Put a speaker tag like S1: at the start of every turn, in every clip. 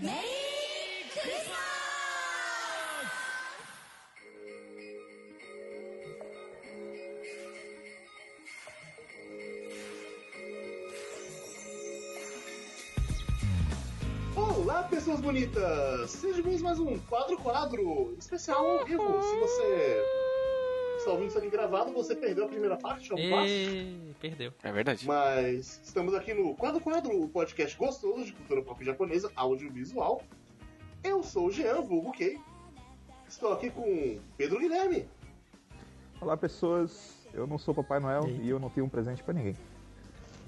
S1: Merry Christmas!
S2: Olá, pessoas bonitas! Sejam bem-vindos mais um Quadro Quadro especial ao vivo. Se você está ouvindo isso aqui gravado, você perdeu a primeira parte, é um passo.
S3: E... Perdeu.
S4: É verdade.
S2: Mas estamos aqui no Quadro Quadro, o podcast gostoso de cultura pop japonesa, audiovisual. Eu sou o Jean, vulgo Kei. Estou aqui com Pedro Guilherme,
S5: Olá pessoas, eu não sou Papai Noel e eu não tenho um presente pra ninguém.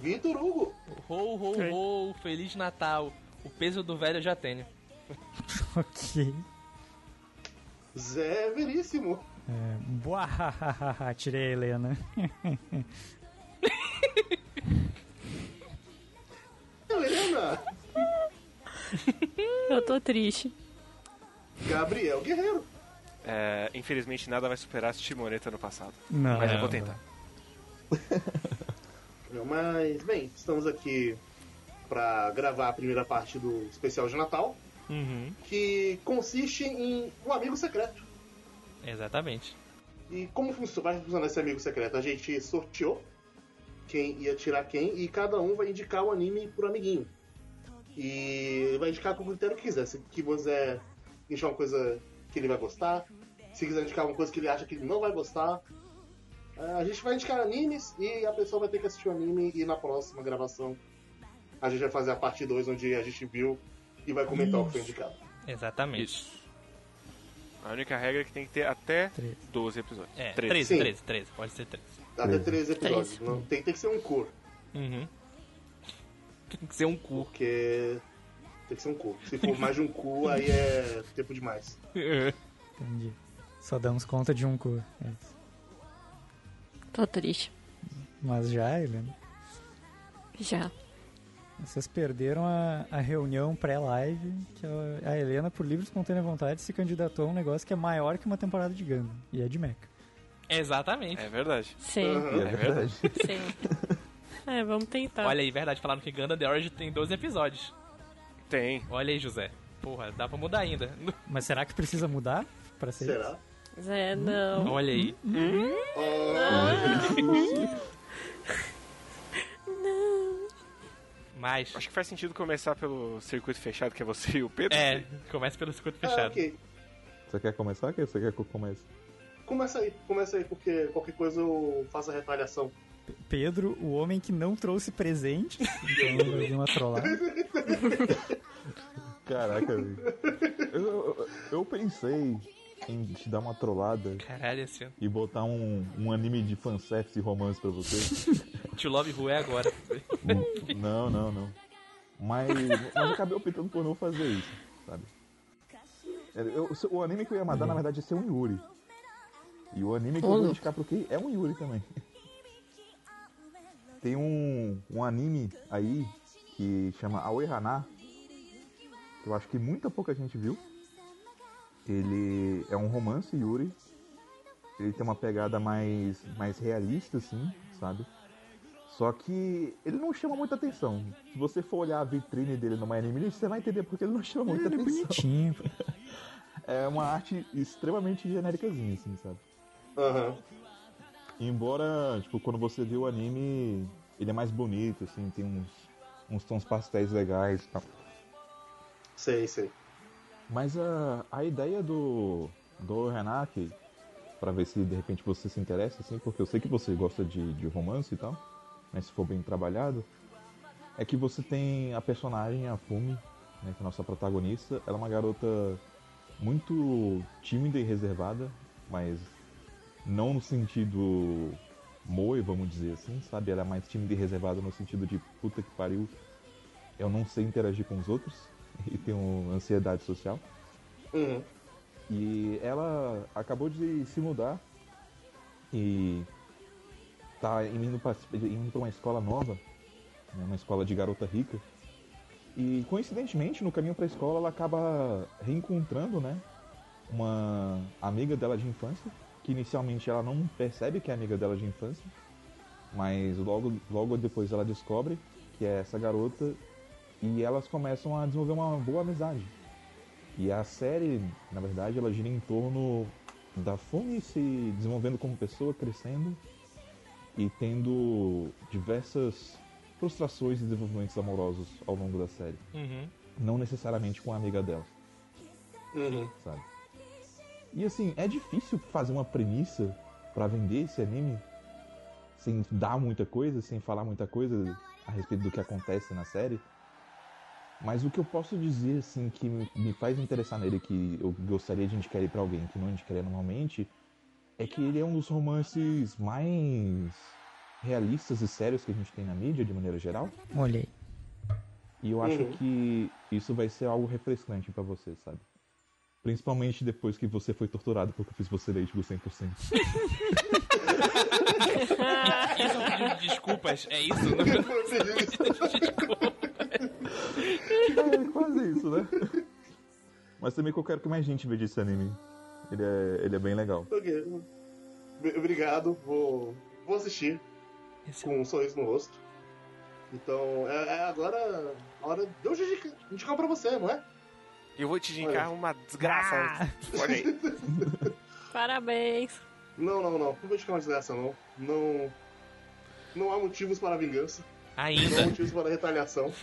S2: Vitor Hugo,
S3: Ho, ho, ho, Feliz Natal. O peso do velho eu já tenho.
S6: Ok.
S2: Zé Veríssimo,
S6: É, boa, tirei a Helena.
S2: Helena,
S7: Eu tô triste.
S2: Gabriel Guerreiro.
S4: É, infelizmente nada vai superar a Timoneta no passado.
S6: Não,
S4: Mas eu vou tentar.
S2: Não, Mas, bem, estamos aqui para gravar a primeira parte do especial de Natal,
S3: Uhum.
S2: que consiste em um amigo secreto.
S3: Exatamente.
S2: E como funciona, vai funcionar esse amigo secreto? A gente sorteou quem ia tirar quem e cada um vai indicar o anime pro amiguinho. E vai indicar com o critério que quiser. Se que você indicar uma coisa que ele vai gostar, se quiser indicar uma coisa que ele acha que ele não vai gostar. eh, A gente vai indicar animes e a pessoa vai ter que assistir o anime e na próxima gravação a gente vai fazer a parte 2 onde a gente viu e vai comentar o que foi indicado.
S3: Exatamente.
S4: Isso. A única regra é que tem que ter até
S6: Treze.
S4: 12 episódios.
S3: É,
S4: 13.
S3: 13,
S2: Sim.
S3: 13, 13. Pode ser 13.
S2: Até 13 episódios.
S7: Treze.
S2: Não, tem, tem que ser um cor.
S3: Uhum. Tem que ser um cu.
S2: Porque tem que ser um cu. Se for mais de um cu, aí é tempo demais.
S6: Entendi. Só damos conta de um cu. É isso.
S7: Tô triste.
S6: Mas já, Helena,
S7: Já.
S6: Vocês perderam a, a reunião pré-live que a, a Helena, por livre e espontânea vontade, se candidatou a um negócio que é maior que uma temporada de Gundam. E é de mecha.
S3: Exatamente.
S4: É verdade.
S7: Sim,
S2: Aham.
S5: E é verdade.
S7: sim. É, vamos tentar.
S3: Olha aí, verdade. Falaram que Gundam The Origin tem 12 episódios.
S4: Tem.
S3: Olha aí, José. Porra, dá pra mudar ainda.
S6: Mas será que precisa mudar pra ser isso?
S2: Será?
S7: Zé, não.
S3: Olha aí. Mas.
S4: Acho que faz sentido começar pelo circuito fechado, que é você e o Pedro.
S3: É, começa pelo circuito
S2: Ah,
S3: fechado.
S2: ok.
S5: Você quer começar? Quer? Você quer que eu comece?
S2: Começa aí, começa aí, porque qualquer coisa eu faço a retaliação.
S6: Pedro, o homem que não trouxe presente. Então uma trollada.
S5: Caraca, velho. Eu, eu, eu pensei em te dar uma trollada
S3: Caralho, assim.
S5: e botar um, um anime de fanservice e romance pra você.
S3: To Love Who é agora.
S5: não, não, não. Mas, mas eu acabei optando por não fazer isso, sabe? Eu- o anime que eu ia mandar, na verdade, ia ser um Yuri. E o anime que eu vou indicar pro Kei é um Yuri também. Tem um, um anime aí que chama Aoi Hana, que eu acho que muita pouca gente viu. Ele é um romance Yuri. Ele tem uma pegada mais, mais realista, assim, sabe? Só que ele não chama muita atenção. Se você for olhar a vitrine dele no My Anime você vai entender porque ele não chama muita
S6: Ele é
S5: atenção.
S6: bonitinho. pô.
S5: É uma arte extremamente genéricazinha, assim, sabe?
S2: Aham.
S5: Embora, tipo, quando você vê o anime, ele é mais bonito, assim, tem uns, uns tons pastéis legais e tal.
S2: Sei, sei.
S5: Mas a, a ideia do, do Renaki, pra ver se de repente você se interessa, assim, porque eu sei que você gosta de, de romance e tal, mas se for bem trabalhado, é que você tem a personagem, a Fumi, né, que é a nossa protagonista, ela é uma garota muito tímida e reservada, mas não no sentido moe, vamos dizer assim, sabe? Ela é mais tímida e reservada no sentido de puta que pariu, eu não sei interagir com os outros e tenho ansiedade social.
S2: Uhum.
S5: E ela acabou de se mudar e tá indo pra uma escola nova, né, uma escola de garota rica. E coincidentemente, no caminho pra escola, ela acaba reencontrando, né, uma amiga dela de infância, que inicialmente ela não percebe que é amiga dela de infância, mas logo, logo depois ela descobre que essa garota e elas começam a desenvolver uma boa amizade. E a série, na verdade, ela gira em torno da Fumi se desenvolvendo como pessoa, crescendo e tendo diversas frustrações e desenvolvimentos amorosos ao longo da série.
S3: Uhum.
S5: Não necessariamente com a amiga dela,
S2: Uhum.
S5: sabe? E assim, é difícil fazer uma premissa pra vender esse anime sem dar muita coisa, sem falar muita coisa a respeito do que acontece na série. Mas o que eu posso dizer, assim, que me, me faz interessar nele, que eu gostaria de indicar ele pra alguém que não indicaria normalmente, é que ele é um dos romances mais realistas e sérios que a gente tem na mídia, de maneira geral.
S6: Olhei.
S5: E eu acho
S2: Uhum.
S5: que isso vai ser algo refrescante pra você, sabe? Principalmente depois que você foi torturado porque eu fiz você ler tipo 100%.
S3: Isso é um pedido de desculpas, é isso? Não
S5: É quase isso, né? Mas também que eu quero que mais gente veja esse anime. Ele é, ele é bem legal.
S2: Ok. B- Obrigado, vou, vou assistir
S3: Esse-
S2: com um sorriso no rosto. Então, é, é agora a hora de eu indicar, indicar pra você, não é?
S4: Eu vou te indicar uma desgraça.
S6: Ah.
S4: Olha aí.
S7: Parabéns.
S2: Não, não, não. Não vou indicar uma desgraça, não. Não. Não há motivos para a vingança. Não
S3: Ainda.
S2: motivos para a retaliação.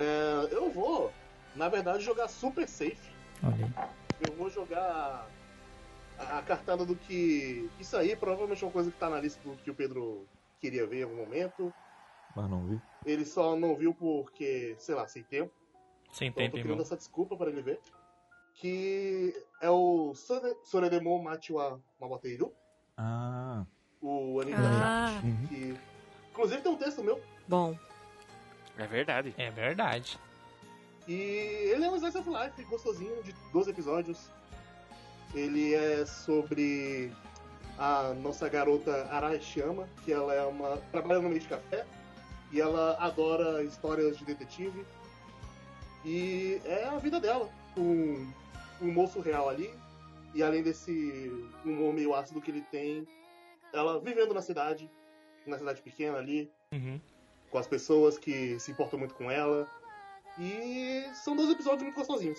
S2: É, eu vou, na verdade, jogar super safe.
S6: Olhei.
S2: Eu vou jogar a, a cartada do que. Isso aí provavelmente é uma coisa que tá na lista do que o Pedro queria ver em algum momento.
S5: Mas não vi.
S2: Ele só não viu porque, sei lá, sem tempo.
S3: Sem
S2: Então eu
S3: tempo,
S2: tô criando
S3: irmão.
S2: essa desculpa para ele ver. Que é o Sore- Soredemo Machiwa Maboteiru,
S5: Ah,
S2: o anime
S7: Ah,
S5: uhum.
S2: da que Inclusive tem um texto meu.
S7: bom.
S4: É verdade.
S3: É verdade.
S2: E ele é um slice of life gostosinho, de 12 episódios. Ele é sobre a nossa garota Arai Shiyama, que ela é uma. trabalha no meio de café e ela adora histórias de detetive. E é a vida dela, com um moço real ali, e além desse humor meio ácido que ele tem, ela vivendo na cidade, na cidade pequena ali,
S3: Uhum.
S2: com as pessoas que se importam muito com ela. E são dois episódios muito gostosinhos.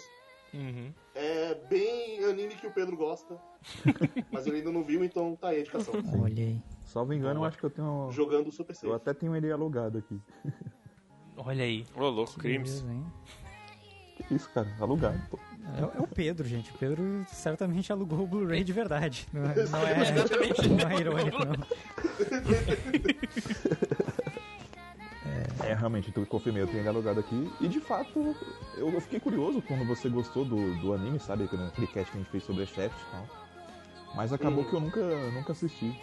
S3: Uhum.
S2: É bem anime que o Pedro gosta, mas ele ainda não viu, então tá aí a indicação.
S6: Olhei.
S5: salvo engano, eu acho que eu tenho.
S2: Jogando Super
S5: Eu
S2: Safe.
S5: até tenho ele alugado aqui.
S3: Olha aí.
S4: Ô, louco, crimes.
S6: Beleza?
S5: Que isso, cara? Alugado. pô.
S6: É, é o Pedro, gente. O Pedro certamente alugou o Blu-ray de verdade. Não é, não é,
S3: Exatamente.
S6: não é irônico, não.
S5: É, realmente, eu confirmei, eu tenho ele alugado aqui. E de fato, eu, eu fiquei curioso quando você gostou do, do anime, sabe? Aquele cast que a gente fez sobre a Shaft e tal. Mas acabou
S2: Hum.
S5: que eu nunca, nunca assisti.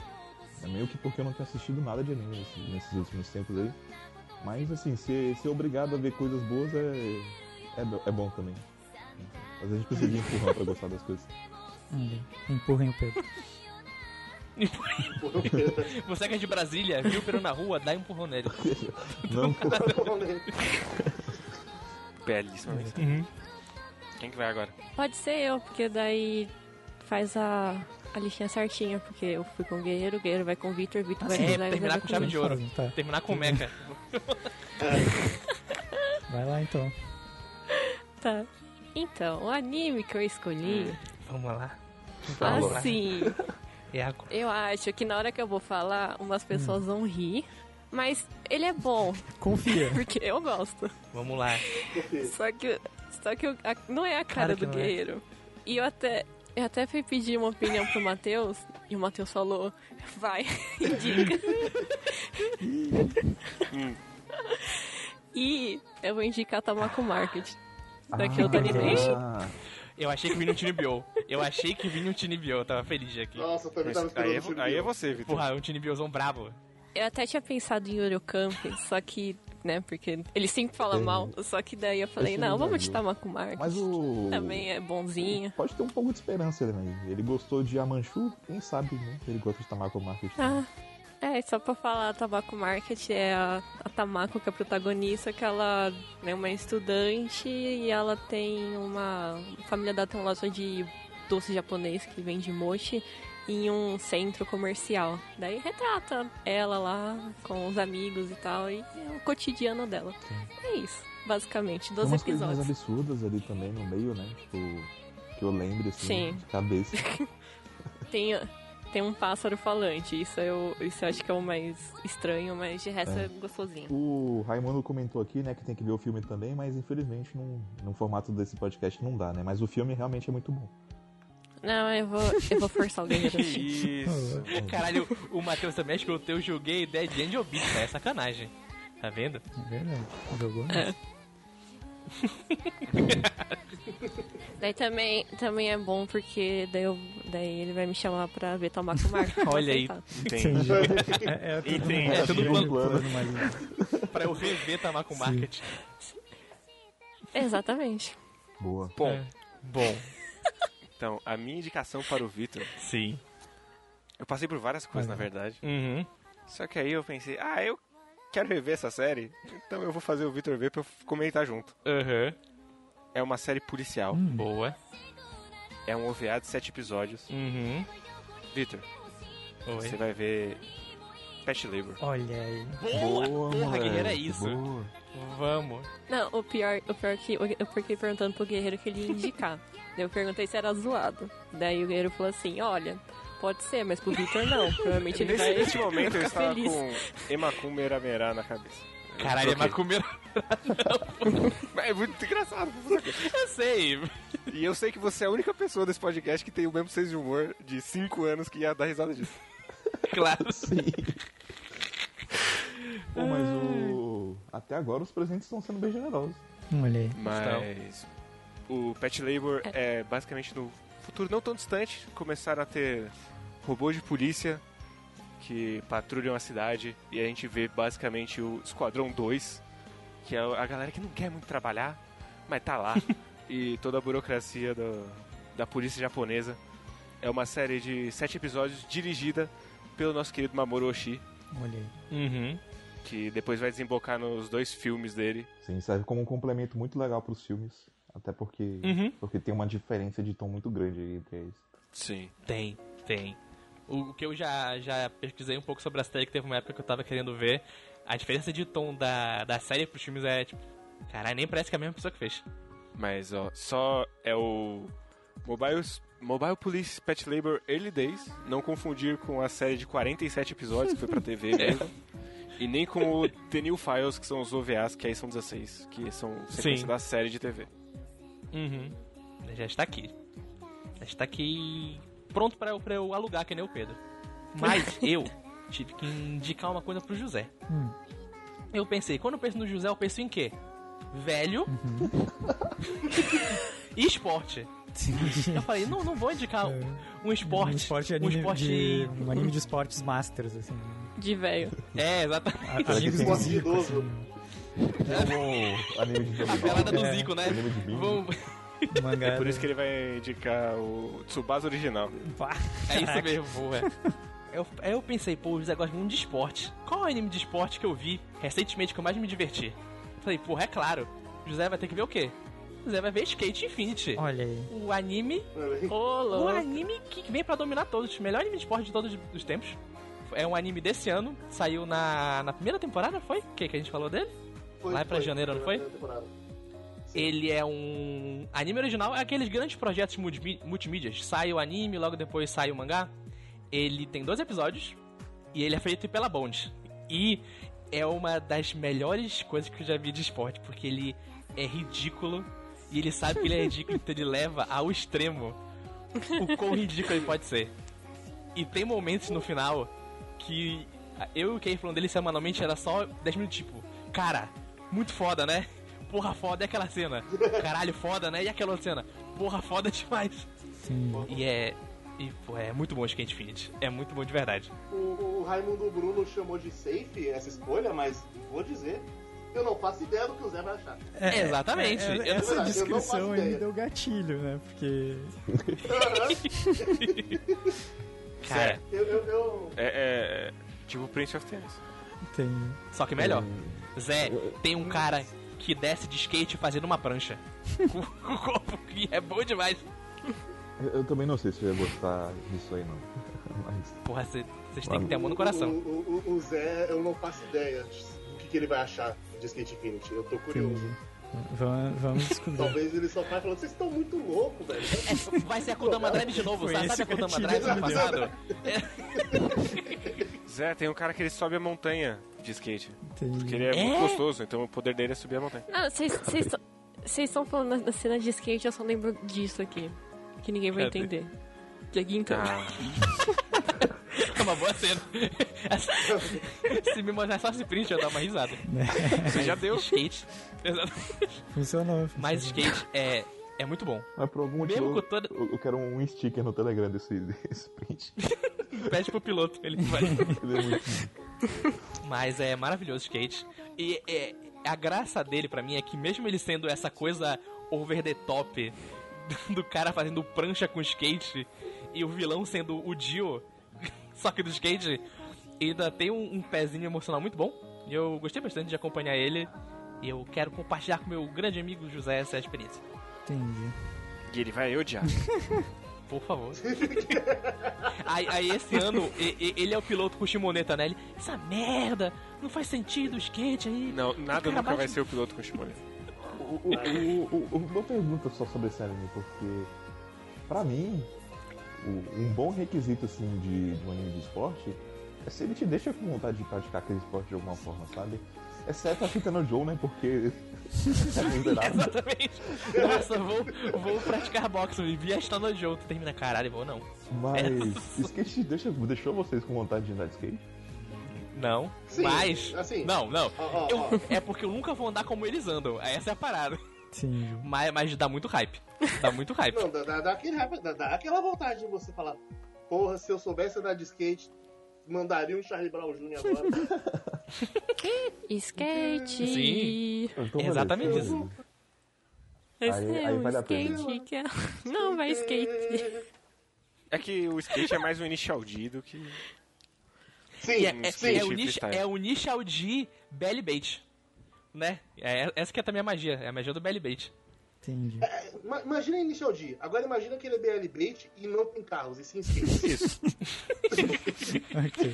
S5: É meio que porque eu não tenho assistido nada de anime nesse- nesses últimos tempos aí. Mas assim, ser, ser obrigado a ver coisas boas é, é, é bom também. Às vezes a gente precisa de empurrão pra gostar das coisas.
S6: Empurrem o Pedro.
S3: Você que é de Brasília, viu o Peru na rua, dá um empurrão nele.
S5: Não.
S4: Belíssima
S6: Uhum.
S4: Quem que vai agora?
S7: Pode ser eu, porque daí faz a, a listinha certinha, porque eu fui com o Guerreiro, o Guerreiro vai com o Victor, o Victor vai
S3: sim.
S7: com o
S3: É, terminar
S7: vai
S3: com chave
S7: o
S3: de ouro.
S6: Tá.
S3: Terminar com Mecha.
S6: Vai lá então.
S7: Tá. Então, o anime que eu escolhi,
S3: Vamos lá.
S7: assim,
S3: É a...
S7: eu acho que na hora que eu vou falar, umas pessoas vão rir, mas ele é bom,
S6: Confia.
S7: porque eu gosto.
S3: Vamos lá.
S7: Só que, só que eu- a- não é a cara
S3: que
S7: do
S3: é.
S7: guerreiro. E eu até, eu até fui pedir uma opinião pro Matheus, e o Matheus falou, vai, indica. e eu vou indicar Tamako Market. Daqui eu tô Animation.
S3: Eu achei que vinha um Tinibio. Eu achei que vinha um Tinibio. Eu tava feliz aqui.
S2: Nossa, eu também tava
S4: Aí é,
S2: esperando
S4: vo- aí é você, Vitor.
S3: Porra, um Tinibiozão brabo.
S7: Eu até tinha pensado em Eurocamp, só que, né, porque ele sempre fala
S5: É.
S7: mal, só que daí eu falei,
S5: Esse
S7: não, vamos
S5: vai,
S7: de
S5: viu?
S7: Tamako Market.
S5: mas o.
S7: Também é bonzinho.
S5: Pode ter um pouco de esperança né? Ele gostou de Amanchu, quem sabe, né? Ele gosta de Tamako Market.
S7: Ah, é, só pra falar, a Tabaco Market é a, a Tamako, que é a protagonista, que ela é uma estudante e ela tem uma... A família dela tem uma loja de doce japonês que vende mochi. em um centro comercial. Daí retrata ela lá com os amigos e tal, e é o cotidiano dela. É isso, basicamente,
S5: Tem
S7: dos
S5: umas coisas mais
S7: episódios.
S5: absurdas ali também no meio, né? Tipo, que eu lembro assim,
S7: Sim.
S5: de cabeça.
S7: Tem, tem um pássaro falante, isso eu, isso eu acho que é o mais estranho, mas de resto é,
S5: É.
S7: gostosinho.
S5: O Raimundo comentou aqui, né, que tem que ver o filme também, mas infelizmente no, no formato desse podcast não dá, né? Mas o filme realmente é muito bom.
S7: Não, eu vou, eu vou forçar o guerreiro.
S4: Que isso.
S3: Caralho, o Matheus também que eu joguei Dead Angel Beat, né? É sacanagem. Tá vendo?
S6: É verdade. Jogou?
S7: É. Daí também, também é bom porque daí, eu, daí ele vai me chamar pra ver tomar com o Marco.
S3: Olha aí.
S4: Entendi.
S6: É, é tudo
S4: Entendi.
S3: É tudo
S5: plano.
S6: mas-
S3: Pra eu rever Tamaco
S6: Sim.
S3: Market.
S7: Exatamente.
S5: Boa.
S4: Bom,
S3: É. Bom,
S4: então, a minha indicação para o Vitor,
S3: sim.
S4: eu passei por várias coisas, na verdade.
S3: Uhum.
S4: Só que aí eu pensei, ah, eu quero rever essa série, então eu vou fazer o Vitor ver pra eu comentar junto.
S3: Aham.
S4: É uma série policial,
S6: Hum,
S3: Boa.
S4: é um OVA de sete episódios.
S3: Uhum. Oi.
S4: você vai ver Pet Labor.
S6: Olha aí.
S3: Boa! Porra,
S5: moleque,
S3: guerreiro, é isso.
S5: Boa.
S3: Vamos.
S7: Não, o pior, o pior que eu fiquei perguntando pro guerreiro que ele ia indicar. Eu perguntei se era zoado. Daí o guerreiro falou assim: olha, pode ser, mas pro Victor não. Provavelmente ele
S4: Nesse,
S7: vai.
S4: nesse momento eu estava
S7: feliz.
S4: com Emakum Meramerá na cabeça.
S3: Caralho, é. Macumeira.
S4: Mas É muito engraçado.
S3: Eu sei.
S4: E eu sei que você é a única pessoa desse podcast que tem o mesmo senso de humor de 5 anos que ia dar risada disso.
S3: Claro.
S5: Sim. Pô, mas o. Até agora os presentes estão sendo bem generosos.
S6: Olha aí.
S4: Mas o Pet Labor é basicamente no futuro não tão distante começaram a ter robôs de polícia que patrulham a cidade e a gente vê basicamente o Esquadrão 2, que é a galera que não quer muito trabalhar, mas tá lá. e toda a burocracia do- da polícia japonesa. É uma série de sete episódios dirigida pelo nosso querido Mamoru Oshii,
S6: Olha aí.
S3: Uhum.
S4: que depois vai desembocar nos dois filmes dele.
S5: Sim, serve como um complemento muito legal pros filmes. Até porque,
S3: Uhum.
S5: porque tem uma diferença de tom muito grande aí entre eles.
S4: Sim.
S3: Tem, tem. O que eu já, já pesquisei um pouco sobre a série, que teve uma época que eu tava querendo ver. A diferença de tom da, da série pros filmes é tipo. Caralho, nem parece que é a mesma pessoa que fez.
S4: Mas, ó, só é o Mobile, Mobile Police Pet Labor Early Days, não confundir com a série de 47 episódios que foi pra TV mesmo. E nem com o The New Files, que são os OVAs, que aí são 16, que são sequência
S3: Sim.
S4: da série de TV.
S3: Uhum. Já está aqui. Já está aqui pronto pra eu, pra eu alugar, que nem o Pedro. Mas eu tive que indicar uma coisa pro José.
S6: Hum.
S3: Eu pensei, quando eu penso no José, eu penso em quê? Velho e esporte. Eu falei, não, não vou indicar um esporte.
S6: Um esporte,
S3: um
S6: anime
S3: esporte.
S6: de, um anime de esportes masters, assim.
S7: De velho.
S3: É, exatamente.
S6: Amigos do
S2: Esporte
S6: Zico,
S2: idoso.
S6: assim.
S5: É o anime de
S3: A pelada do
S6: É.
S3: Zico, né?
S5: Anime de bingo.
S3: Vamos...
S6: Mangá.
S4: É por isso que ele vai indicar o Tsubasa original.
S3: É isso mesmo, porra. Eu, aí eu pensei, pô, o José gosta muito de esporte. Qual é o anime de esporte que eu vi recentemente que eu mais me diverti? Falei, porra, é claro. O José vai ter que ver o quê? O José vai ver Skate Infinity.
S6: Olha aí.
S3: O anime.
S7: Ô,
S3: O anime que vem pra dominar todos. O melhor anime de esporte de todos os tempos. É um anime desse ano. Saiu na, na primeira temporada, foi? O que, que a gente falou dele?
S2: Foi-
S3: Lá pra janeiro, não foi? Ele é um anime original, é aqueles grandes projetos multimí- multimídias. Sai o anime, logo depois sai o mangá. Ele tem dois episódios e ele é feito pela Bond. E é uma das melhores coisas que eu já vi de esporte, porque ele é ridículo e ele sabe que ele é ridículo, então ele leva ao extremo o quão ridículo ele pode ser. E tem momentos no final que eu e o Kay falando dele semanalmente era só 10 minutos, tipo, cara, muito foda, né? Porra, foda é aquela cena. Caralho, foda, né? E aquela outra cena. Porra, foda demais.
S6: Sim.
S3: E é. E, pô, é muito bom o Skate Infinity. É muito bom de verdade.
S2: O, o Raimundo Bruno chamou de safe essa escolha, mas vou dizer, eu não faço ideia do que o Zé vai achar.
S3: É, exatamente.
S6: É,
S3: Eu
S6: é,
S3: não-
S6: essa
S2: não
S6: descrição aí me deu gatilho, né? Porque.
S3: Cara,
S2: Eu, eu, eu-
S4: É, é tipo Prince of Tennis.
S6: Tem.
S3: só que melhor. Zé, tem um cara que desce de skate fazendo uma prancha. Com o corpo que é bom demais.
S5: Eu, eu também não sei se eu ia gostar disso aí, não. Mas.
S3: Porra, cê- vocês têm que ter amor no coração.
S2: O, o- o- o Zé, eu não faço ideia do que, que ele vai achar de Skate Infinity. Eu tô curioso.
S6: Entendi. Vamos, vamos descobrir.
S2: Talvez ele só vai falando, vocês estão muito loucos, velho.
S3: É, vai ser a Kodama Drive de novo, sabe? Sabe a Kodama Drive do passado?
S4: Zé, tem um cara que ele sobe a montanha de skate.
S6: Entendi.
S4: Porque ele é,
S3: É?
S4: muito gostoso, então o poder dele é subir a montanha.
S7: Ah, vocês vocês tão- vocês estão falando da- cena de skate, eu só lembro disso aqui. Que ninguém vai
S3: Cadê?
S7: entender. Dieguinho, então.
S4: Ah,
S3: É uma boa cena. Se me mostrar só esse print, eu dar uma risada.
S4: você já deu.
S3: Skate.
S6: Funcionou.
S3: Mas skate é, é muito bom.
S5: Mas por algum motivo.
S3: toda-
S5: eu, eu quero um sticker no Telegram desse, desse print.
S3: Pede pro piloto, ele vai.
S5: É
S3: Mas é maravilhoso o skate. E é, a graça dele pra mim é que mesmo ele sendo essa coisa over the top do cara fazendo prancha com skate e o vilão sendo o Dio, só que do skate, ainda tem um, um pezinho emocional muito bom. E eu gostei bastante de acompanhar ele. E eu quero compartilhar com meu grande amigo José essa experiência.
S6: Entendi.
S4: E ele vai odiar.
S3: Por favor. aí, aí esse ano, e- e- ele é o piloto com chimoneta, né? Ele, essa merda, não faz sentido o skate aí.
S4: Não, nada nunca
S3: bate-
S4: vai ser o piloto com Shimone.
S5: O- o- o- o- Uma pergunta só sobre esse anime, porque pra mim, o- um bom requisito assim de, de um anime de esporte é se ele te deixa com vontade de praticar aquele esporte de alguma forma, sabe? Exceto a fita no Joe, né? Porque.
S3: Exatamente. Nossa, vou, vou praticar boxe e vi a no jogo. Tu termina, caralho, vou não.
S5: Mas skate te deixa, deixou vocês com vontade de andar de skate?
S3: Não,
S2: Sim,
S3: mas.
S2: assim.
S3: Não, não.
S2: Ó, ó,
S3: Eu-
S2: ó.
S3: é porque eu nunca vou andar como eles andam. Essa é a parada.
S6: Entendi.
S3: Mas, mas dá muito hype. Dá muito hype.
S2: Não, dá, dá, dá aquele raiva- dá, dá aquela vontade de você falar, porra, se eu soubesse andar de skate, mandaria um Charlie Brown Jr. agora.
S7: Skate.
S3: Sim.
S5: Então,
S3: Exatamente isso.
S7: Esse
S5: Aí-
S7: é
S5: aí
S7: um
S5: a
S7: skate que é... Não, vai skate.
S4: É que o skate é mais um initial D do que.
S2: Sim,
S3: é, é,
S2: sim.
S3: é o niche, é o initial de belly bait. Né? É, essa que é a minha magia. É a magia do belly bait.
S6: Entendi.
S2: Ma- Imagina Initial D. Agora imagina que ele é BL Bait e não tem carros, e sim skate.
S4: Isso.
S6: ok,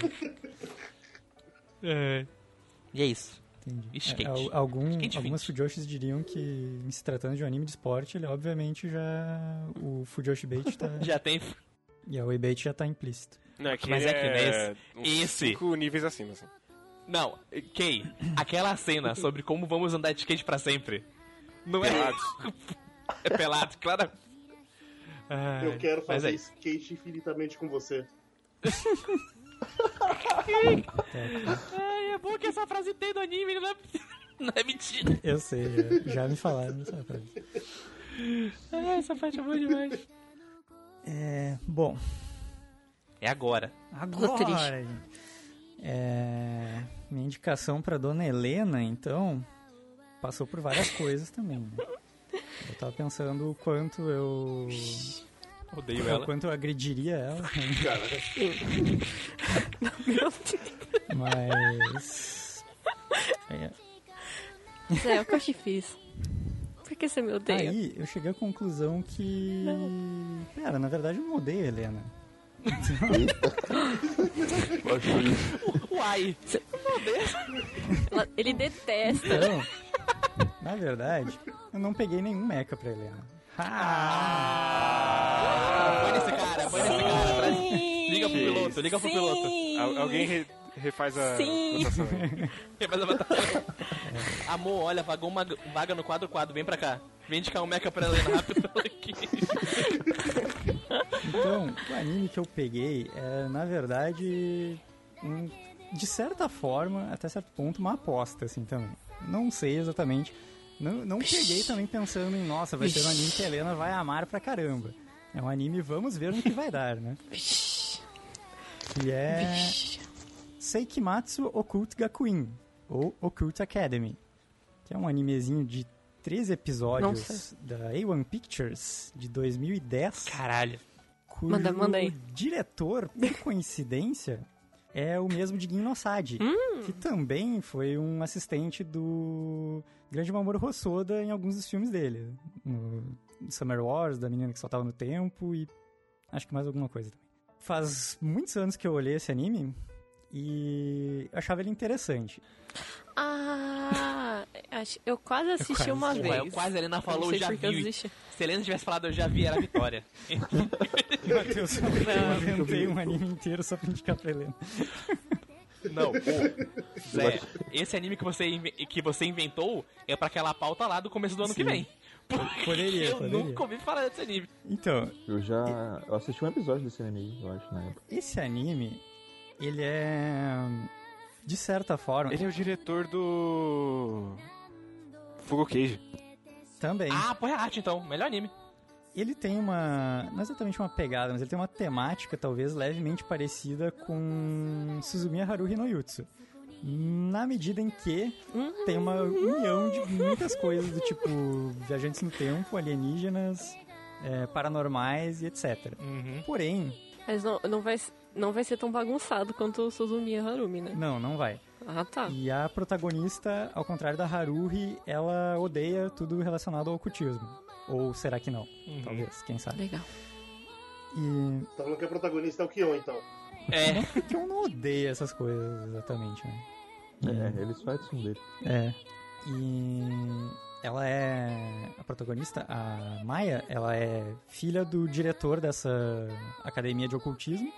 S3: E é isso.
S6: entendi.
S3: Skate.
S6: É, al- algum,
S3: Skate
S6: algumas
S3: 20.
S6: Fujoshis diriam que, se tratando de um anime de esporte, ele obviamente já. O Fujoshi Bait tá.
S3: Já tem.
S6: e a Oi Bait já tá implícito.
S4: Não, é que
S3: Mas é que
S4: é
S3: esse-
S4: cinco níveis acima, assim.
S3: Não, Kay, aquela cena sobre como vamos andar de skate pra sempre. Não é.
S4: Pelados.
S3: É pelado, claro. Ai,
S2: Eu quero fazer
S3: é isso.
S2: skate infinitamente com você.
S3: Ai, é bom que essa frase tem no anime, não é, não é mentira.
S6: Eu sei, já, já me falaram essa frase.
S3: Essa parte é boa demais.
S6: É. Bom,
S3: É agora.
S6: Agora, gente. É, minha indicação pra dona Helena, então, passou por várias coisas também. né? Eu tava pensando o quanto eu.
S3: Odeio
S6: O
S3: ela.
S6: quanto eu agrediria ela,
S2: Cara,
S7: Meu Deus.
S6: mas. É,
S7: Zé, o que eu te fiz? Por que você me odeia?
S6: Aí eu cheguei à conclusão que. Cara, na verdade eu não odeio a Helena.
S5: Eu acho isso.
S3: Uai.
S7: Ela- ele detesta.
S6: Então, na verdade, eu não peguei nenhum mecha pra Helena. Ah!
S3: Põe nesse cara, põe nesse cara. Traz... Liga pro piloto, liga pro piloto.
S4: Al- alguém re- refaz a
S7: Sim.
S4: votação aí.
S3: Faz a batalha. Amor, olha, vagou uma vaga no quadro quadro, vem pra cá. Vem indicar um mecha pra Helena rápido aqui.
S6: Então, o anime que eu peguei é, na verdade, um- de certa forma, até certo ponto, uma aposta, assim, também. Não sei exatamente. Não, não peguei também pensando em, nossa, vai ser um anime que a Helena vai amar pra caramba. É um anime, vamos ver no que vai dar, né? Que é Seikimatsu Occult Gakuin, ou Occult Academy. Que é um animezinho de 13 episódios
S7: Nossa.
S6: da A1 Pictures, de 2010
S3: Caralho.
S6: cujo
S7: Manda- manda aí.
S6: diretor, por coincidência, é o mesmo de Gin Nosadi, que também foi um assistente do grande Mamoru Hosoda em alguns dos filmes dele. No Summer Wars, da menina que soltava no tempo e acho que mais alguma coisa também. Faz muitos anos que eu olhei esse anime e eu achava ele interessante.
S7: Ah, eu quase assisti uma
S3: Porra,
S7: vez.
S3: eu quase, a Helena
S7: Não
S3: falou,
S7: sei
S3: já
S7: que eu
S3: vi. Se a Helena tivesse falado, eu já vi, era a vitória.
S6: Matheus, eu inventei um anime inteiro só pra indicar pra Helena.
S3: Não, pô. Zé, esse anime que você, que você inventou é pra aquela pauta lá do começo do ano que
S6: Sim.
S3: vem. Porque
S6: Poderia,
S3: eu
S6: poderia.
S3: nunca ouvi falar desse anime.
S6: Então,
S5: Eu já. Eu assisti um episódio desse anime, eu acho, na época.
S6: esse anime, ele é. De certa forma,
S4: Ele é o diretor do. Fugo Cage.
S6: também.
S3: Ah, põe a arte então. Melhor anime.
S6: Ele tem uma. Não exatamente uma pegada, mas ele tem uma temática talvez levemente parecida com Suzumiya Haruhi no Yutsu. Na medida em que tem uma união de muitas coisas do tipo viajantes no tempo, alienígenas, é, paranormais e etc.
S3: Uhum.
S6: Porém,
S7: Mas não, não, vai, não vai ser tão bagunçado quanto o Suzumiya Harumi, né?
S6: não, não vai.
S7: Ah, tá.
S6: E a protagonista, ao contrário da Haruhi, ela odeia tudo relacionado ao ocultismo. Ou será que não? Talvez, quem sabe.
S7: Legal.
S6: E
S2: Tá falando que a protagonista é o Kion, então.
S3: É,
S6: Não porque eu não odeio essas coisas exatamente, né?
S5: É, eles fazem um dele.
S6: É. E ela é a protagonista, a Maia, ela é filha do diretor dessa academia de ocultismo.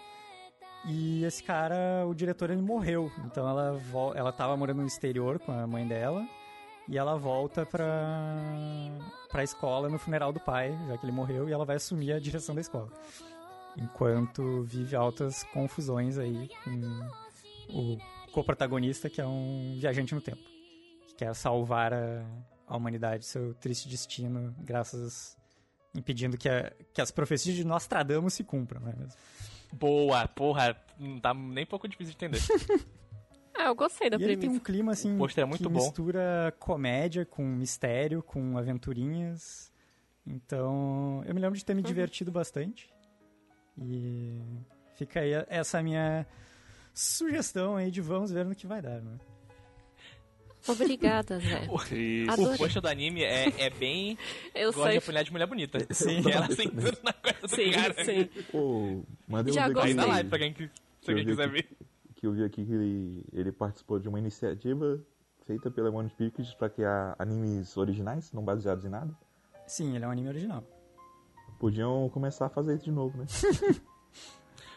S6: E esse cara, o diretor, ele morreu. Então ela ela tava morando no exterior com a mãe dela. E ela volta pra, pra escola no funeral do pai, já que ele morreu, e ela vai assumir a direção da escola. Enquanto vive altas confusões aí com o co-protagonista, que é um viajante no tempo. Que quer salvar a, a humanidade seu triste destino, graças. impedindo que, a- que as profecias de Nostradamus se cumpram, não é mesmo?
S3: Boa, porra. Não tá nem pouco difícil de entender.
S7: Ah, eu gostei da
S6: e ele tem
S7: premissa.
S6: um clima assim
S3: O é muito
S6: que
S3: bom.
S6: mistura comédia com mistério, com aventurinhas. Então, eu me lembro de ter me
S7: Uhum.
S6: divertido bastante. E fica aí essa minha sugestão aí de vamos ver no que vai dar, né?
S7: Obrigada, Zé. Adorei.
S3: O post do anime é, é bem.
S7: Eu
S3: Gosta de
S7: sei.
S3: apanhar de mulher bonita.
S6: Sim.
S3: Que ela sentando na coisa do
S7: Sim,
S3: cara.
S7: sim.
S5: Pô, mandei
S7: Já
S5: um
S7: gostei.
S3: Aí
S5: que-
S3: live pra quem, que- se alguém
S5: Eu vi
S3: quiser
S5: aqui.
S3: ver.
S5: que eu vi aqui que ele, ele participou de uma iniciativa feita pela One Pictures para criar animes originais, não baseados em nada.
S6: Sim, ele é um anime original.
S5: Podiam começar a fazer isso de novo, né?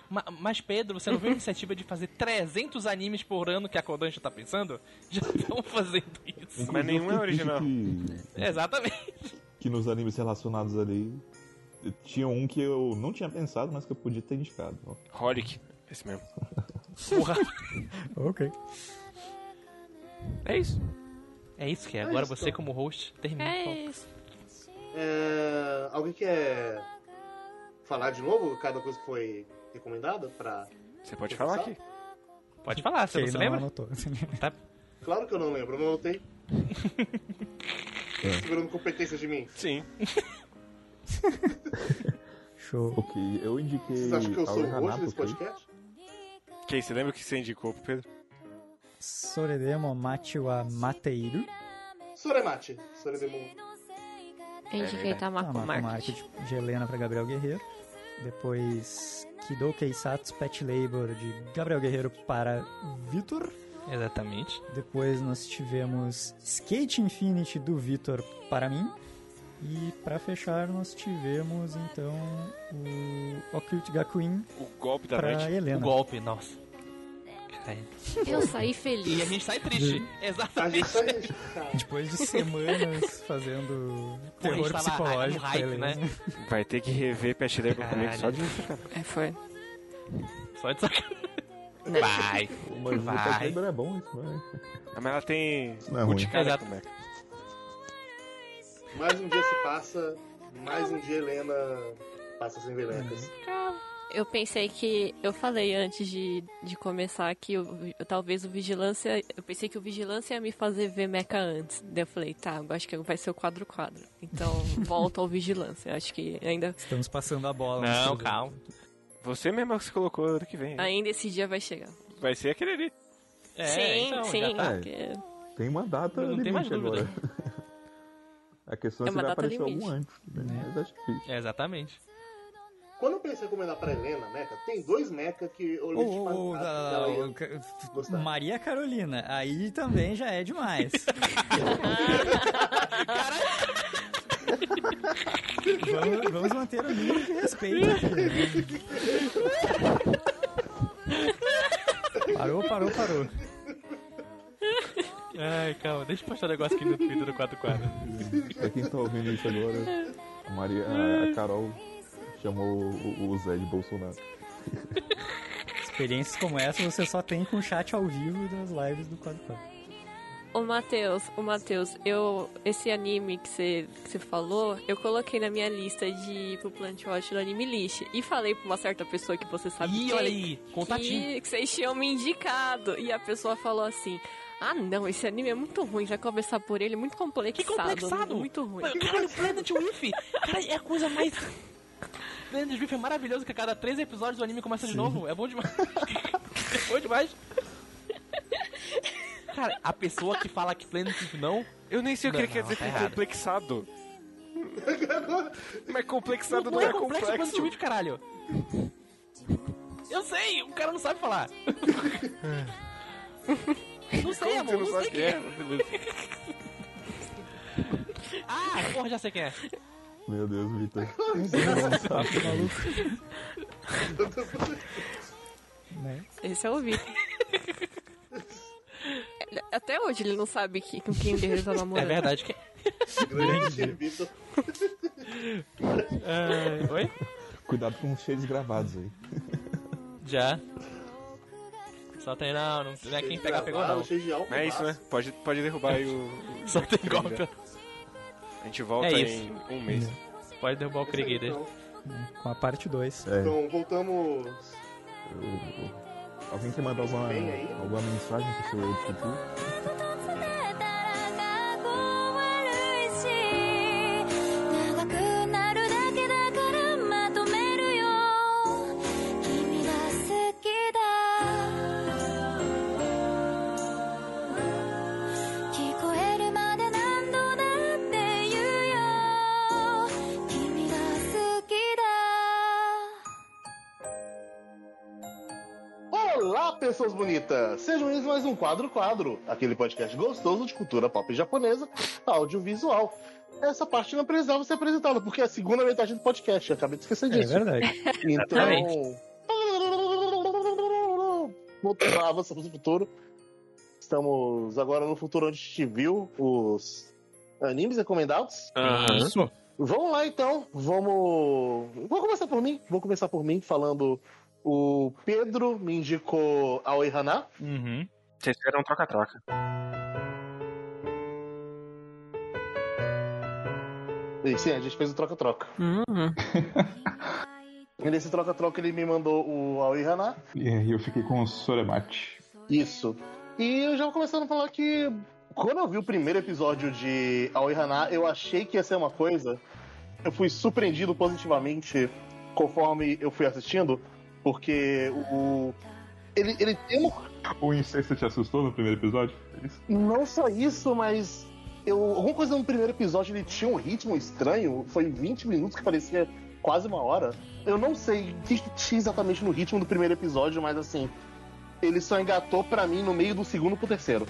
S3: Ma- Mas, Pedro, você não viu a iniciativa de fazer 300 animes por ano que a Kodansha tá pensando? Já estão fazendo isso.
S4: Mas nenhum é original.
S5: Que,
S3: Exatamente.
S5: que nos animes relacionados ali tinha um que eu não tinha pensado, mas que eu podia ter indicado. ó.
S4: Holic. Esse mesmo.
S3: Porra.
S6: Ok.
S4: É isso.
S3: É isso que é.
S2: É
S3: Agora
S2: isso,
S3: você,
S2: então.
S3: como host, termina.
S7: É isso.
S2: É, Alguém quer falar de novo cada coisa que foi recomendada? Pra...
S4: Você pode falar aqui.
S3: Pode falar, você não lembra?
S6: anotou.
S3: Tá.
S2: Claro que eu não lembro, eu não anotei.
S5: É.
S2: Segurando competência de mim.
S4: Sim.
S6: Show.
S5: Ok, eu indiquei.
S2: Vocês acham que eu sou o
S5: Hanapo,
S2: desse podcast?
S4: Quem? Você lembra o que você indicou pro Pedro?
S6: Soredemo Machi wa Mateiru.
S2: Soremate. Soremate.
S7: Eu indiquei
S6: Tá,
S7: Tamako Market.
S6: de, Helena para Gabriel Guerreiro. Depois Kido Keisatsu Pet Labor de Gabriel Guerreiro para Vitor.
S3: Exatamente.
S6: Depois nós tivemos Skate Infinity do Vitor para mim. E para fechar nós tivemos então o Occult Gakuin
S4: O golpe da
S6: para
S4: noite.
S3: O
S6: Helena.
S3: golpe, nossa.
S7: Eu saí
S3: E a
S7: feliz.
S3: gente sai triste.
S2: A gente
S3: Exatamente.
S2: sai. Cara,
S6: Depois de semanas fazendo terror psicológico
S3: hype,
S6: Helena.
S3: né?
S4: Vai ter que rever Pet Labor comigo só de.
S7: É, foi.
S3: Só de sacanagem. Vai.
S5: Mas o
S3: Vai.
S5: Pet Labor é bom, isso não é?
S4: Ah, Mas ela tem
S5: Não é ruim.
S4: Urticária
S3: Exato.
S4: mecha.
S2: mais um dia se passa, mais um dia Helena passa sem velecas.
S7: Eu pensei que. Eu falei antes de, de começar que o- talvez o Vigilância. Eu pensei que o Vigilância ia me fazer ver Mecha antes. Daí eu falei, tá, eu acho que vai ser o quadro-quadro. Então, volta ao Vigilância. Acho que ainda,
S6: Estamos passando a bola.
S3: Não, calma.
S4: Você mesmo que se colocou ano que vem.
S7: ainda esse dia vai chegar.
S4: Vai ser aquele ali.
S3: É,
S7: sim,
S3: então,
S7: sim.
S3: tá.
S7: porque-
S5: Tem uma data
S3: Não tem mais dúvida.
S5: agora. A questão é
S7: É
S5: se
S7: uma
S5: vai
S7: data
S5: aparecer
S7: limite.
S5: algum antes. Né? Mas acho difícil.
S3: É, exatamente.
S2: Quando eu pensei em recomendar pra Helena, Mecha, tem dois Mecha que eu ela
S6: ah,
S2: ia
S6: ah,
S2: gostar.
S6: Maria Carolina, aí também já é demais. vamos, vamos manter o nível de respeito aqui. né? Parou, parou, parou.
S3: Ai, calma, deixa eu postar um negócio aqui no Twitter do 44.
S5: Pra quem tá ouvindo isso agora, a, Maria, a, a Carol chamou o, o Zé de Bolsonaro.
S6: Experiências como essa você só tem com o chat ao vivo das lives do 44.
S7: Ô, Matheus, o Matheus, eu. Esse anime que você, que você falou, eu coloquei na minha lista de ir pro Plant Watch do Anime List. E falei pra uma certa pessoa que você sabe
S3: Ih,
S7: quem,
S3: olha aí, contatinho.
S7: que, vocês tinham me indicado. E a pessoa falou assim. Ah não, esse anime é muito ruim, vai começar por ele, muito complexado.
S3: Que complexado?
S7: Muito ruim.
S3: Caralho, Planet Riff! Cara, é a coisa mais. Planet Riff é maravilhoso que a cada três episódios o anime começa de novo. É bom demais. é bom demais. Cara, a pessoa que fala que Planet Riff não.
S4: Eu nem sei o que ele
S3: Não,
S4: quer dizer
S3: tá
S4: com
S3: errado.
S4: complexado. Mas complexado
S3: Não,
S4: não,
S3: é complexo Planet
S4: complexo.
S3: Riff, caralho. Eu sei, o cara não sabe falar. Não sei,
S4: Como
S3: amor, não
S4: não
S3: sei quem é. Ah, porra, já sei quem é.
S5: Meu Deus, Vitor.
S6: Né?
S7: Esse é o Vitor. Até hoje ele não sabe que, com quem ele tá
S3: É
S7: namorando.
S3: verdade que.
S2: Grande Vitor.
S3: Ah, oi?
S5: Cuidado com os cheiros gravados aí.
S3: Já. Só tem não, não, não é quem pegar pegou não.
S2: Cheio de álcool,
S4: É isso, né? Pode, pode derrubar aí o. o-
S3: Só tem golpe.
S4: A gente volta
S3: É
S4: em um mês.
S3: Pode derrubar o Krieg aí.
S2: Então,
S6: Com a parte 2.
S5: É,
S2: então, voltamos.
S5: eu- alguém quer mandar alguma, alguma mensagem pro seu eu futuro?
S2: Pessoas bonitas! Sejam bem-vindos a mais um Quadro Quadro, aquele podcast gostoso de cultura pop japonesa, audiovisual. Essa parte não precisava ser apresentada, porque é a segunda metade do podcast, eu acabei de esquecer
S6: É
S2: disso.
S6: verdade.
S2: Então. Voltando lá, avançamos no futuro. Estamos agora no futuro onde a gente viu os animes recomendados.
S4: Aham.
S3: Isso.
S2: Vamos lá então, vamos. Vou começar por mim. Vou começar por mim falando. O Pedro me indicou a Oihana.
S3: Uhum.
S4: Vocês fizeram um troca-troca.
S2: E sim, a gente fez o troca-troca.
S7: Uhum.
S2: E nesse troca-troca ele me mandou o Aoihana.
S5: E aí eu fiquei com o Soremate.
S2: Isso. E eu já vou começando a falar que quando eu vi o primeiro episódio de Aoihana, eu achei que ia ser uma coisa. Eu fui surpreendido positivamente conforme eu fui assistindo, porque o. Ele, ele tem uma
S5: O incesto te assustou no primeiro episódio? É?
S2: Não só isso, mas eu, alguma coisa no primeiro episódio ele tinha um ritmo estranho. Foi 20 minutos que parecia quase uma hora. Eu não sei o que, tinha exatamente no ritmo do primeiro episódio, mas assim, ele só engatou pra mim no meio do segundo pro terceiro.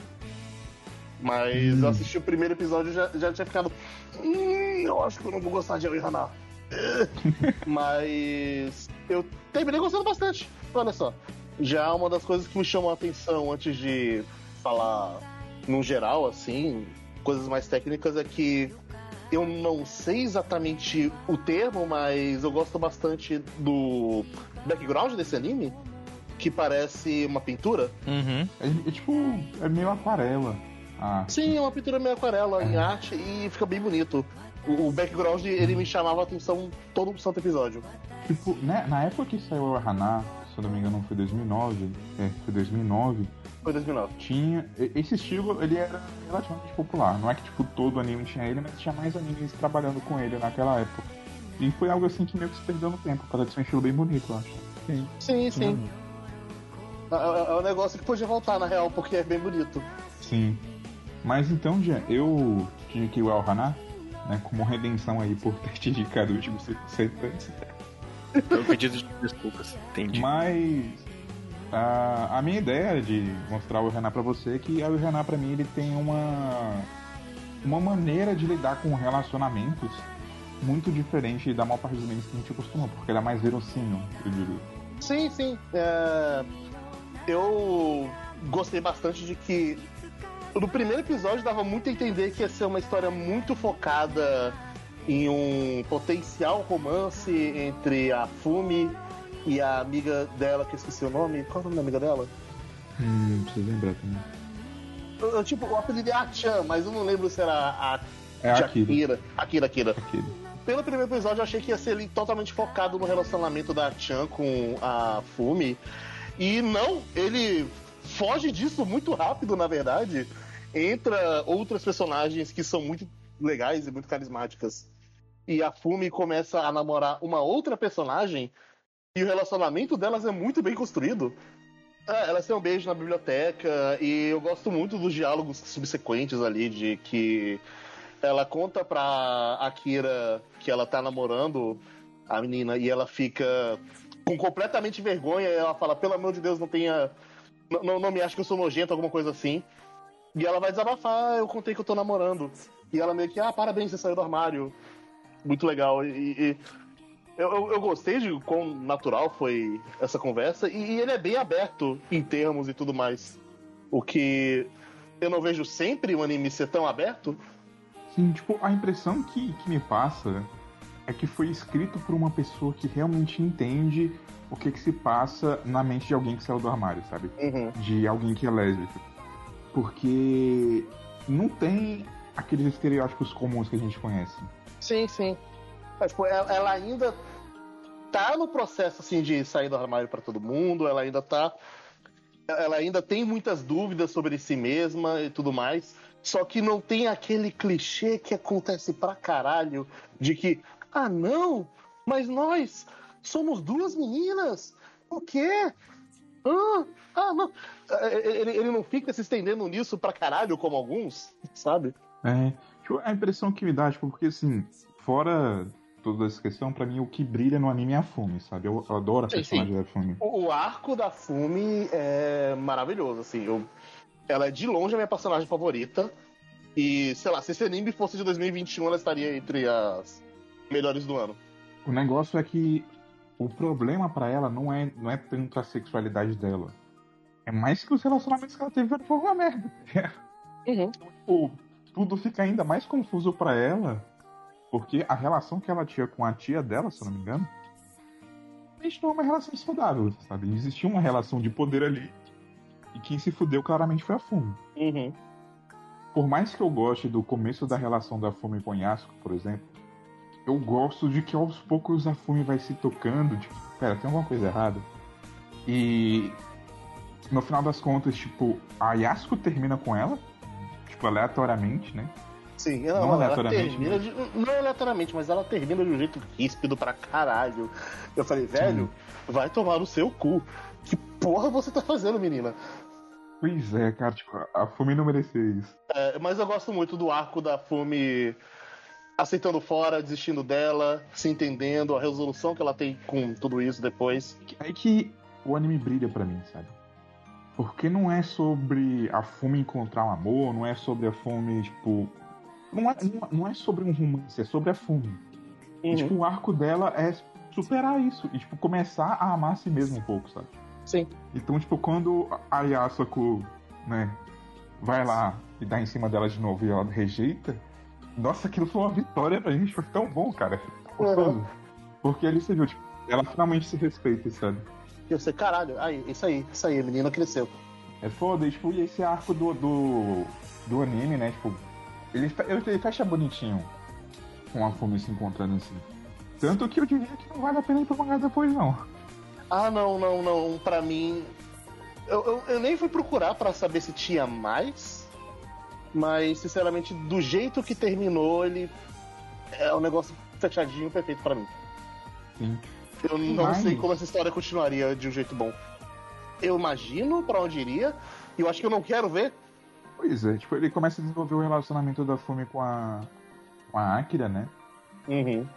S2: Mas eu assisti o primeiro episódio e já, já tinha ficado. Hum, eu acho que eu não vou gostar de Aoihana. Mas eu terminei gostando bastante. Olha só. Já uma das coisas que me chamou a atenção antes de falar no geral, assim, coisas mais técnicas é que eu não sei exatamente o termo, mas eu gosto bastante do background desse anime, que parece uma pintura.
S3: Uhum.
S5: É, é tipo, é meio aquarela. Ah,
S2: Sim, é uma pintura meio aquarela em arte e fica bem bonito. O o background, ele me chamava a atenção todo o santo episódio.
S5: tipo, né, na época que saiu o Hana, se eu não me engano foi 2009, é, foi 2009,
S2: Foi 2009.
S5: tinha, esse estilo, ele era relativamente popular. Não é que, tipo, todo anime tinha ele, mas tinha mais animes trabalhando com ele naquela época. E foi algo assim que meio que se perdeu no tempo, causa de ser um estilo bem bonito, eu acho.
S6: Sim.
S2: Sim, sim. É, é- é um negócio que podia voltar, na real, porque é bem bonito.
S5: Sim. Mas então, Jean, eu te indiquei o El Haná, né, como redenção aí por ter te indicado o último antes.
S4: É um pedido de desculpas. Entendi.
S5: Mas a, a minha ideia de mostrar o Renan pra você é que o Renan pra mim ele tem uma uma maneira de lidar com relacionamentos muito diferente da maior parte dos animes que a gente costuma, porque ele é mais verossímil, eu diria.
S2: Sim, sim. É, Eu gostei bastante de que no primeiro episódio dava muito a entender que ia ser uma história muito focada em um potencial romance entre a Fumi e a amiga dela, que eu esqueci o nome. Qual é o nome da amiga dela?
S5: Hum, preciso lembrar também.
S2: Eu- eu, tipo, o apelido é A-chan, mas eu não lembro se era a
S5: É Akira.
S2: Akira. Akira, Akira. Pelo primeiro episódio, eu achei que ia ser ali totalmente focado no relacionamento da Chan com a Fumi. E não, ele foge disso muito rápido, na verdade. Entra outras personagens que são muito legais e muito carismáticas. E a Fumi começa a namorar uma outra personagem. E o relacionamento delas é muito bem construído. É, elas têm um beijo na biblioteca. E eu gosto muito dos diálogos subsequentes ali, de que ela conta pra Akira que ela tá namorando a menina e ela fica com completamente vergonha. Ela fala: pelo amor de Deus, não tenha. Não, não me acha que eu sou nojento, alguma coisa assim. E ela vai desabafar: "Ah, eu contei que eu tô namorando. E ela meio que: ah, parabéns, você saiu do armário. Muito legal. E. e- eu, eu, eu gostei de quão natural foi essa conversa. E, e ele é bem aberto em termos e tudo mais. O que eu não vejo sempre um anime ser tão aberto.
S5: Sim, tipo, a impressão que, que me passa é que foi escrito por uma pessoa que realmente entende o que, que se passa na mente de alguém que saiu do armário, sabe?
S2: Uhum.
S5: De alguém que é lésbico. Porque não tem aqueles estereótipos comuns que a gente conhece.
S2: Sim, sim. Mas, tipo, ela, ela ainda tá no processo assim de sair do armário pra todo mundo, ela ainda tá. Ela ainda tem muitas dúvidas sobre si mesma e tudo mais. Só que não tem aquele clichê que acontece pra caralho de que, ah não, mas nós somos duas meninas. O quê? Ah, ah não. Ele, ele não fica se estendendo nisso pra caralho como alguns, sabe?
S5: É, tipo, a impressão que me dá, tipo, porque assim, fora toda essa questão, pra mim o que brilha no anime é a Fumi, sabe? Eu, eu adoro a personagem da Fumi.
S2: O, arco da Fumi é maravilhoso, assim. Eu, ela é de longe a minha personagem favorita. E, sei lá, se esse anime fosse de 2021, ela estaria entre as melhores do ano.
S5: O negócio é que o problema pra ela não é, não é tanto a sexualidade dela. É mais que os relacionamentos que ela teve foram uma merda.
S2: Uhum.
S5: Tipo, tudo fica ainda mais confuso pra ela, porque a relação que ela tinha com a tia dela, se eu não me engano, não é uma relação saudável, sabe? Existia uma relação de poder ali, e quem se fudeu claramente foi a Fumi.
S2: Uhum.
S5: Por mais que eu goste do começo da relação da Fumi com Yasuko, por exemplo, eu gosto de que aos poucos a Fumi vai se tocando, tipo, pera, tem alguma coisa errada. E no final das contas, tipo, a Yasuko termina com ela, tipo, aleatoriamente, né?
S2: Sim,
S5: Não
S2: não, ela
S5: aleatoriamente,
S2: termina de, não aleatoriamente, mas ela termina de um jeito ríspido pra caralho. Eu falei, velho, vai tomar no seu cu. Que porra você tá fazendo, menina?
S5: Pois é, cara, tipo, a Fumi não merecia isso.
S2: É, mas eu gosto muito do arco da Fumi aceitando fora, desistindo dela, se entendendo, a resolução que ela tem com tudo isso depois.
S5: Aí que o anime brilha pra mim, sabe? Porque não é sobre a Fumi encontrar um amor, não é sobre a Fumi, tipo. Não é, não- é sobre um romance, é sobre a Fumi. E,
S2: Uhum.
S5: tipo, o arco dela é superar isso e, tipo, começar a amar a si mesmo um pouco, sabe?
S2: Sim.
S5: Então, tipo, quando a Yasuko, né, vai lá e dá em cima dela de novo e ela rejeita, nossa, aquilo foi uma vitória pra gente, foi tão bom, cara. Foi gostoso. Porque ali você viu, tipo, ela finalmente se respeita, sabe?
S2: E eu sei, caralho, aí, isso aí, isso aí, a menina cresceu.
S5: É foda, e, tipo, e esse arco do, do, do anime, né, tipo, ele, ele fecha bonitinho com a Fumi se encontrando assim. Tanto que eu diria que não vale a pena ir pro mangá depois, não.
S2: Ah, não, não, não, pra mim. Eu, eu, eu nem fui procurar pra saber se tinha mais, mas, sinceramente, do jeito que terminou, ele é um negócio fechadinho perfeito pra mim.
S5: Sim.
S2: Eu não
S5: Mas-
S2: sei como essa história continuaria de um jeito bom. eu imagino pra onde iria, e eu acho que eu não quero ver.
S5: Pois é, tipo, ele começa a desenvolver o relacionamento da Fumi com a. com a Akira, né?
S2: Uhum.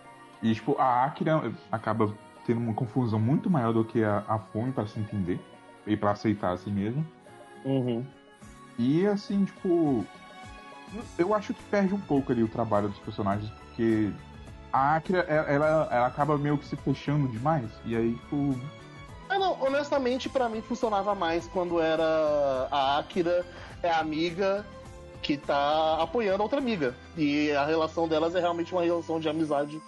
S5: E, tipo, a Akira acaba tendo uma confusão muito maior do que a, a Fumi pra se entender e pra aceitar a si mesmo.
S2: Uhum.
S5: E, assim, tipo. Eu acho que perde um pouco ali o trabalho dos personagens, porque a Akira, ela, ela, ela acaba meio que se fechando demais. E aí, tipo.
S2: Ah, não, honestamente, pra mim funcionava mais quando era a Akira é a amiga que tá apoiando a outra amiga. E a relação delas é realmente uma relação de amizade,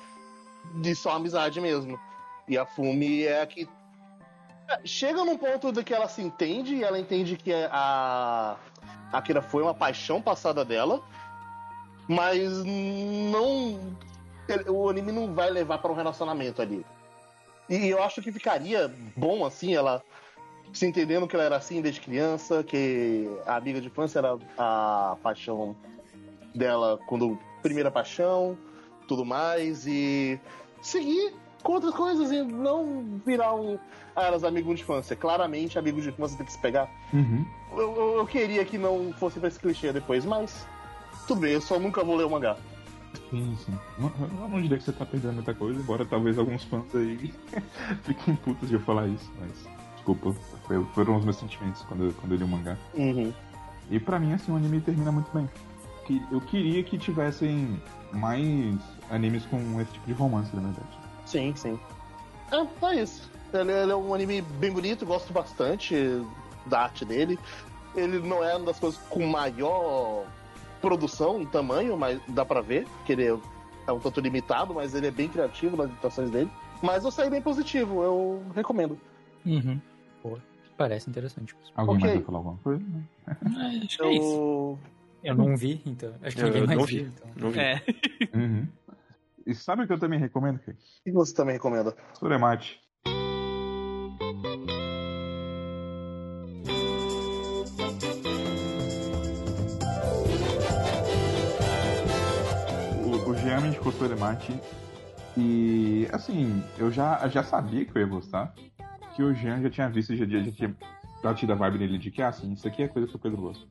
S2: de só amizade mesmo. E a Fumi é a que. É, Chega num ponto de que ela se entende, e ela entende que a a Akira foi uma paixão passada dela, mas não. O anime não vai levar para um relacionamento ali. E eu acho que ficaria bom assim, ela se entendendo que ela era assim desde criança, que a amiga de infância era a paixão dela quando primeira paixão, tudo mais, e seguir com outras coisas e não virar um. Ah, elas amigos de infância. Claramente, amigos de infância tem que se pegar.
S5: Uhum.
S2: Eu, eu- eu queria que não fosse pra esse clichê depois, mas tudo bem, eu só nunca vou ler o mangá.
S5: Sim, sim. Não- Eu não diria que você tá perdendo muita coisa, embora talvez alguns fãs aí fiquem putos de eu falar isso, mas desculpa, foram os meus sentimentos quando, eu- quando eu li o mangá.
S2: Uhum.
S5: E pra mim, assim, o anime termina muito bem. Eu queria que tivessem mais animes com esse tipo de romance, na verdade.
S2: Sim, sim. É, é isso. Ele, ele é um anime bem bonito, gosto bastante da arte dele. Ele não é uma das coisas com maior produção em tamanho, mas dá pra ver que ele é, é um tanto limitado, mas ele é bem criativo nas limitações dele. Mas eu saí bem positivo, eu recomendo.
S6: Uhum. Boa. Parece interessante.
S5: Alguém
S2: Ok.
S5: mais vai falar alguma coisa? Né?
S3: Acho que é isso.
S2: Eu...
S6: Eu não vi, então. Acho que
S4: Eu-
S6: ninguém
S4: eu
S6: mais
S4: não
S6: viu.
S4: vi.
S6: Então.
S4: Não vi.
S3: É.
S5: Uhum. E sabe o que eu também recomendo?
S2: O que você também recomenda?
S5: Suremate. Jean me indicou Suremate e, assim, eu já, já sabia que eu ia gostar, que o Jean já tinha visto, já, já tinha batido a vibe dele de que, ah, sim, isso aqui é coisa que o Pedro gosta.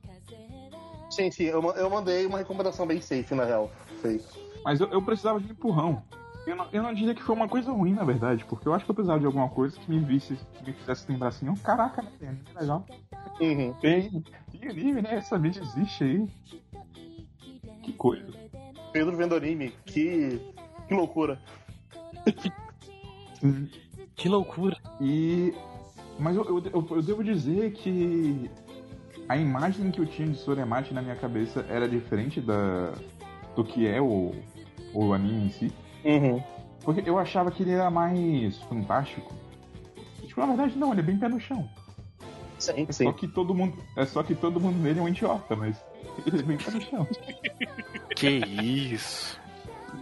S2: Sim, sim, eu, eu mandei uma recomendação bem safe, na real. Sei.
S5: Mas eu, eu precisava de um empurrão. Eu não, eu não diria que foi uma coisa ruim, na verdade, porque eu acho que eu precisava de alguma coisa que me visse, que me fizesse lembrar assim, oh, caraca, né, legal.
S2: Uhum.
S5: Tem, tem anime, né? Essa mídia existe aí. Que coisa.
S2: Pedro vendo anime, que, que loucura.
S3: Que loucura.
S5: E. Mas eu, eu, eu- eu devo dizer que a imagem que eu tinha de Soremate na minha cabeça era diferente da, do que é o, o anime em si.
S2: Uhum.
S5: Porque eu achava que ele era mais fantástico. Tipo, na verdade não, ele é bem pé no chão.
S2: Sim,
S5: É
S2: sim.
S5: só que todo mundo. É só que todo mundo nele é um idiota, mas ele é bem pé no chão.
S4: Que isso?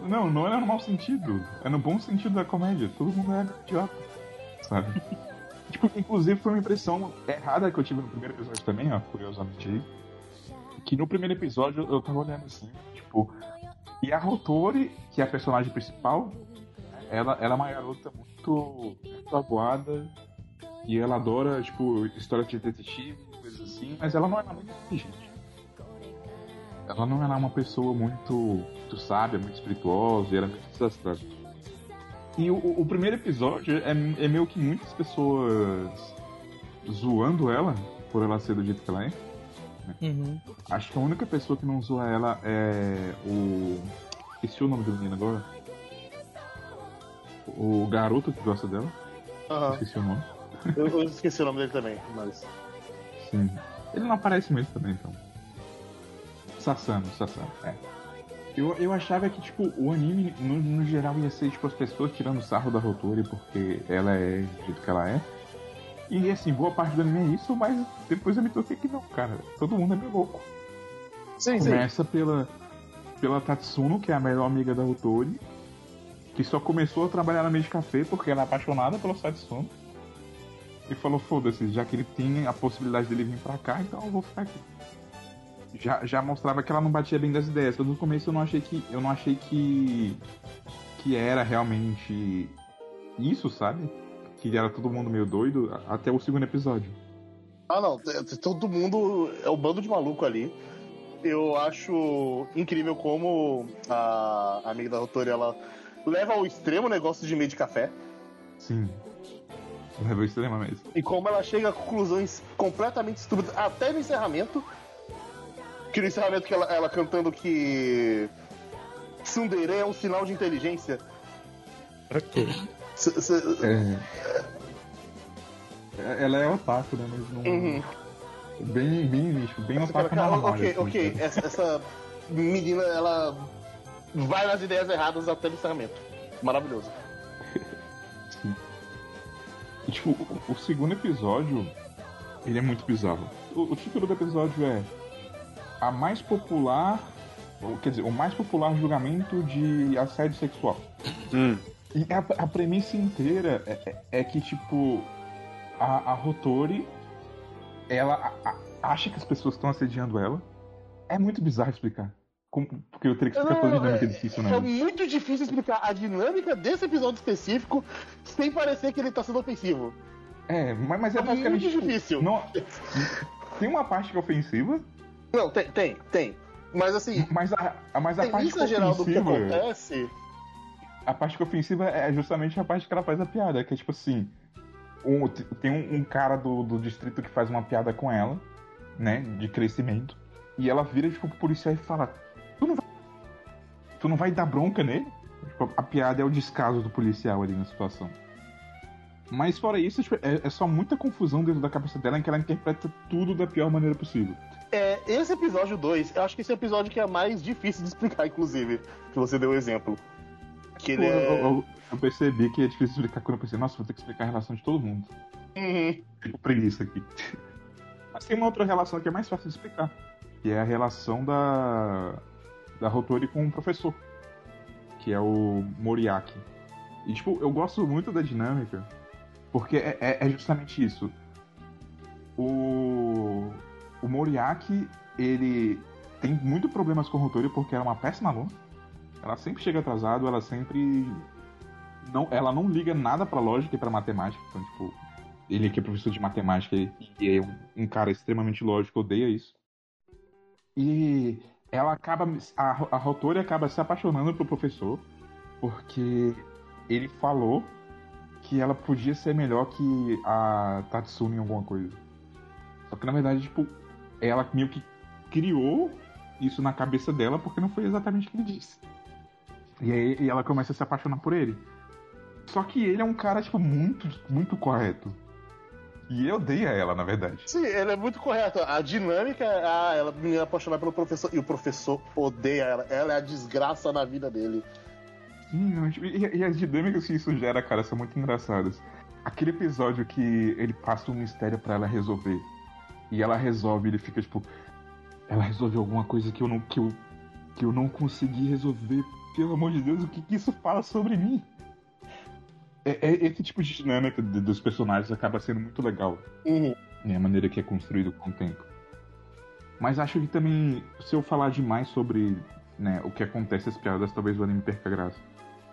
S5: Não, não é no mau sentido. É no bom sentido da comédia. Todo mundo é idiota. Sabe? tipo, inclusive foi uma impressão errada que eu tive no primeiro episódio também, ó, curiosamente. Que no primeiro episódio eu tava olhando assim, tipo. E a Rotori, que é a personagem principal, ela, ela é uma garota muito, muito avoada. E ela adora, tipo, história de detetive, coisas assim, mas ela não é muito inteligente. Ela não era uma pessoa muito, muito sábia, muito espirituosa, e era muito desastrosa. E o, o primeiro episódio é, é meio que muitas pessoas zoando ela, por ela ser do jeito que ela é.
S6: Uhum.
S5: Acho que a única pessoa que não zoa ela é o. Esqueci o nome do menino agora. O garoto que gosta dela.
S2: Aham.
S5: Esqueci o nome.
S2: Eu, eu esqueci o nome dele também, mas.
S5: Sim. Ele não aparece muito também, então. Sasano, Sasano, é. Eu, eu achava que, tipo, o anime, no, no geral, ia ser, tipo, as pessoas tirando sarro da Rotori porque ela é do jeito que ela é. E, assim, boa parte do anime é isso, mas depois eu me toquei que não, cara. Todo mundo é meio louco.
S2: Sim, sim.
S5: Começa pela, pela Tatsuno, que é a melhor amiga da Rotori, que só começou a trabalhar na Made Café porque ela é apaixonada pelo Tatsuno. E falou, foda-se, já que ele tem a possibilidade dele vir pra cá, então eu vou ficar aqui. Já, já mostrava que ela não batia bem das ideias. No começo eu não achei que. Eu não achei que. que era realmente isso, sabe? Que era todo mundo meio doido, até o segundo episódio.
S2: Ah, não. t- Todo mundo é o bando de maluco ali. Eu acho incrível como a amiga da doutora ela leva ao extremo o negócio de meio de café.
S5: Sim. Levou extremamente.
S2: E como ela chega a conclusões completamente estúpidas, até no encerramento. Que no encerramento que ela, ela cantando que. Tsundere é um sinal de inteligência.
S6: Ok.
S2: C- c-
S5: É... Ela é otaku, né? Mas não.
S2: Uhum.
S5: Bem, bem nicho, bem
S2: Você
S5: otaku
S2: cara,
S5: normal.
S2: ok,
S5: assim,
S2: ok.
S5: né?
S2: Essa, essa menina, ela vai nas ideias erradas até no encerramento. Maravilhoso.
S5: E, tipo, o, o segundo episódio, ele é muito bizarro. O, o título do episódio é A mais popular, quer dizer, o mais popular julgamento de assédio sexual.
S4: Hum.
S5: E a, a premissa inteira é, é- é que, tipo, a, a Rotori, ela a- a- acha que as pessoas estão assediando ela. É muito bizarro explicar. Como- porque eu teria que explicar toda a dinâmica disso, né?
S2: é muito difícil explicar a dinâmica desse episódio específico sem parecer que ele tá sendo ofensivo.
S5: É, mas, mas é
S2: É
S5: basicamente.
S2: muito
S5: tipo,
S2: difícil.
S5: Não, tem uma parte que é ofensiva,
S2: Não, tem, tem, tem. Mas assim,
S5: mas a, mas a
S2: a
S5: parte é
S2: geral do que
S5: ofensiva.
S2: acontece.
S5: A parte que ofensiva é justamente a parte que ela faz a piada, que é tipo assim. um- tem um, um cara do, do distrito que faz uma piada com ela, né? De crescimento. E ela vira, tipo, pro policial e fala: Tu não vai, tu não vai dar bronca nele? Tipo, a piada é o descaso do policial ali na situação. Mas fora isso, tipo, é, é só muita confusão dentro da cabeça dela em que ela interpreta tudo da pior maneira possível.
S2: É, esse episódio 2, eu acho que esse é o episódio que é mais difícil de explicar, inclusive. Que você deu o exemplo. Que ele
S5: eu,
S2: é.
S5: eu- eu percebi que é difícil explicar quando eu pensei, nossa, vou ter que explicar a relação de todo mundo.
S2: Uhum.
S5: Tipo, preguiça aqui. Mas tem uma outra relação que é mais fácil de explicar. Que é a relação da. da Rotori com o professor. Que é o Moriaki. E, tipo, eu gosto muito da dinâmica. Porque é, é- é justamente isso. O. O Moriaki, ele tem muito problemas com a Rotori porque ela é uma péssima aluna. Ela sempre chega atrasado, ela sempre. Não, ela não liga nada pra lógica e pra matemática. Então, tipo, ele aqui é professor de matemática e é um, um cara extremamente lógico, odeia isso. E ela acaba. A, a Rotori acaba se apaixonando pelo professor porque ele falou que ela podia ser melhor que a Tatsumi em alguma coisa. Só que na verdade, tipo, ela meio que criou isso na cabeça dela porque não foi exatamente o que ele disse. E aí e ela começa a se apaixonar por ele. Só que ele é um cara, tipo, muito, muito correto. E eu odeia ela, na verdade.
S2: Sim, ele é muito correto. A dinâmica é ah, ela menina apaixonada pelo professor e o professor odeia ela. Ela é a desgraça na vida dele.
S5: Sim, tipo, e, e as dinâmicas que isso gera, cara, são muito engraçadas. Aquele episódio que ele passa um mistério pra ela resolver. E ela resolve, ele fica tipo. Ela resolveu alguma coisa que eu não, que eu, que eu não consegui resolver. Pelo amor de Deus, o que, que isso fala sobre mim? É, é- esse tipo de dinâmica dos personagens acaba sendo muito legal.
S2: Uhum.
S5: né, a maneira que é construído com o tempo. Mas acho que também, se eu falar demais sobre né, o que acontece, as piadas, talvez o anime perca a graça.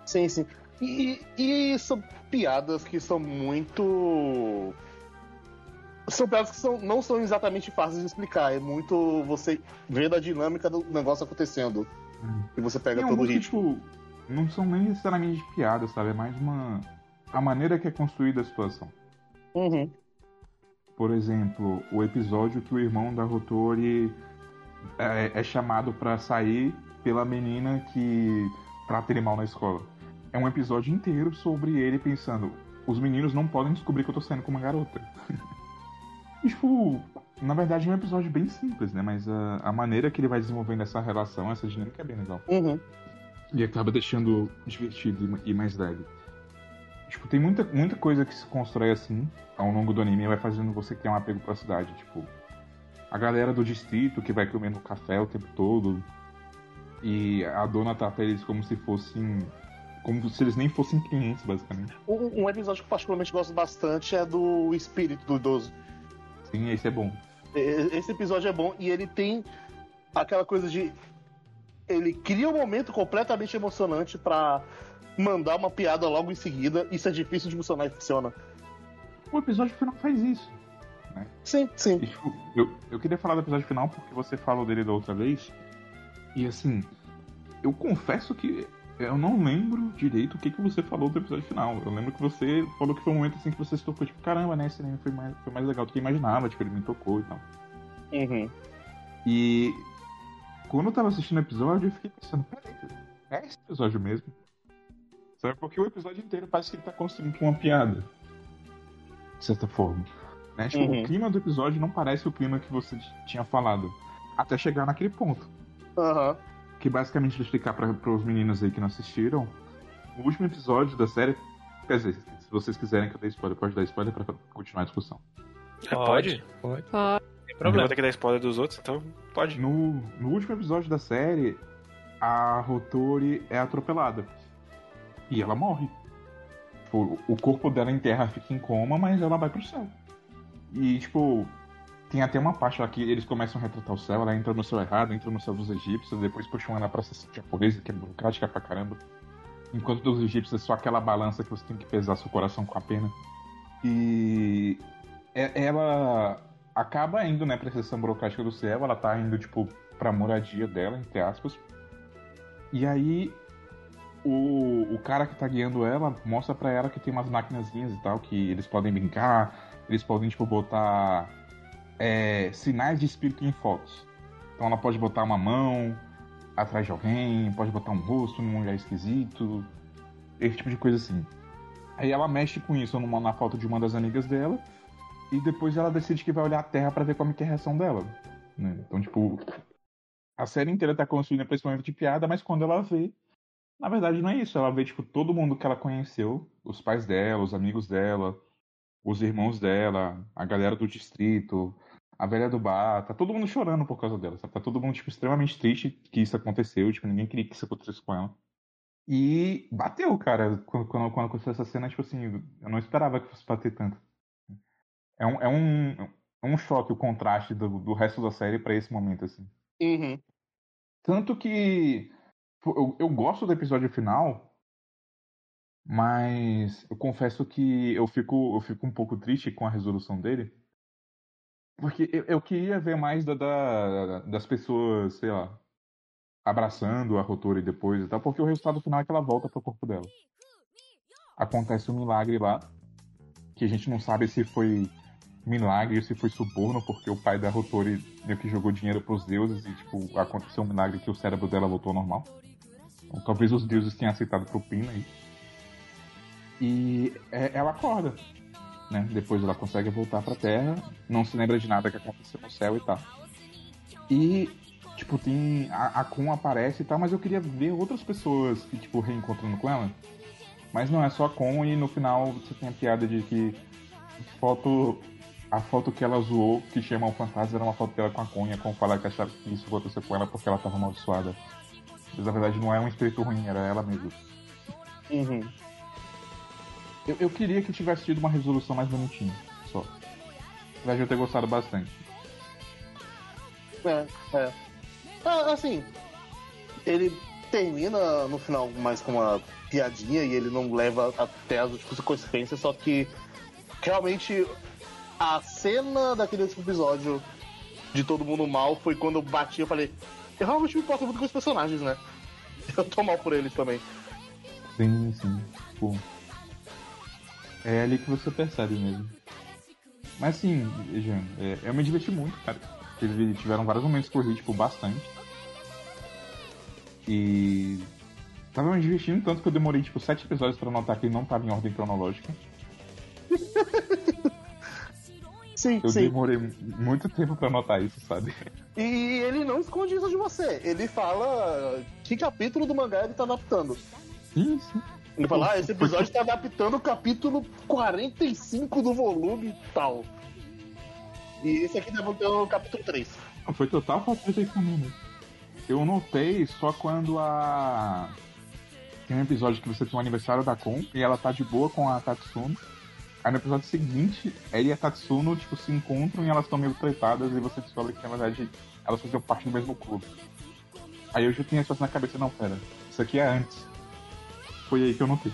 S2: Sim, sim. E, e são piadas que são muito. São piadas que são, não são exatamente fáceis de explicar. É muito você vendo a dinâmica do negócio acontecendo.
S5: Hum.
S2: E você pega todo o ritmo.
S5: tipo, não são nem necessariamente piadas, sabe? É mais uma. a maneira que é construída a situação.
S2: Uhum.
S5: Por exemplo, o episódio que o irmão da Rotori é, é chamado pra sair pela menina que trata ele mal na escola. É um episódio inteiro sobre ele pensando: os meninos não podem descobrir que eu tô saindo com uma garota. E, tipo, na verdade é um episódio bem simples, né? Mas a, a maneira que ele vai desenvolvendo essa relação, essa dinâmica é bem legal.
S2: Uhum.
S5: E acaba deixando divertido e mais leve. Tipo, tem muita, muita coisa que se constrói assim ao longo do anime e vai fazendo você criar um apego pra cidade. Tipo, a galera do distrito que vai comendo café o tempo todo. E a dona trata eles como se fossem. Como se eles nem fossem clientes, basicamente.
S2: Um, um episódio que eu particularmente gosto bastante é do espírito do idoso.
S5: Sim, esse é bom.
S2: Esse episódio é bom e ele tem aquela coisa de. Ele cria um momento completamente emocionante pra mandar uma piada logo em seguida. Isso é difícil de funcionar e funciona.
S5: O episódio final faz isso. né?
S2: Sim, sim.
S5: E, tipo, eu, eu queria falar do episódio final porque você falou dele da outra vez. E assim, eu confesso que eu não lembro direito o que, que você falou do episódio final. Eu lembro que você falou que foi um momento assim que você se tocou, tipo, caramba, né? Esse anime foi mais, foi mais legal do que eu imaginava, tipo, ele me tocou e tal.
S2: Uhum.
S5: E quando eu tava assistindo o episódio, eu fiquei pensando, peraí, é esse episódio mesmo? Sabe? Porque o episódio inteiro parece que ele tá construindo uma piada. De certa forma. Né? Tipo,
S2: Uhum.
S5: o clima do episódio não parece o clima que você tinha falado. Até chegar naquele ponto.
S2: Aham.
S5: Que basicamente vou explicar para os meninos aí que não assistiram. O último episódio da série. Quer dizer, se vocês quiserem que eu dê spoiler, pode dar spoiler pra continuar a discussão.
S4: Ah, pode?
S3: Pode.
S7: Ó,
S3: Tem problema.
S4: vou ter que dar spoiler dos outros, então pode.
S5: No, no último episódio da série, a Rotori é atropelada. E ela morre. Tipo, o corpo dela em terra fica em coma, mas ela vai pro céu. E, tipo, tem até uma parte lá que eles começam a retratar o céu, ela entra no céu errado, entra no céu dos egípcios, depois puxam ela pra ser japonesa, que é burocrática pra caramba. Enquanto dos egípcios é só aquela balança que você tem que pesar seu coração com a pena. E é- ela acaba indo, né, pra sessão burocrática do céu, ela tá indo, tipo, pra moradia dela, entre aspas. E aí o, o cara que tá guiando ela mostra pra ela que tem umas maquinazinhas e tal, que eles podem brincar, eles podem, tipo, botar é, sinais de espírito em fotos. Então ela pode botar uma mão atrás de alguém, pode botar um rosto num lugar esquisito, esse tipo de coisa assim. Aí ela mexe com isso numa, na foto de uma das amigas dela, e depois ela decide que vai olhar a Terra pra ver como é é a reação dela. né? Então, tipo, a série inteira tá construída pra esse momento de piada, mas quando ela vê, na verdade não é isso. Ela vê, tipo, todo mundo que ela conheceu, os pais dela, os amigos dela, os irmãos dela, a galera do distrito, a velha do bar, tá todo mundo chorando por causa dela, sabe? Tá todo mundo, tipo, extremamente triste que isso aconteceu, tipo, ninguém queria que isso acontecesse com ela. E bateu, cara, quando, quando, quando aconteceu essa cena, tipo assim, eu não esperava que fosse bater tanto. É um, é um, é um choque o contraste do, do resto da série pra esse momento, assim.
S2: Uhum.
S5: Tanto que eu, eu gosto do episódio final, mas eu confesso que eu fico, eu fico um pouco triste com a resolução dele. Porque eu, eu queria ver mais da, da- das pessoas, sei lá, abraçando a Rotori depois e tal, porque o resultado final é que ela volta pro corpo dela. Acontece um milagre lá, que a gente não sabe se foi milagre, se foi suborno, porque o pai da Rotori meio que jogou dinheiro pros deuses e, tipo, aconteceu um milagre que o cérebro dela voltou ao normal. Então, talvez os deuses tenham aceitado propina aí. E é, ela acorda, né? Depois ela consegue voltar pra Terra, não se lembra de nada que aconteceu no céu e tal. E, tipo, tem. A, a Kun aparece e tal, mas eu queria ver outras pessoas que, tipo, reencontrando com ela. Mas não é só a Kun e no final você tem a piada de que foto. A foto que ela zoou, que chama o fantasma, era uma foto dela com a Kun, e a Kun que achava que isso aconteceu com ela porque ela tava amaldiçoada. Mas na verdade não é um espírito ruim, era ela mesma.
S2: Uhum.
S5: Eu, eu queria que tivesse tido uma resolução mais bonitinha, só. Apesar de eu ter gostado bastante.
S2: É, é. Ah, assim, ele termina no final mais com uma piadinha e ele não leva até as últimas consequências, só que realmente a cena daquele último episódio de todo mundo mal foi quando eu bati e falei, eu realmente me importo muito com os personagens, né? Eu tô mal por eles também.
S5: Sim, sim. Tipo, é ali que você percebe mesmo. Mas sim, Jean, é, eu me diverti muito, cara. Teve, tiveram vários momentos que eu ri, tipo, bastante. E. Tava me divertindo tanto que eu demorei, tipo, sete episódios pra notar que ele não tava em ordem cronológica.
S2: Sim,
S5: Eu
S2: sim.
S5: demorei muito tempo pra notar isso, sabe?
S2: E ele não esconde isso de você. Ele fala que capítulo do mangá ele tá adaptando.
S5: Sim, sim.
S2: Ele fala, ah, esse episódio tá adaptando o capítulo 45 do volume tal. E esse aqui deve ter o capítulo 3.
S5: Não, Foi total atenção minha mesmo. Eu notei só quando a. Tem um episódio que você tem o aniversário da Kon e ela tá de boa com a Tatsuno. Aí no episódio seguinte, ela e a Tatsuno, tipo, se encontram e elas estão meio tretadas e você descobre que, na verdade, elas faziam parte do mesmo clube. Aí eu já tinha isso na cabeça, não, pera, isso aqui é antes. Foi aí que eu notei.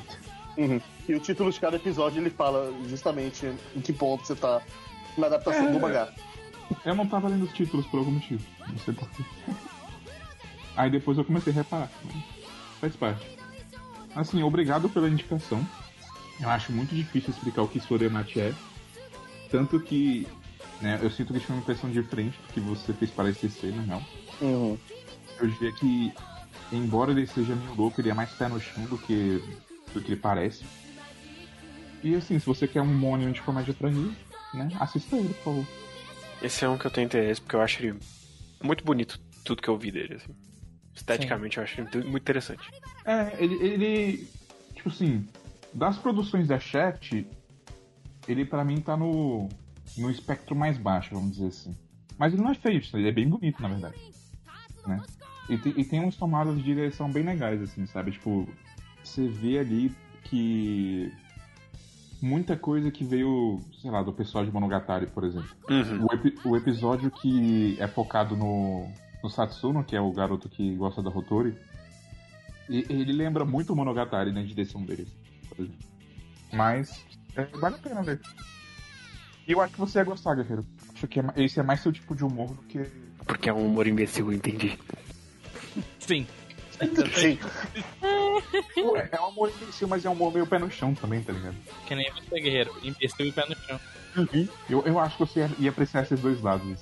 S2: Uhum. E o título de cada episódio ele fala justamente em que ponto você tá uma adaptação
S5: É.
S2: do mangá.
S5: Eu não tava lendo os títulos por algum motivo. Não sei porquê. Aí depois eu comecei a reparar. Faz parte. Assim, obrigado pela indicação. Eu acho muito difícil explicar o que Sorenate é. Tanto que né, eu sinto que tinha uma impressão diferente do que você fez parecer ser, na real.
S2: Uhum.
S5: Eu diria que, embora ele seja meio louco, ele é mais pé no chão do que, do que ele parece. E assim, se você quer um anime de comédia pra rir, né, assista ele, por favor.
S4: Esse é um que eu tenho interesse, porque eu acho ele muito bonito, tudo que eu vi dele. Assim. Esteticamente, eu acho ele muito interessante.
S5: É, ele, ele. Tipo assim, das produções da Shaft, ele pra mim tá no. no espectro mais baixo, vamos dizer assim. Mas ele não é feio, ele é bem bonito, na verdade. Né? E, tem, e tem umas tomadas de direção bem legais, assim, sabe? Tipo, você vê ali que. Muita coisa que veio, sei lá, do pessoal de Monogatari, por exemplo.
S4: Uhum.
S5: O, epi- o episódio que é focado no, no Satsuno, que é o garoto que gosta da Hotori, e- ele lembra muito o Monogatari na direção dele. por exemplo. Mas é, vale a pena ver. E eu acho que você ia gostar, Guerreiro. Acho que é esse é mais seu tipo de humor do que.
S4: Porque é um humor imbecil, eu entendi.
S3: Sim.
S2: Sim.
S5: Pô, É um humor imbecil, mas é um humor meio pé no chão também, tá ligado?
S3: Que nem você, guerreiro. Imbecil e pé no chão.
S5: Eu, eu acho que você ia, ia apreciar esses dois lados.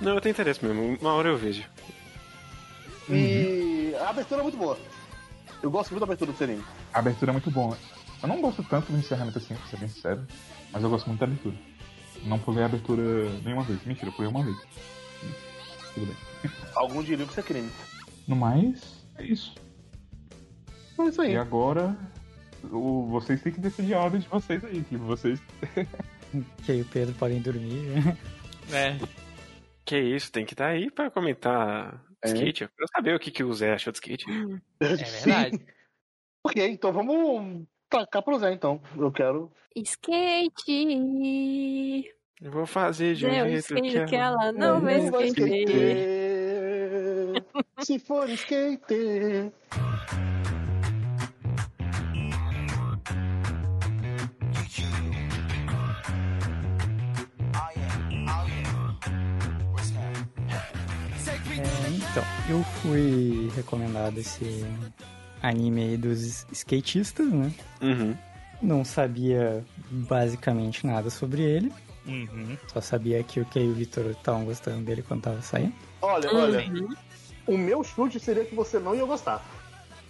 S4: Não, eu tenho interesse mesmo. Uma hora eu vejo.
S2: E a abertura é muito boa. Eu gosto muito da abertura do anime.
S5: A abertura é muito boa. Eu não gosto tanto do encerramento assim, pra ser bem sincero, mas eu gosto muito da abertura. Não pulei a abertura nenhuma vez. Mentira, eu pulei uma vez. Tudo bem.
S2: Algum diria que isso é crime.
S5: No mais, é isso.
S2: É isso aí.
S5: E agora, o- vocês têm que decidir a ordem de vocês aí. Tipo, vocês.
S6: Que aí o Pedro podem dormir.
S3: É.
S4: Que isso, tem que estar aí pra comentar
S2: É.
S4: skate. Eu quero saber o que, que o Zé achou de skate.
S3: É verdade.
S2: ok, então vamos tacar pro Zé, então. Eu quero.
S7: Skate!
S4: Eu vou fazer de um jeito
S7: skate que ela
S2: É,
S7: não vai
S2: Não vai
S7: skate.
S2: Se for skater.
S6: É, então, eu fui recomendado esse anime aí dos skatistas, né?
S4: Uhum.
S6: Não sabia basicamente nada sobre ele.
S3: Uhum.
S6: Só sabia que o Kei e o Vitor estavam gostando dele quando tava saindo.
S2: Olha, olha.
S7: Uhum.
S2: O meu chute seria que você não ia gostar.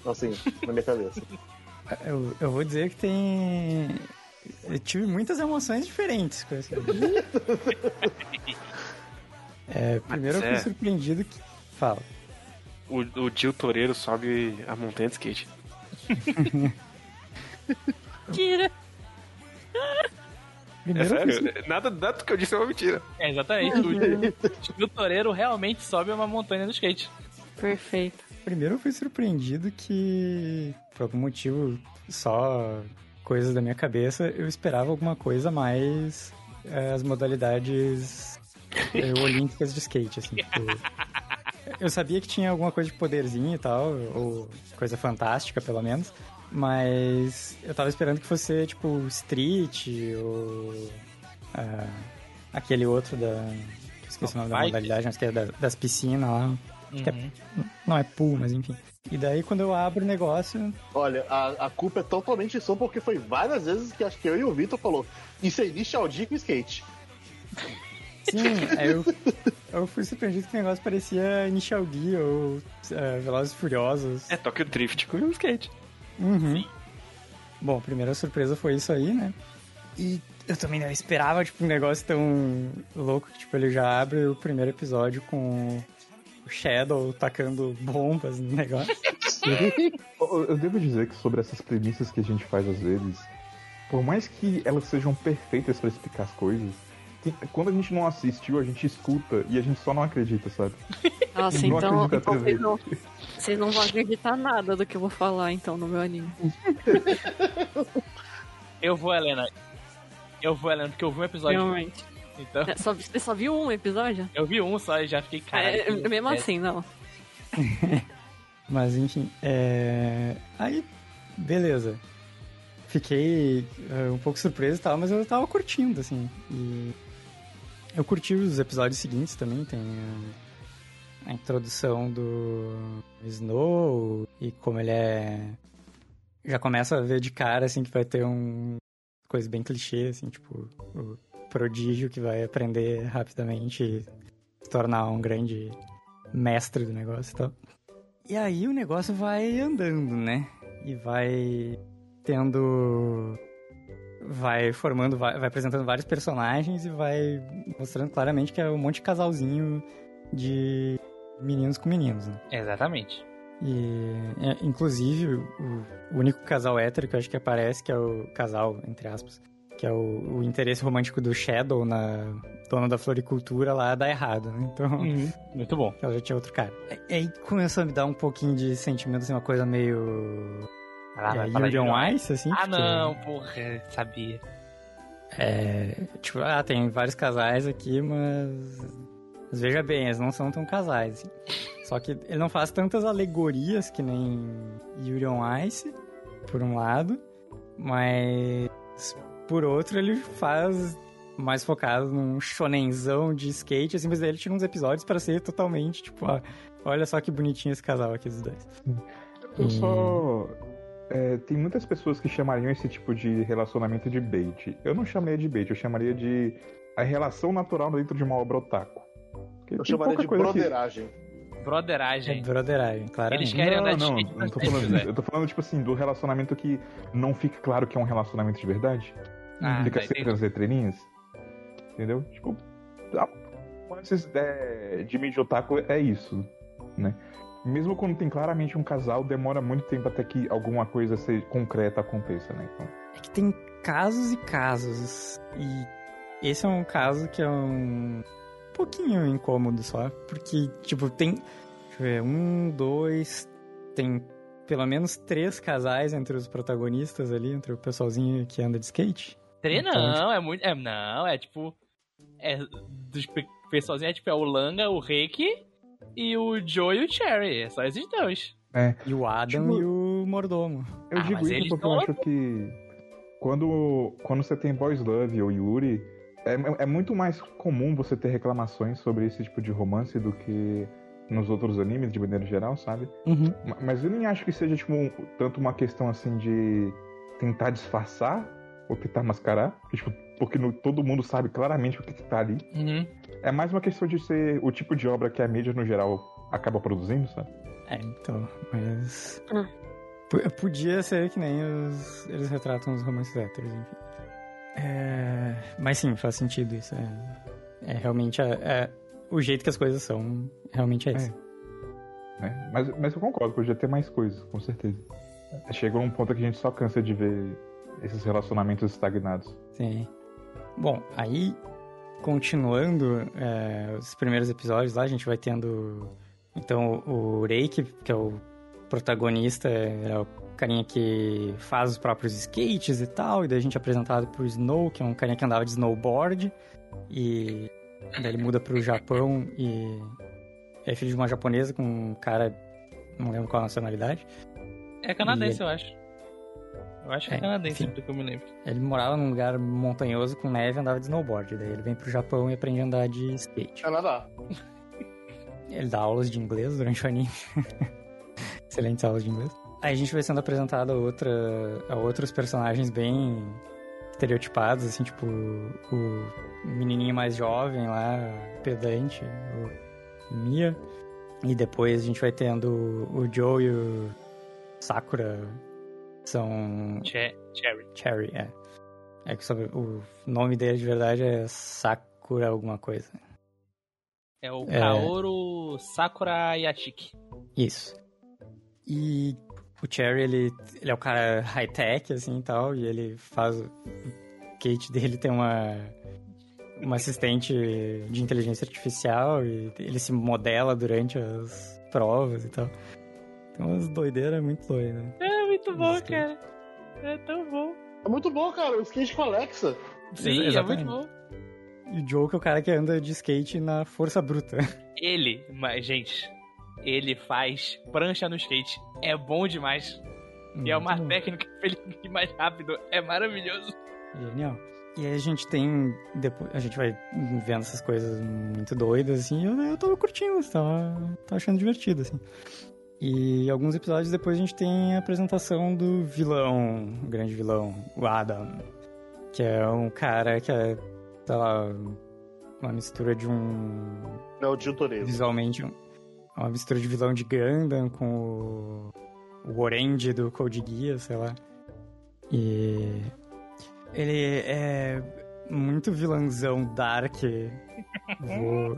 S2: Assim, na minha cabeça.
S6: Eu, eu vou dizer que tem. Eu tive muitas emoções diferentes com esse. É, primeiro eu fui
S4: é.
S6: surpreendido que. Fala.
S4: O, o Gil Toreiro sobe a montanha de skate.
S7: Tira!
S4: É sério, nada, nada do que eu disse é uma mentira.
S3: É, exatamente. O, o Toreiro realmente sobe uma montanha no skate.
S7: Perfeito.
S6: Primeiro eu fui surpreendido que, por algum motivo, só coisas da minha cabeça, eu esperava alguma coisa mais eh, as modalidades eh, olímpicas de skate, assim. tipo, eu sabia que tinha alguma coisa de poderzinho e tal, ou coisa fantástica, pelo menos, mas eu tava esperando que fosse, tipo, street, ou ah, aquele outro da... Esqueci o nome da modalidade, mas que é da- das piscinas lá. Que é-
S3: Uhum.
S6: não é pool, mas enfim. E daí quando eu abro o negócio,
S2: Olha, a, a culpa é totalmente sua, porque foi várias vezes que acho que eu e o Vitor falou. Isso é Initial D com skate.
S6: sim, aí eu, eu fui surpreendido que o negócio parecia Initial D ou é, Velozes e Furiosos.
S4: É Tokyo Drift com skate.
S6: Uhum. Bom, a primeira surpresa foi isso aí, né? E eu também não esperava, tipo, um negócio tão louco que, tipo, ele já abre o primeiro episódio com o Shadow tacando bombas no negócio.
S5: Eu, eu devo dizer que sobre essas premissas que a gente faz às vezes, por mais que elas sejam perfeitas pra explicar as coisas, quando a gente não assistiu, a gente escuta e a gente só não acredita, sabe?
S7: Nossa,
S5: Não
S7: então, então vocês, não, vocês não vão acreditar nada do que eu vou falar, então, no meu anime.
S3: Eu vou, Helena. Eu vou, Helena, porque eu vi um episódio.
S7: Realmente.
S3: Então,
S7: É, só, você só viu um episódio?
S3: eu vi um só e já fiquei, cara.
S7: É, mesmo assim, não.
S6: Mas enfim, é... aí, beleza. Fiquei é, um pouco surpreso e tal, mas eu tava curtindo, assim. E Eu curti os episódios seguintes também, tem a, a introdução do Snow e como ele é. Já começa a ver de cara, assim, que vai ter um. coisa bem clichê, assim, tipo, o prodígio que vai aprender rapidamente e se tornar um grande mestre do negócio e tal. E aí o negócio vai andando, né? E vai tendo vai formando, vai, vai apresentando vários personagens e vai mostrando claramente que é um monte de casalzinho de meninos com meninos. Né?
S3: Exatamente.
S6: E, é, inclusive, o, o único casal hétero que eu acho que aparece, que é o casal, entre aspas, que é o, o interesse romântico do Shadow na dona da floricultura lá, dá errado, né? Então,
S3: Uhum, muito bom.
S6: ela já tinha outro cara. E aí começou a me dar um pouquinho de sentimento, assim, uma coisa meio...
S3: Ah,
S6: é, on
S3: Yuri
S6: Ice, assim.
S3: Ah,
S6: porque-
S3: não, porra, sabia.
S6: É, tipo, ah, tem vários casais aqui, mas. Mas veja bem, eles não são tão casais. assim. Só que ele não faz tantas alegorias que nem Yuri on Ice, por um lado, mas por outro ele faz mais focado num shonenzão de skate, assim, mas daí ele tira uns episódios pra ser totalmente, tipo, ah, olha só que bonitinho esse casal aqui dos dois.
S5: Eu
S6: E-
S5: só. é, tem muitas pessoas que chamariam esse tipo de relacionamento de bait. Eu não chamaria de bait, eu chamaria de a relação natural dentro de uma obra otaku. Porque
S2: Eu chamaria de
S5: coisa que-
S2: broderagem.
S6: É
S3: Broderagem.
S6: broderagem, claramente.
S3: Eles querem andar
S5: Não,
S3: de
S5: não,
S3: skate
S5: não tô falando. Eu tô falando, tipo assim, do relacionamento que não fica claro que é um relacionamento de verdade.
S3: Ah,
S5: fica
S3: tá,
S5: sempre nas letrinhas. Entendeu? Tipo, a- antes é, de mídia otaku é isso, né? Mesmo quando tem claramente um casal, demora muito tempo até que alguma coisa ser concreta aconteça, né? Então,
S6: É que tem casos e casos. E esse é um caso que é um pouquinho incômodo só. Porque, tipo, tem. Deixa eu ver, um, dois. Tem pelo menos três casais entre os protagonistas ali, entre o pessoalzinho que anda de skate.
S3: Tre
S6: Então,
S3: não, é muito. É, não, é tipo. É. Dos pe- pessoalzinhos é tipo é o Langa, o Reiki e o Joe e o Cherry. É só esses dois.
S6: E o Adam
S5: Tipo-
S6: e o Mordomo.
S5: eu
S3: Ah,
S5: digo
S3: mas
S5: isso
S3: eles
S5: porque eu
S3: tão
S5: acho que quando, quando você tem Boys Love ou Yuri, é, é muito mais comum você ter reclamações sobre esse tipo de romance do que nos outros animes, de maneira geral, sabe?
S6: Uhum.
S5: Ma- Mas eu nem acho que seja, tipo, um- tanto uma questão assim de tentar disfarçar ou tentar mascarar. Porque, tipo, porque no- todo mundo sabe claramente o que, que tá ali.
S3: Uhum.
S5: É mais uma questão de ser o tipo de obra que a mídia, no geral, acaba produzindo, sabe?
S6: É, então, mas.
S7: Hum.
S6: P- Podia ser que nem os. Eles retratam os romances héteros, enfim. É, Mas sim, faz sentido isso. É, é realmente. É... é- O jeito que as coisas são, realmente é isso.
S5: né? Mas, mas eu concordo, podia ter mais coisas, com certeza. Chega num ponto que a gente só cansa de ver esses relacionamentos estagnados.
S6: Sim. Bom, aí, continuando é, os primeiros episódios lá, a gente vai tendo. Então, o Reiki, que é o protagonista, é o carinha que faz os próprios skates e tal, e daí a gente é apresentado pro Snow, que é um carinha que andava de snowboard, e daí ele muda pro Japão e é filho de uma japonesa com um cara, não lembro qual a nacionalidade.
S3: É canadense,
S6: E-
S3: eu acho. Eu acho que é,
S6: É,
S3: canadense,
S6: enfim.
S3: do que eu me lembro.
S6: Ele morava num lugar montanhoso com neve e andava de snowboard. Daí ele vem pro Japão e aprende a andar de skate.
S2: Canadá.
S6: Ele dá aulas de inglês durante o anime. Excelentes aulas de inglês. Aí a gente vai sendo apresentado a, outra, a outros personagens bem estereotipados, assim, tipo o menininho mais jovem lá, pedante, o Mia. E depois a gente vai tendo o Joe e o Sakura. São
S3: Che- Cherry.
S6: Cherry, é. É que o nome dele de verdade é Sakura alguma coisa.
S3: É o
S6: É.
S3: Kaoru Sakura Yashiki.
S6: Isso. E o Cherry, ele, ele é o cara high-tech, assim, e tal, e ele faz... O Kate dele tem uma... Uma assistente de inteligência artificial e ele se modela durante as provas e tal. Tem umas doideiras muito doidas.
S3: É muito bom,
S6: Skate.
S3: cara. É tão bom.
S2: É muito bom, cara. O skate com a Alexa.
S3: Sim, é
S6: Exatamente.
S3: muito bom.
S6: E o Joe que é o cara que anda de skate na força bruta.
S3: Ele, mas, gente, ele faz prancha no skate. É bom demais. E é uma
S6: Muito bom.
S3: técnica que ele fique mais rápido. É maravilhoso.
S6: Genial. E aí a gente tem. Depois, a gente vai vendo essas coisas muito doidas, assim, e eu, eu tava curtindo, tava, tava achando divertido, assim. E alguns episódios depois a gente tem a apresentação do vilão, o grande vilão, o Adam. Que é um cara que é, sei lá, uma mistura de um.
S2: É o Gil Toreiro.
S6: Visualmente, um- uma mistura de vilão de Gundam com o, o Orange do Code Geass, sei lá. E. Ele é muito vilãozão dark. Vou,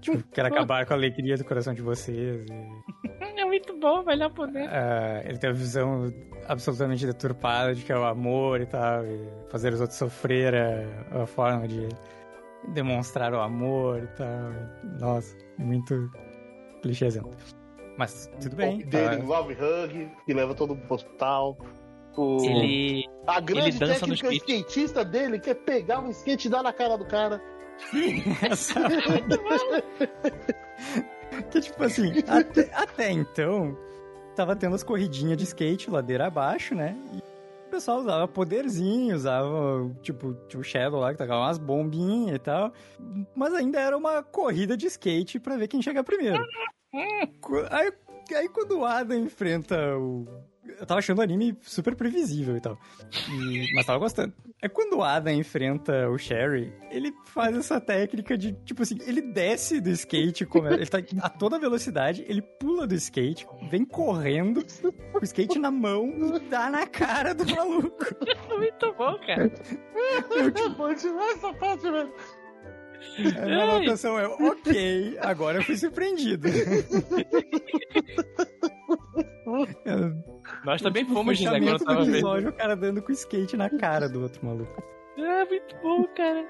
S6: tipo, quero acabar com a alegria do coração de vocês. e-
S3: É muito bom, melhor poder.
S6: ah, ele tem a visão absolutamente deturpada de que é o amor e tal, e fazer os outros sofrer é a forma de demonstrar o amor e tal. Nossa, muito clichêzento. Mas tudo bem.
S2: O dele,
S6: tá?
S2: Love Hug, que leva todo mundo pro hospital. O...
S3: Ele.
S2: A grande
S3: dança no
S2: técnica
S3: skate.
S2: skatista dele que é pegar o skate e dar na cara do cara.
S6: Essa- que tipo assim, até, até então, tava tendo as corridinhas de skate ladeira abaixo, né? E pessoal usava poderzinho, usava, tipo, o Shadow lá que tacava umas bombinhas e tal. Mas ainda era uma corrida de skate pra ver quem chega primeiro. Aí, aí quando o Adam enfrenta o. Eu tava achando o anime super previsível e tal. E- Mas tava gostando. É quando o Adam enfrenta o Sherry, ele faz essa técnica de, tipo assim, ele desce do skate, como ele tá a toda velocidade, ele pula do skate, vem correndo, com o skate na mão e dá na cara do maluco.
S3: Muito bom, cara.
S2: Bom demais essa parte, velho.
S6: A minha anotação é, ok, agora eu fui surpreendido.
S3: Nós também fomos, José, quando
S6: do
S3: tava vendo.
S6: episódio, o cara dando com skate na cara do outro maluco.
S3: É muito bom, cara.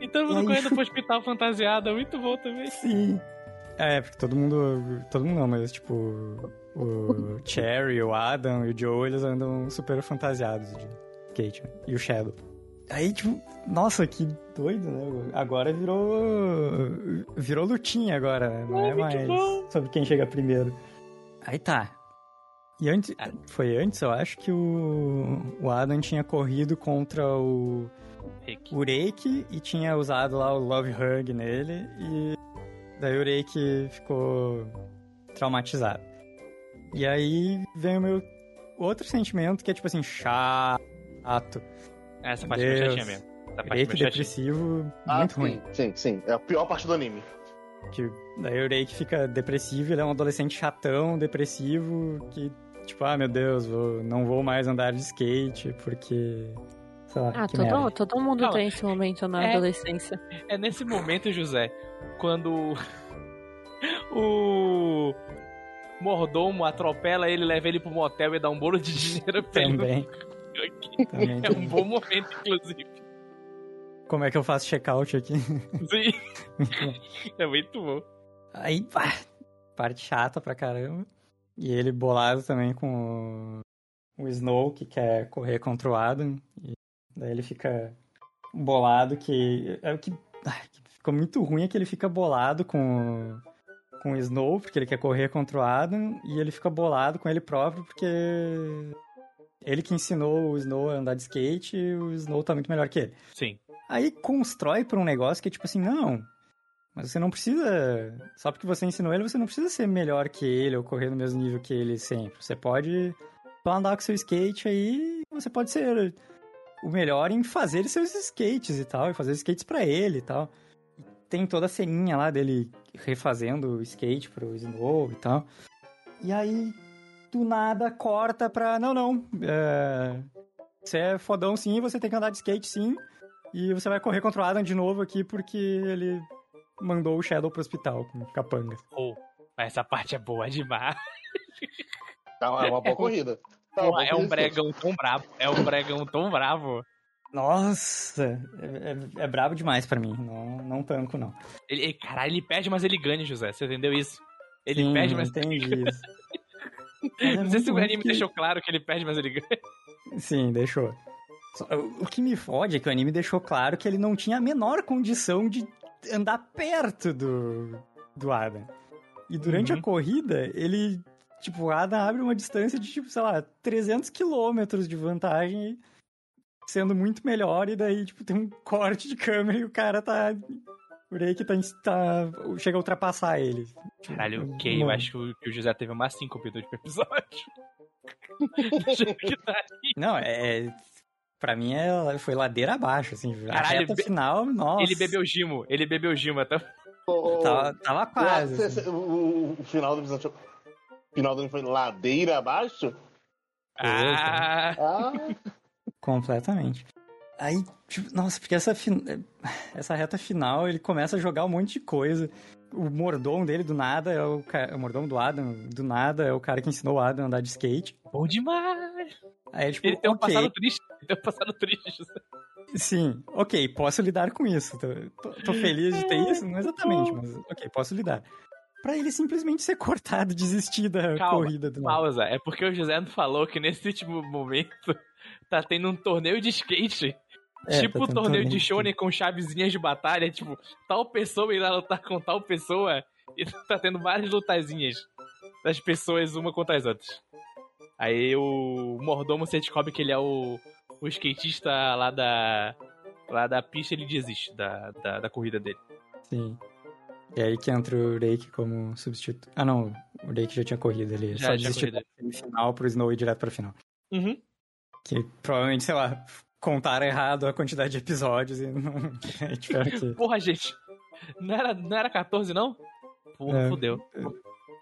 S3: E todo mundo
S6: E aí-
S3: correndo pro hospital fantasiado, é muito bom também.
S6: Sim. É, porque todo mundo. Todo mundo não, mas tipo. O Cherry, o Adam e o Joe, eles andam super fantasiados de skate. né? E o Shadow. Aí, tipo, nossa, que doido, né? Agora virou. Virou lutinha agora, né? Não
S3: É,
S6: é, mais
S3: bom.
S6: sobre quem chega primeiro. Aí tá. E antes.
S3: Ah.
S6: Foi antes, eu acho que o. O Adam tinha corrido contra o
S3: Rick.
S6: o Reiki e tinha usado lá o Love Hug nele e daí o Reiki ficou traumatizado. E aí vem o meu outro sentimento que é tipo assim, chato.
S3: Essa parte
S6: Deus.
S3: chatinha mesmo. Essa parte
S6: Reiki depressivo,
S2: Ah,
S6: muito
S2: sim,
S6: ruim.
S2: Sim, sim. É a pior parte do anime.
S6: Que daí o Reiki fica depressivo, ele é um adolescente chatão, depressivo, que tipo, ah meu Deus, vou- não vou mais andar de skate porque... Sei lá,
S7: Ah,
S6: que merda.
S7: todo, todo mundo
S3: Calma.
S7: tem esse momento na
S3: É.
S7: adolescência.
S3: É nesse momento, José, quando o mordomo atropela ele, leva ele pro motel e dá um bolo de dinheiro pra ele.
S6: Também, também.
S3: É um bom momento, inclusive.
S6: Como é que eu faço check-out aqui?
S3: Sim. É muito bom.
S6: Aí, pá, parte chata pra caramba. E ele bolado também com o, o Snow, que quer correr contra o Adam. E daí ele fica bolado que... É o que, ai, que ficou muito ruim é que ele fica bolado com, com o Snow, porque ele quer correr contra o Adam. E ele fica bolado com ele próprio, porque... Ele que ensinou o Snow a andar de skate e o Snow tá muito melhor que ele.
S3: Sim.
S6: Aí constrói pra um negócio que é tipo assim, não. Mas você não precisa. Só porque você ensinou ele, você não precisa ser melhor que ele ou correr no mesmo nível que ele sempre. Você pode só andar com seu skate aí. Você pode ser o melhor em fazer seus skates e tal. E fazer skates pra ele e tal. E tem toda a ceninha lá dele refazendo o skate pro Snow e tal. E aí, do nada, corta pra. Não, não. é, Você é fodão sim, você tem que andar de skate sim. E você vai correr contra o Adam de novo aqui porque ele mandou o Shadow pro hospital com capangas.
S3: Oh, mas essa parte é boa demais.
S2: É uma, é uma boa corrida. Tá,
S3: Pô, é um bregão tão bravo. É um bregão tão bravo.
S6: Nossa, é, é, é brabo demais pra mim. Não, não tanco, não.
S3: Ele, caralho, ele perde, mas ele ganha, José. Você entendeu isso? Ele
S6: Sim,
S3: perde, mas
S6: entendi isso. É
S3: Não sei se
S6: muito
S3: o anime
S6: que-
S3: deixou claro que ele perde, mas ele ganha.
S6: Sim, deixou. O que me fode é que o anime deixou claro que ele não tinha a menor condição de andar perto do, do Adam. E durante
S3: Uhum.
S6: a corrida, ele. Tipo, o Adam abre uma distância de, tipo, sei lá, 300 quilômetros de vantagem. sendo muito melhor, e daí, tipo, tem um corte de câmera e o cara tá. O Reiki tá, tá. chega a ultrapassar ele.
S3: Caralho, ok, eu acho que o, José teve uma síncope do último episódio. Deixa eu que tá aí.
S6: Não, é. Pra mim é, foi ladeira abaixo, assim. A
S3: Caralho,
S6: reta
S3: be-
S6: final, nossa.
S3: Ele bebeu gimo, ele bebeu gimo até.
S6: Tava, tava quase. assim.
S2: cê- o, o final do episódio. O final do foi ladeira abaixo?
S3: Ah,
S2: Ah,
S6: Completamente. Aí, tipo, nossa, porque essa, fin- essa reta final ele começa a jogar um monte de coisa. O mordomo dele do nada é o, o mordomo do Adam, do nada é o cara que ensinou o Adam a andar de skate.
S3: bom demais.
S6: Aí, tipo,
S3: Ele tem um
S6: ok,
S3: passado triste. Ele tem um passado triste. José.
S6: sim, ok, posso lidar com isso. Tô, tô- tô feliz de ter isso, não exatamente, mas ok, posso lidar. Pra ele simplesmente ser cortado, desistir da
S3: Calma,
S6: corrida do nada.
S3: Pausa. É porque o José não falou que nesse último momento tá tendo um torneio de skate.
S6: É,
S3: tipo
S6: tá
S3: o torneio de shonen com chavezinhas de batalha. Tipo, tal pessoa irá lutar com tal pessoa. E tá tendo várias lutazinhas das pessoas uma contra as outras. Aí o mordomo se descobre que ele é o, o skatista lá da. Lá da pista, ele desiste da, da, da corrida dele.
S6: Sim. E aí que entra o Reiki como substituto. Ah, não, o Reiki já tinha corrido, ele
S3: Já
S6: só desistiu da semifinal pro Snow ir direto pra final.
S3: Uhum.
S6: Que provavelmente, sei lá, contaram errado a quantidade de episódios e não. tiveram que.
S3: Porra, gente. Não era, não era 14, não? Porra,
S6: É.
S3: fudeu.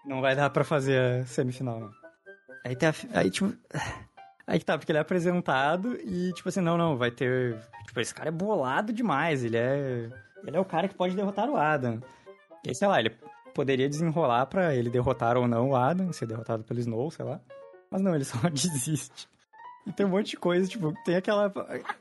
S6: Não vai dar pra fazer a semifinal, não. Aí tem a. Aí, tipo. Aí que tá, porque ele é apresentado e, tipo assim, não, não, vai ter. Tipo, esse cara é bolado demais, ele é. Ele é o cara que pode derrotar o Adam. E aí, sei lá, ele poderia desenrolar pra ele derrotar ou não o Adam, ser derrotado pelo Snow, sei lá. Mas não, ele só desiste. E tem um monte de coisa, tipo, tem aquela.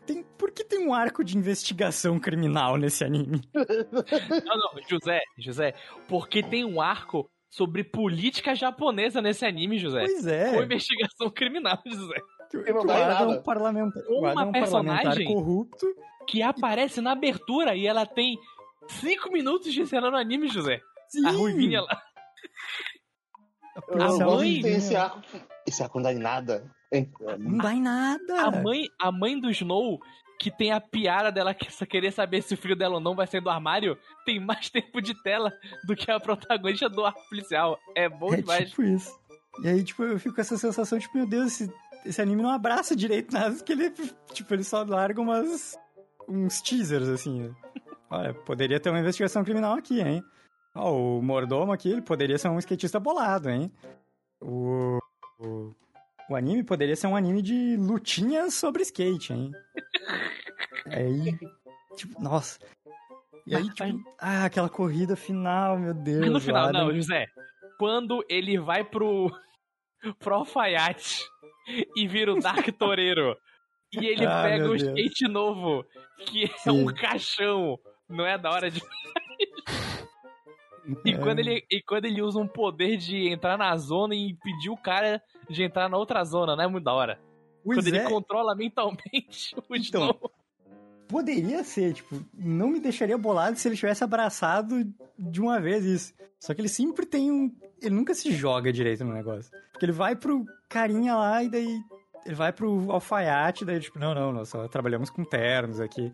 S6: Tem... Por que tem um arco de investigação criminal nesse anime?
S3: Não, não, José, José, porque tem um arco sobre política japonesa nesse anime, José.
S6: Pois é.
S3: Com investigação criminal, José.
S6: Que
S2: não nada.
S6: um parlamentar,
S3: Uma
S6: um parlamentar
S3: personagem-
S6: corrupto.
S3: Que aparece na abertura e ela tem 5 minutos de cena no anime, José.
S6: Sim.
S3: A Ruivinha lá.
S2: eu
S3: A
S2: gosto esse arco. Esse arco não dá em nada. É-
S6: Não dá em nada.
S3: A mãe, a mãe do Snow, que tem a piada dela que- só querer saber se o filho dela ou não vai sair do armário, tem mais tempo de tela do que a protagonista do arco policial. É bom
S6: é
S3: demais.
S6: tipo isso. E aí, tipo, eu fico com essa sensação, tipo, meu Deus, esse, esse anime não abraça direito nada, porque ele, tipo, ele só larga umas, uns teasers, assim. Olha, poderia ter uma investigação criminal aqui, hein? Ó, o mordomo aqui, ele poderia ser um skatista bolado, hein? O, o, o anime poderia ser um anime de lutinhas sobre skate, hein? Aí, tipo, nossa. E aí, tipo, ah, aquela corrida final, meu Deus.
S3: No final,
S6: Adam-
S3: não, José. Quando ele vai pro. pro alfaiate e vira o Dark Toreiro. e ele
S6: Ah,
S3: pega o skate novo, que é
S6: Sim.
S3: um caixão. Não é da hora de. E,
S6: É.
S3: quando ele, e quando ele usa um poder de entrar na zona e impedir o cara de entrar na outra zona, não é muito da hora?
S6: Pois
S3: quando ele
S6: é.
S3: controla mentalmente o
S6: Então,
S3: Snow.
S6: Poderia ser, tipo, não me deixaria bolado se ele tivesse abraçado de uma vez isso. Só que ele sempre tem um. Ele nunca se joga direito no negócio. Porque ele vai pro carinha lá e daí. Ele vai pro alfaiate, daí, tipo, não, não, nós só trabalhamos com ternos aqui.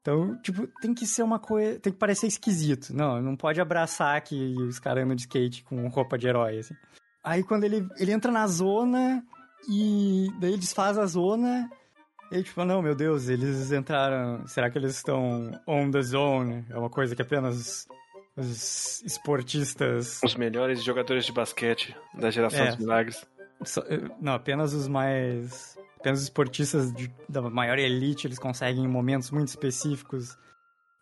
S6: Então, tipo, tem que ser uma coisa. Tem que parecer esquisito. Não, não pode abraçar que os caras andam de skate com roupa de herói, assim. Aí quando ele, ele entra na zona e daí ele desfaz a zona e tipo, não, meu Deus, eles entraram. Será que eles estão on the zone? É uma coisa que apenas os esportistas.
S4: Os melhores jogadores de basquete da geração
S6: É.
S4: dos milagres.
S6: só- eh, Não, apenas os mais. Apenas os esportistas de- da maior elite eles conseguem, em momentos muito específicos,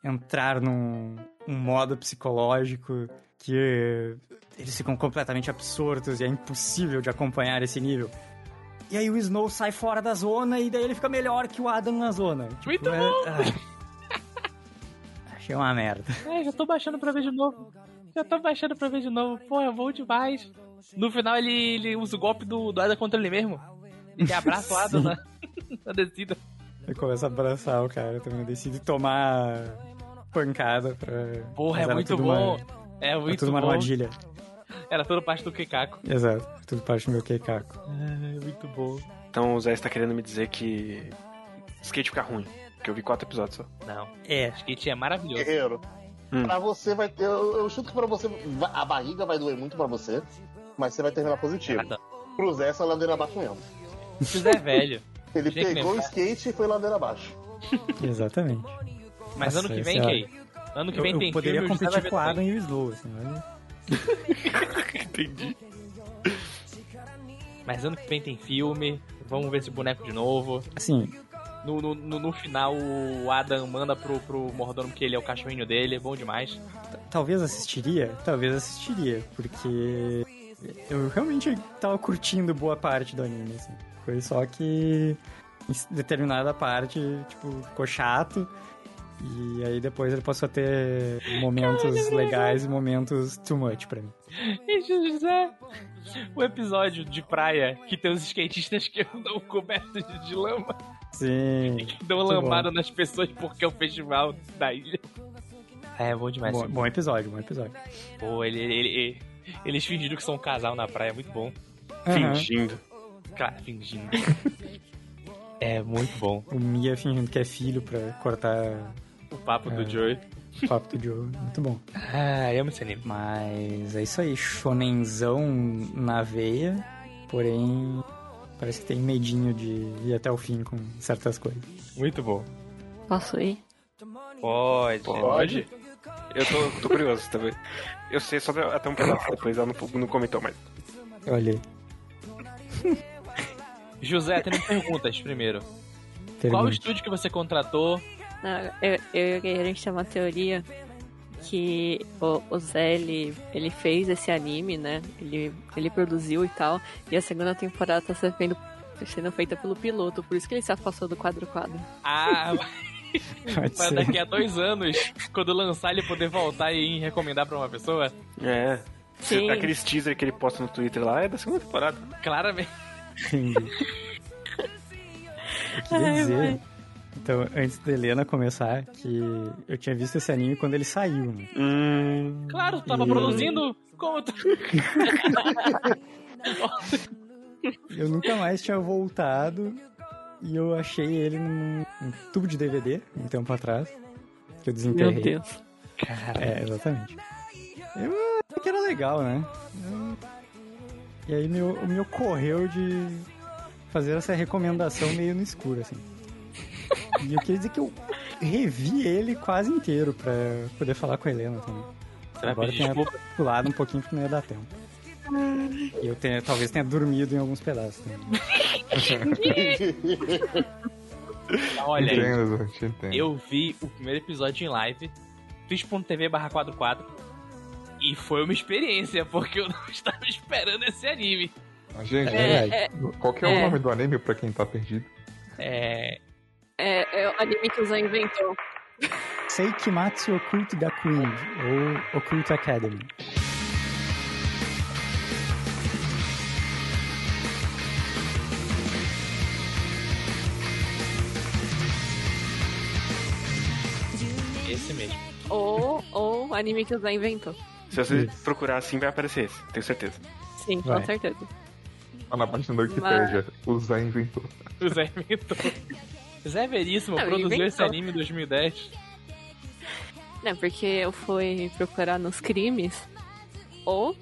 S6: entrar num um modo psicológico que eles ficam completamente absortos e é impossível de acompanhar esse nível. E aí o Snow sai fora da zona e daí ele fica melhor que o Adam na zona. Tipo,
S3: Muito
S6: é-
S3: bom!
S6: ah. Achei uma merda.
S3: É, já tô baixando pra ver de novo. Já tô baixando pra ver de novo. Pô, é bom demais. No final ele, ele usa o golpe do, do Adam contra ele mesmo. Ele abraça o Adam na, na descida.
S6: Ele começa a abraçar o cara também, decide tomar pancada pra.
S3: Porra, é muito bom. É
S6: era
S3: muito
S6: tudo uma
S3: bom.
S6: armadilha.
S3: Era tudo parte do Kikaku.
S6: Exato, tudo parte do meu Keikaku.
S3: É, muito bom.
S4: Então o Zé está querendo me dizer que skate ficar ruim. Porque eu vi quatro episódios só.
S3: Não.
S6: É.
S3: Skate é maravilhoso.
S2: Guerreiro.
S4: Hum.
S2: Pra você vai ter. Eu, eu chuto que pra você. A barriga vai doer muito pra você, mas você vai terminar positivo.
S3: Nada.
S2: Pro Zé, essa é ladeira abaixo mesmo.
S3: José é velho.
S2: Ele
S3: que
S2: pegou o skate e foi ladeira abaixo.
S6: Exatamente.
S3: Mas
S6: Nossa,
S3: ano que vem,
S6: é-
S3: Kay? Ano que
S6: Eu,
S3: vem
S6: eu
S3: tem
S6: poderia
S3: filme,
S6: competir com o. Adam e o Slow, assim, olha.
S4: Entendi.
S3: Mas ano que vem tem filme. Vamos ver esse boneco de novo.
S6: Assim,
S3: No, no, no, no final, o Adam manda pro, pro mordomo que ele é o cachorrinho dele. É bom demais.
S6: t- talvez assistiria, talvez assistiria, porque eu realmente tava curtindo boa parte do anime, assim. Foi só que em determinada parte, tipo, ficou chato. E aí depois ele passou a ter momentos legais e momentos too much pra mim.
S3: E José, o episódio de praia que tem os skatistas que andam cobertos de lama,
S6: Sim.
S3: que dão lambada nas pessoas porque é o festival da ilha. É, bom demais.
S6: Bom, bom episódio, bom episódio.
S3: Pô, ele, ele, ele- eles fingindo que são um casal na praia, muito bom.
S6: Aham.
S4: Fingindo.
S3: Claro, fingindo. é muito bom.
S6: O Mia fingindo que é filho pra cortar
S3: O papo do
S6: É.
S3: Joey.
S6: o papo do Joe. Muito bom.
S3: Ah, eu amo esse anime.
S6: Mas é isso aí, shonenzão na veia, porém parece que tem medinho de ir até o fim com certas coisas.
S3: Muito bom.
S7: Posso ir?
S3: Pode.
S4: Pode? Eu tô, tô curioso também. Eu sei só até um pedaço, depois ela não, não comentou mais.
S6: Olha aí,
S3: José, tendo perguntas primeiro. Qual
S6: termina.
S3: estúdio que você contratou?
S7: Eu, eu e o Guerreiro, a gente tem uma teoria que o, o Zé, ele, ele fez esse anime, né? Ele, ele produziu e tal. E a segunda temporada tá sendo, sendo feita pelo piloto. Por isso que ele se afastou do quadro-quadro.
S3: Ah,
S6: Pode
S3: pra
S6: ser.
S3: daqui a dois anos, quando lançar, ele poder voltar e recomendar pra uma pessoa?
S4: É.
S7: Sim.
S4: Aqueles teaser que ele posta no Twitter lá é da segunda temporada.
S3: Claramente.
S6: Queria
S7: Ai,
S6: dizer. Então, antes da Helena começar, que eu tinha visto esse anime quando ele saiu, né?
S4: Hum.
S3: Claro, tu tava
S6: E-
S3: produzindo. Como tu...
S6: Eu nunca mais tinha voltado e eu achei ele num, num tubo de DVD um tempo atrás, que eu desenterrei.
S7: Meu Deus.
S6: É, exatamente. Eu achei que era legal, né? Eu- E aí me, me ocorreu de fazer essa recomendação meio no escuro, assim. E eu queria dizer que eu revi ele quase inteiro pra poder falar com a Helena também.
S3: Vai
S6: Agora tenha
S3: desculpa?
S6: pulado um pouquinho porque não ia dar tempo. E eu tenha, talvez tenha dormido em alguns pedaços também.
S3: Olha aí.
S5: Entendo, te entendo.
S3: Eu vi o primeiro episódio em live, twitch.tv barra 44, e foi uma experiência, porque eu não estava esperando esse anime.
S5: Gente,
S6: É,
S5: gente, qual que é, o
S7: é.
S5: nome do anime pra quem tá perdido?
S3: É.
S7: É, é o anime que o Zé inventou.
S6: Seikimatsu Occult Gakuin, ou Occult Academy.
S3: Esse mesmo.
S7: Ou, ou o anime que o Zé inventou.
S4: Se você
S6: Isso.
S4: procurar assim, vai aparecer esse, tenho certeza.
S7: Sim,
S6: Vai.
S7: com certeza.
S5: Ah, na página da Wikipédia, o Zé inventou.
S3: O Zé inventou. Zé Veríssimo
S7: Não,
S3: produziu esse anime em 2010.
S7: Não, porque eu fui procurar nos crimes, ou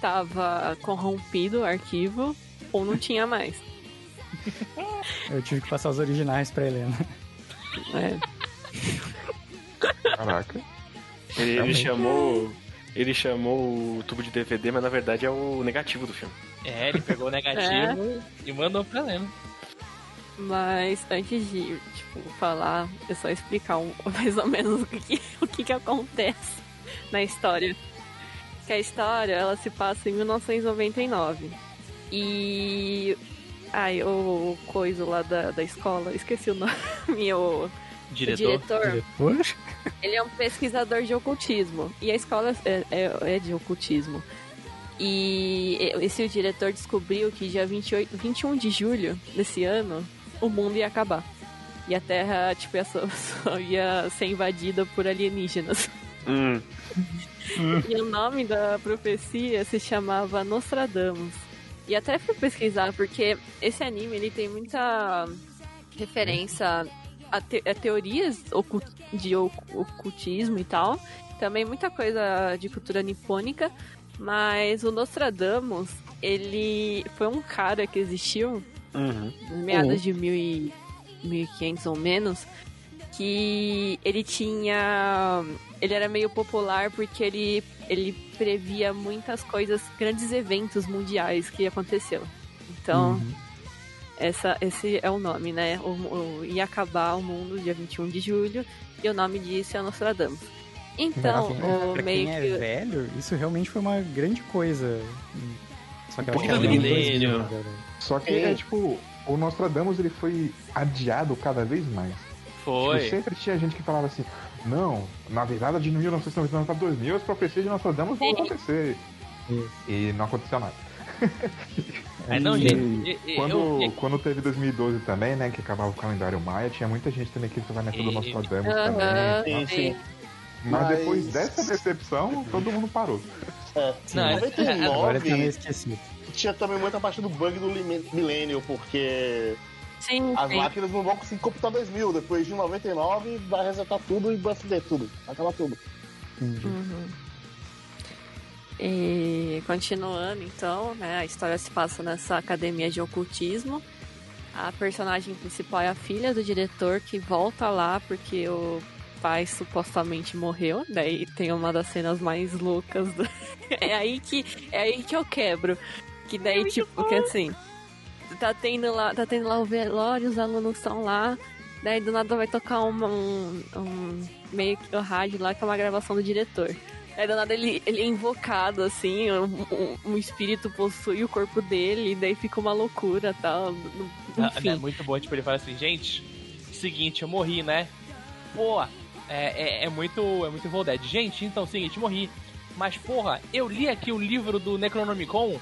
S7: tava corrompido o arquivo, ou não tinha mais.
S6: Eu tive que passar os originais pra Helena.
S7: É.
S5: Caraca.
S4: Ele, ele chamou. Ele chamou o tubo de DVD, mas na verdade é o negativo do filme.
S3: É, ele pegou o negativo e mandou pra Helena.
S7: Mas antes de, tipo, falar, é só explicar um- mais ou menos o que, o que, que acontece na história. Que a história, ela se passa em 1999. E... Ai, o coisa lá da, da escola, esqueci o nome, o
S3: Diretor.
S7: diretor.
S6: Diretor?
S7: Ele é um pesquisador de ocultismo. E a escola é, é- é de ocultismo. E esse diretor descobriu que dia 28, 21 de julho desse ano, o mundo ia acabar. E a Terra, tipo, ia, só, só ia ser invadida por alienígenas.
S4: Hum.
S7: E o nome da profecia se chamava Nostradamus. E até fui pesquisar, porque esse anime ele tem muita referência a te- a teorias ocu- de ocu- ocultismo e tal. Também muita coisa de cultura nipônica. Mas o Nostradamus, ele foi um cara que existiu
S8: Uhum.
S7: nos meados de mil e, 1500 ou menos, que ele tinha. Ele era meio popular porque ele, ele previa muitas coisas, grandes eventos mundiais que aconteceu. Então,
S6: Uhum.
S7: essa, esse é o nome, né? O, o- ia acabar o mundo dia 21 de julho, e o nome disso é Nostradamus. Então,
S6: pra quem,
S7: o
S6: pra
S7: meio
S6: quem é
S7: que.
S6: velho, isso realmente foi uma grande coisa. Só que eu acho que era
S8: do
S6: em 2000,
S3: milênio.
S6: verdade.
S5: Só que é tipo, o Nostradamus ele foi adiado cada vez mais. Tipo,
S3: Foi.
S5: sempre tinha gente que falava assim, não, na virada de 1999 para 2000 as profecias de Nostradamus vão acontecer.
S6: Isso.
S5: E não aconteceu nada.
S3: É, não,
S5: E
S3: gente. e- e-
S5: Quando,
S3: eu-
S5: quando teve 2012 também, né, que acabava o calendário maia, tinha muita gente também que estava nessa do Nostradamus
S7: Aham,
S5: também.
S2: Sim, sim.
S5: Mas,
S2: Mas-
S5: depois dessa decepção, todo mundo parou.
S2: É.
S3: Não,
S2: Em
S3: é-
S6: Agora eu
S2: 99
S6: esquecido.
S2: Tinha também muita parte do bug do milênio, porque
S7: Sim,
S2: as
S7: sim.
S2: máquinas não vão conseguir computar 2000. Depois de 99 vai resetar tudo e vai fuder tudo. Vai acabar tudo.
S7: Uhum. E continuando, então, né, a história se passa nessa academia de ocultismo. A personagem principal é a filha do diretor que volta lá porque o pai supostamente morreu. Daí tem uma das cenas mais loucas. do- é aí que é aí que eu quebro. Que daí tipo que assim tá tendo lá tá tendo lá o velório, os alunos estão lá. Daí do nada vai tocar uma, um, um meio que o rádio lá que é uma gravação do diretor. Aí do nada ele, ele é invocado, assim, um, um- um espírito possui o corpo dele, e daí fica uma loucura e tal. Enfim.
S3: É muito bom, tipo, ele fala assim, gente, seguinte, eu morri, né? Pô, é, é, é muito. É muito Evil. Gente, então, seguinte, morri. Mas, porra, eu li aqui o livro do Necronomicon.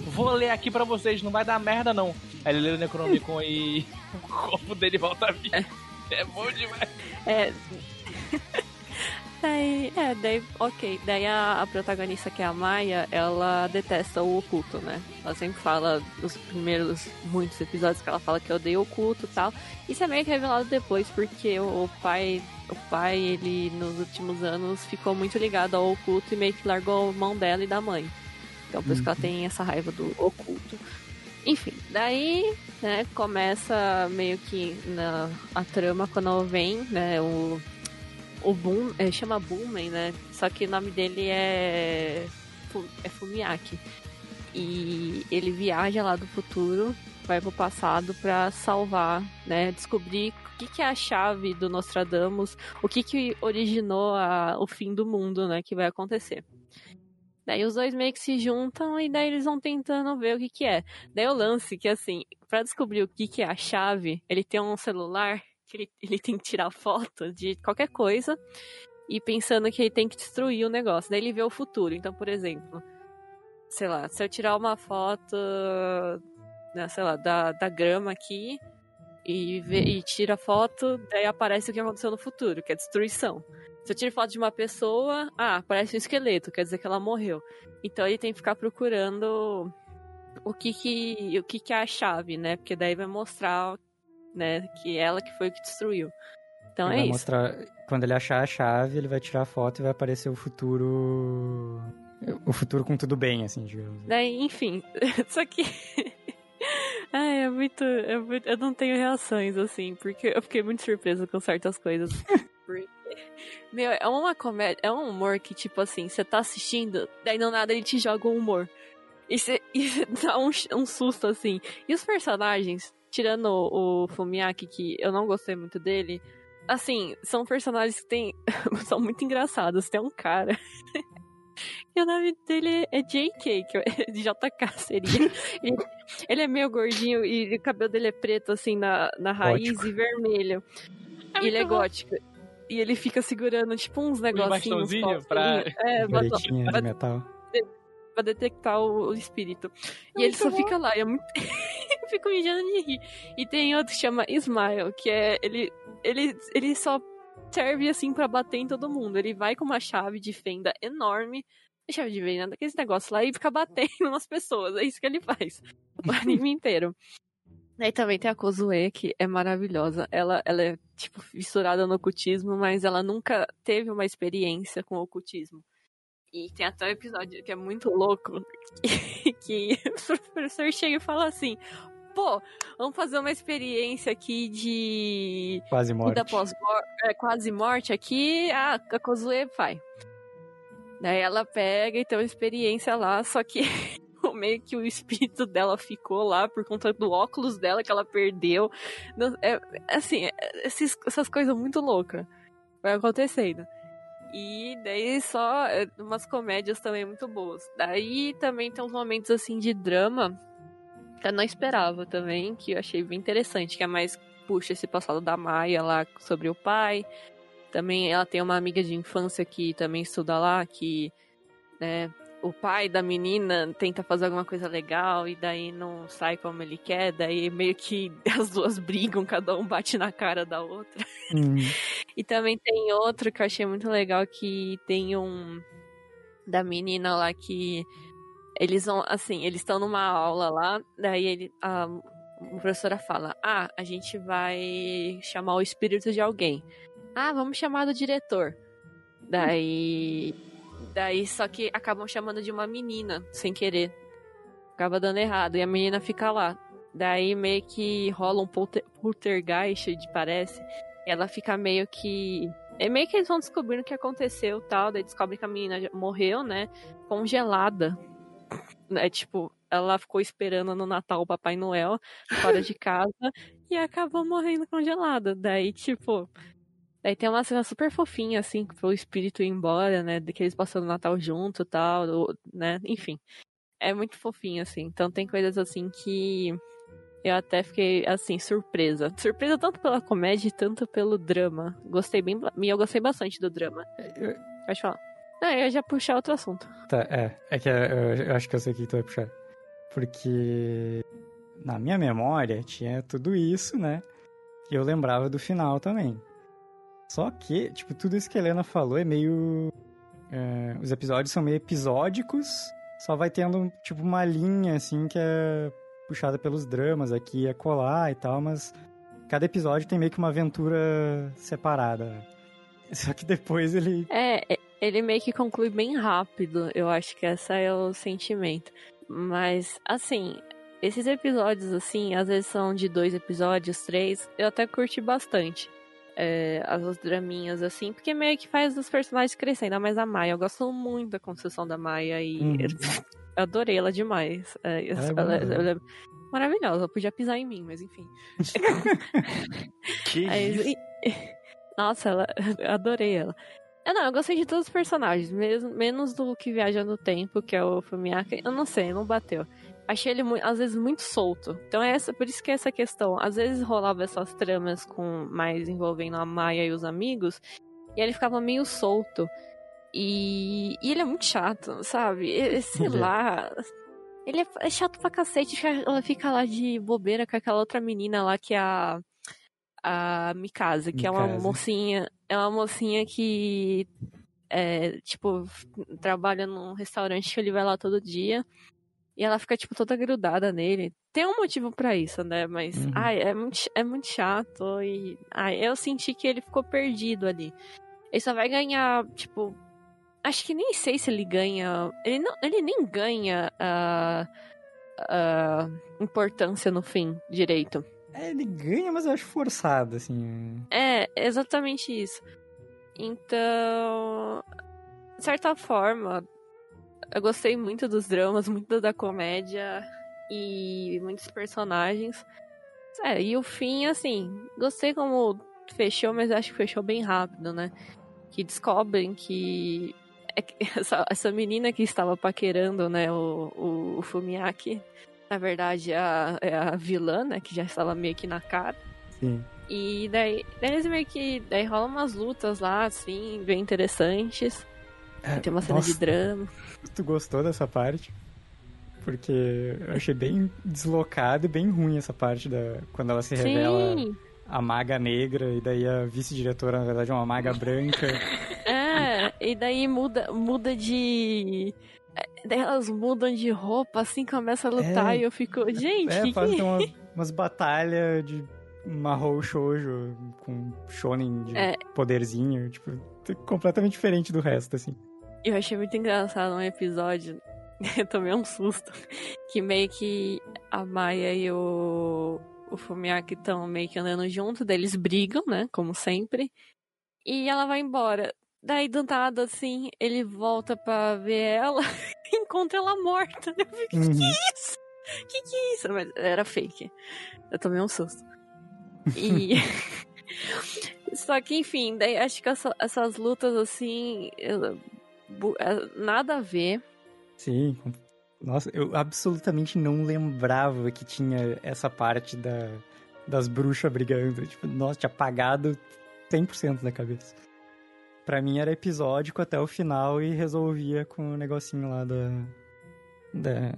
S3: Vou ler aqui pra vocês, não vai dar merda não. Aí ele lê o Necronomicon e o corpo dele volta a vida. É bom demais.
S7: É. daí, é, daí, ok. Daí a, a protagonista, que é a Maia, ela detesta o oculto, né? Ela sempre fala, nos primeiros muitos episódios, que ela fala que odeia o oculto e tal. Isso é meio que revelado depois, porque o, o pai. O pai, ele, nos últimos anos, ficou muito ligado ao oculto e meio que largou a mão dela e da mãe. Então por isso que ela tem essa raiva do oculto. Enfim, daí, né, começa meio que na, a trama quando vem, né, o, o Boom, é, chama Boomen, né, só que o nome dele é, é Fumiaki. E ele viaja lá do futuro, vai pro passado pra salvar, né, descobrir o que, que é a chave do Nostradamus, o que que originou a- o fim do mundo, né, que vai acontecer. Daí os dois meio que se juntam e daí eles vão tentando ver o que que é. Daí o lance que, assim, pra descobrir o que que é a chave, ele tem um celular que ele, ele tem que tirar foto de qualquer coisa e pensando que ele tem que destruir o negócio. Daí ele vê o futuro. Então, por exemplo, sei lá, se eu tirar uma foto, né, sei lá, da, da grama aqui e, vê, e tira foto, daí aparece o que aconteceu no futuro, que é destruição. Se eu tiro foto de uma pessoa, ah, aparece um esqueleto, quer dizer que ela morreu. Então ele tem que ficar procurando o que que, o que, que é a chave, né? Porque daí vai mostrar, né, que ela que foi o que destruiu. Então
S6: Ele
S7: é
S6: vai
S7: isso.
S6: mostrar. Quando ele achar a chave, ele vai tirar a foto e vai aparecer o futuro. O futuro com tudo bem, assim, digamos.
S7: Daí, enfim, só que. Ai, é muito, é muito- Eu não tenho reações, assim, porque eu fiquei muito surpresa com certas coisas. Meu, é uma comédia, é um humor que, tipo assim, você tá assistindo, daí do nada ele te joga um humor. E você, dá um, um susto, assim. E os personagens, tirando o, o Fumiaki, que eu não gostei muito dele, assim, são personagens que tem, são muito engraçados. Tem um cara. E o nome dele é JK, que é de JK seria. ele, ele é meio gordinho e o cabelo dele é preto, assim, na, na raiz
S6: Gótico.
S7: e vermelho. e ele é gótico. E ele fica segurando, tipo, uns negocinhos.
S3: bastãozinho
S7: uns
S3: pra-.
S7: É, bastão-
S6: de metal.
S7: pra detectar o, o espírito. E ele só fica lá, e é muito. eu fico mijando de rir. E tem outro que chama Smile, que é. Ele, ele, ele só serve assim pra bater em todo mundo. Ele vai com uma chave de fenda enorme. não é Chave de fenda, daquele negócio lá, e fica batendo nas pessoas. É isso que ele faz. O anime inteiro. Aí também tem a Kozue, que é maravilhosa. Ela, ela é, tipo, fissurada no ocultismo, mas ela nunca teve uma experiência com o ocultismo. E tem até um episódio que é muito louco, que, que o professor chega e fala assim, pô, vamos fazer uma experiência aqui de
S6: Quase morte.
S7: vida pós é, quase morte aqui, ah, a Kozue vai. Daí ela pega e tem uma experiência lá, só que meio que o espírito dela ficou lá por conta do óculos dela que ela perdeu. É, assim, é, esses, essas coisas muito loucas vai acontecendo. E daí só é, umas comédias também muito boas. Daí também tem uns momentos assim de drama que eu não esperava também, que eu achei bem interessante, que é mais puxa esse passado da Maia lá sobre o pai. Também ela tem uma amiga de infância que também estuda lá, que né, o pai da menina tenta fazer alguma coisa legal e daí não sai como ele quer, daí meio que as duas brigam, cada um bate na cara da outra.
S6: Uhum.
S7: E também tem outro que eu achei muito legal que tem um da menina lá que eles vão, assim, eles estão numa aula lá, daí ele, a, a professora fala: "Ah, a gente vai chamar o espírito de alguém. Ah, vamos chamar do diretor." Daí daí só que acabam chamando de uma menina sem querer. Acaba dando errado e a menina fica lá. Daí meio que rola um polter, poltergeist, parece. E ela fica meio que é meio que eles vão descobrindo o que aconteceu tal. Daí descobrem que a menina morreu, né? Congelada. É tipo, ela ficou esperando no Natal o Papai Noel fora de casa e acabou morrendo congelada. Daí, tipo. Daí tem uma cena super fofinha, assim, pro espírito ir embora, né? De que eles passam o Natal junto e tal, né? Enfim. É muito fofinho, assim. Então tem coisas assim que eu até fiquei, assim, surpresa. Surpresa tanto pela comédia, tanto pelo drama. Gostei bem. E eu gostei bastante do drama. Pode falar. Não, eu ia já puxar outro assunto.
S6: Tá, é. É que eu, eu acho que eu sei o que tu vai puxar. Porque na minha memória tinha tudo isso, né? E eu lembrava do final também. Só que, tipo, tudo isso que a Helena falou é meio. é, os episódios são meio episódicos, só vai tendo, tipo, uma linha, assim, que é puxada pelos dramas aqui, é colar e tal, mas cada episódio tem meio que uma aventura separada. Só que depois ele
S7: É, é- ele meio que conclui bem rápido. Eu acho que esse é o sentimento. Mas, assim, esses episódios, assim, às vezes são de dois episódios, três. Eu até curti bastante. É, as as draminhas, assim, porque meio que faz os personagens crescendo. Ainda mais a Maia. Eu gosto muito da construção da Maia e
S6: Uhum.
S7: eu adorei ela demais. É, eu-
S6: Ela é
S7: ela,
S6: boa.
S7: ela é maravilhosa. Ela podia pisar em mim, mas enfim.
S4: Que
S7: Aí,
S4: isso?
S7: e- Nossa, ela, eu adorei ela. Eu não, eu gostei de todos os personagens, mesmo, menos do que Viaja no Tempo, que é o Fumiaka. Eu não sei, não bateu. Achei ele, às vezes, muito solto. Então, é essa, por isso que é essa questão. Às vezes rolava essas tramas com mais envolvendo a Maia e os amigos, e ele ficava meio solto. E, e ele é muito chato, sabe? E- Sei lá. Ele é, é chato pra cacete. fica- Ela fica lá de bobeira com aquela outra menina lá que é a. A Mikasa, que é uma
S6: Mikasa.
S7: mocinha. É uma mocinha que. É, tipo, trabalha num restaurante que ele vai lá todo dia. E ela fica, tipo, toda grudada nele. Tem um motivo pra isso, né? Mas,
S6: Uhum.
S7: ai, é muito, é muito chato. E, ai, eu senti que ele ficou perdido ali. Ele só vai ganhar, tipo. Acho que nem sei se ele ganha. Ele, não, ele nem ganha a, a importância no fim direito.
S6: É, ele ganha, mas eu acho forçado, assim.
S7: É, exatamente isso. Então, de certa forma, eu gostei muito dos dramas, muito da comédia e muitos personagens. É, e o fim, assim, gostei como fechou, mas acho que fechou bem rápido, né? Que descobrem que é essa, essa menina que estava paquerando, né, o, o, o Fumiaki, na verdade é a, é a vilã, né, que já estava meio que na cara.
S6: Sim.
S7: E daí, daí eles meio que. Daí rolam umas lutas lá, assim, bem interessantes. Tem uma cena
S6: Nossa.
S7: de drama.
S6: Tu gostou dessa parte? Porque eu achei bem deslocado e bem ruim essa parte da quando ela se revela
S7: Sim!
S6: a maga negra e daí a vice-diretora, na verdade, é uma maga branca.
S7: É, e daí muda, muda de. é, Daí elas mudam de roupa, assim, começa a lutar
S6: É.
S7: e eu fico. Gente,
S6: é,
S7: que
S6: ter uma, umas batalhas de Mahou Shoujo com shonen de
S7: É.
S6: poderzinho, tipo, completamente diferente do resto, assim.
S7: Eu achei muito engraçado um episódio. Eu tomei um susto. Que meio que a Maia e o, o Fumiaki estão meio que andando junto, daí eles brigam, né? Como sempre. E ela vai embora. Daí, do nada, assim, ele volta pra ver ela e encontra ela morta. Eu fiquei,
S6: Uhum.
S7: que isso? Que que é isso? Mas era fake. Eu tomei um susto. E. Só que, enfim, daí acho que essa- essas lutas, assim. É, Nada a ver.
S6: Sim. Nossa, eu absolutamente não lembrava que tinha essa parte da, das bruxas brigando. Tipo, nossa, tinha apagado 100% da cabeça. Pra mim era episódico até o final e resolvia com o negocinho lá da. da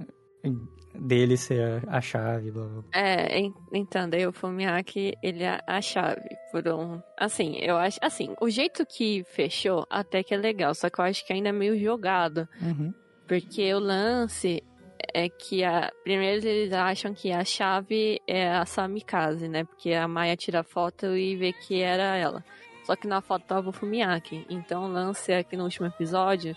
S6: dele ser a, a chave, blá blá.
S7: É, en- então, daí o Fumiaki, ele é a chave por um... Assim, eu acho... Assim, o jeito que fechou até que é legal, só que eu acho que ainda é meio jogado.
S6: Uhum.
S7: Porque o lance é que a... Primeiro eles acham que a chave é a Samikaze, né? Porque a Maya tira a foto e vê que era ela. Só que na foto tava o Fumiaki. Então o lance é que no último episódio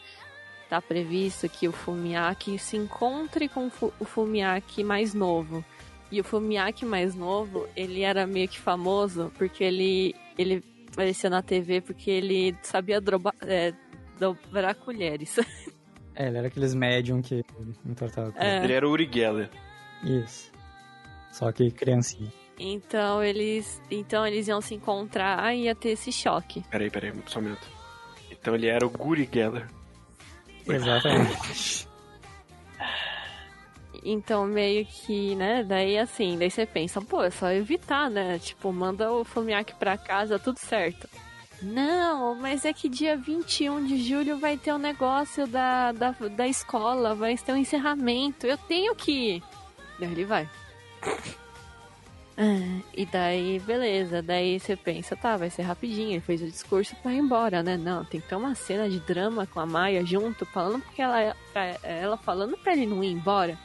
S7: tá previsto que o Fumiaki se encontre com o Fu- o Fumiaki mais novo. E o Fumiaki mais novo, ele era meio que famoso porque ele, ele aparecia na TV porque ele sabia droba, é, dobrar colheres.
S6: É, ele era aqueles médium que entortava.
S7: É.
S4: Ele era o Uri Geller.
S6: Isso. Só que criancinha.
S7: Então eles, então eles iam se encontrar e ia ter esse choque.
S4: Peraí, peraí, só um minuto. Então ele era o Guri Geller.
S6: Exatamente.
S7: Então meio que, né, daí assim, daí você pensa, pô, é só evitar, né? Tipo, manda o Fumiaki pra casa, tudo certo. Não, mas é que dia 21 de julho vai ter um negócio da, da, da escola, vai ter um encerramento, eu tenho que ir. Daí ele vai. Ah, E daí, beleza. Daí você pensa, tá, vai ser rapidinho. Ele fez o discurso pra ir embora, né? Não, tem que ter uma cena de drama com a Maia junto, falando porque ela, pra- ela falando pra ele não ir embora.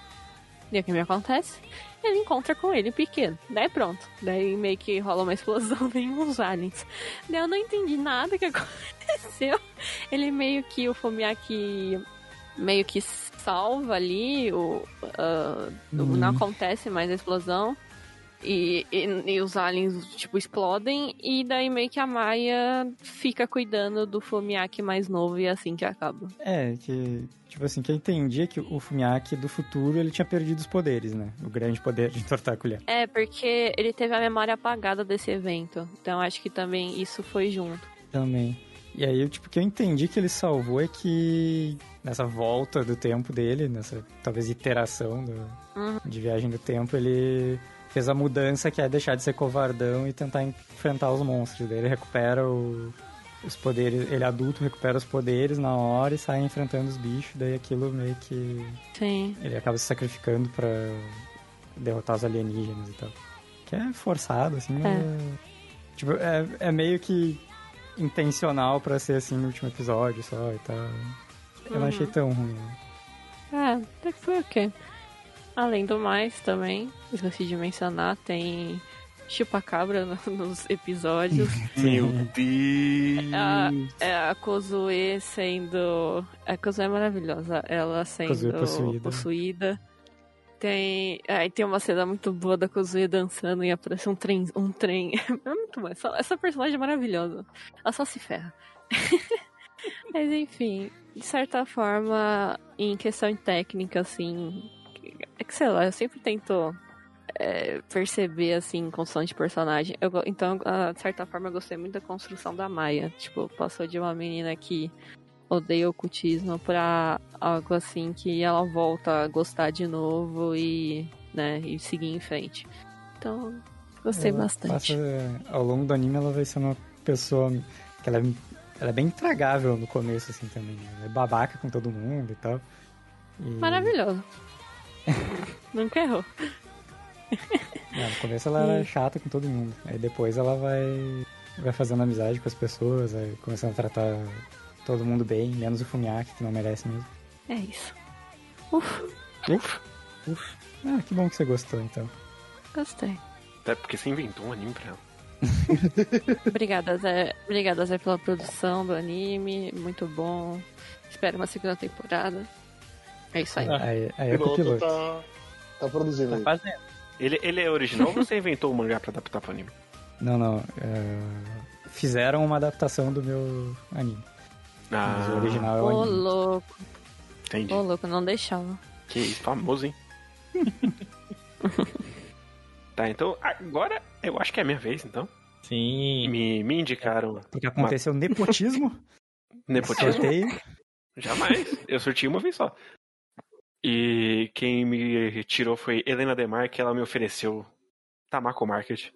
S7: E o que me acontece? Ele encontra com ele pequeno. Daí pronto. Daí meio que rola uma explosão, vem uns aliens. Daí eu não entendi nada que aconteceu. Ele meio que, o Fumiaki meio que salva ali, o,
S6: Uhum.
S7: não acontece mais a explosão. E, e, e os aliens, tipo, explodem. E daí meio que a Maia fica cuidando do Fumiaki mais novo e é assim que acaba.
S6: É, que, tipo assim, que eu entendi é que o Fumiaki do futuro, ele tinha perdido os poderes, né? O grande poder de entortar a colher.
S7: É, porque ele teve a memória apagada desse evento. Então acho que também isso foi junto.
S6: Também. E aí, tipo, o que eu entendi que ele salvou é que nessa volta do tempo dele, nessa talvez iteração do-
S7: Uhum.
S6: de viagem do tempo, ele fez a mudança que é deixar de ser covardão e tentar enfrentar os monstros. Daí ele recupera o- os poderes, ele adulto recupera os poderes na hora e sai enfrentando os bichos. Daí aquilo meio que
S7: Sim.
S6: ele acaba se sacrificando pra derrotar os alienígenas e tal. Que é forçado, assim,
S7: É.
S6: é. Tipo, é, é meio que intencional pra ser assim no último episódio só e tal. Eu não
S7: Uhum.
S6: achei tão ruim. né?
S7: É, até que foi ok. Além do mais, também, esqueci de mencionar, tem chupacabra no- nos episódios.
S4: Meu Deus.
S7: a, é a Kozue sendo. A Kozue é maravilhosa. Ela sendo
S6: possuída.
S7: possuída. Tem. Aí tem uma cena muito boa da Kozue dançando e aparece um trem. Um trem. É muito bom. Essa, essa personagem é maravilhosa. Ela só se ferra. Mas enfim, de certa forma, em questão técnica, assim. É que sei lá, eu sempre tento é, perceber, assim, construção de personagem. Eu então, ah, de certa forma, eu gostei muito da construção da Maia. Tipo, passou de uma menina que odeia ocultismo pra algo assim que ela volta a gostar de novo e, né, e seguir em frente. Então, gostei
S6: Ela
S7: bastante.
S6: passa- ao longo do anime ela vai ser uma pessoa que ela, é- ela é bem intragável no começo, assim, também. né? Ela é babaca com todo mundo e tal. E-
S7: Maravilhoso. Nunca errou.
S6: Não, no começo ela era chata com todo mundo. Aí depois ela vai, vai fazendo amizade com as pessoas, vai começando a tratar todo mundo bem, menos o Fumiaki, que não merece mesmo.
S7: É isso. Uf.
S6: Uf. Ah, que bom que você gostou então.
S7: Gostei.
S4: Até porque você inventou um anime pra ela.
S7: Obrigada, Zé. Obrigada, Zé, pela produção do anime. Muito bom. Espero uma segunda temporada. É isso aí.
S6: Aí, aí é com o
S2: piloto
S6: piloto.
S2: tá, tá produzindo
S3: Tá
S2: aí.
S3: fazendo.
S4: Ele, ele é original ou você inventou o mangá pra adaptar pro anime?
S6: Não, não. é, Fizeram uma adaptação do meu anime. Mas o original é o
S7: Ô,
S6: anime.
S7: louco.
S4: Entendi.
S7: Ô, louco, não deixava.
S4: Que isso, famoso, hein? tá, então agora eu acho que é a minha vez, então.
S3: Sim.
S4: Me, me indicaram
S6: Porque aconteceu nepotismo,
S4: nepotismo.
S6: sorteio.
S4: Jamais. Eu sorti uma vez só. E quem me tirou foi Helena Demar, que ela me ofereceu Tamako Market.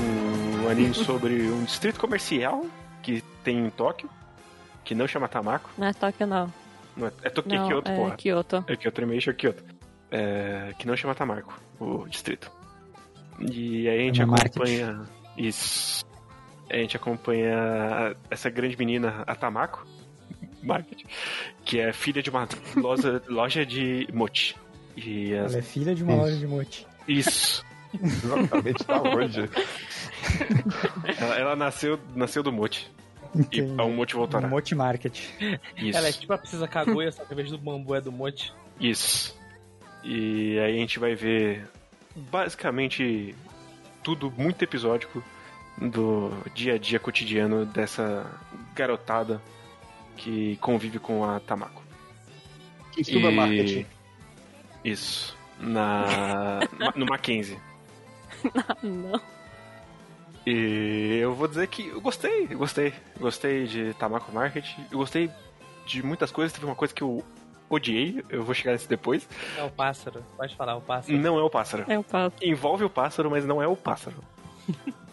S4: Um anime sobre um distrito comercial que tem em Tóquio, que não chama Tamako.
S7: Não é Tóquio, não.
S4: Não é, é Tóquio, é
S7: Não,
S4: Kyoto,
S7: é
S4: porra.
S7: Kyoto.
S4: É Kyoto Animation Kyoto. É, que não chama Tamarco, o distrito. E aí a gente
S6: Market.
S4: acompanha. Isso. A gente acompanha essa grande menina, a Tamako, Market, que é filha de uma loja, loja de mochi. E as-
S6: Ela é filha de uma
S5: Isso.
S6: loja de mote.
S4: Isso.
S5: Exatamente tá onde?
S4: Ela, ela nasceu, nasceu do mochi. E
S6: Entendi.
S4: é um mochi voltará.
S6: Mote Market.
S4: Isso.
S3: Ela é tipo a Precisa Kaguya, só que em vez do bambu é do monte.
S4: Isso. E aí a gente vai ver basicamente tudo muito episódico do dia a dia cotidiano dessa garotada que convive com a Tamako.
S2: Que estuda marketing.
S4: Isso. Na. no Mackenzie.
S7: Ah, não.
S4: E eu vou dizer que eu gostei, eu gostei. Gostei de Tamako Market. Eu gostei de muitas coisas. Teve uma coisa que eu odiei, eu vou chegar nisso depois.
S3: É o pássaro. Pode falar, o pássaro.
S4: Não é o pássaro.
S7: É o papo.
S4: Envolve o pássaro, mas não é o pássaro.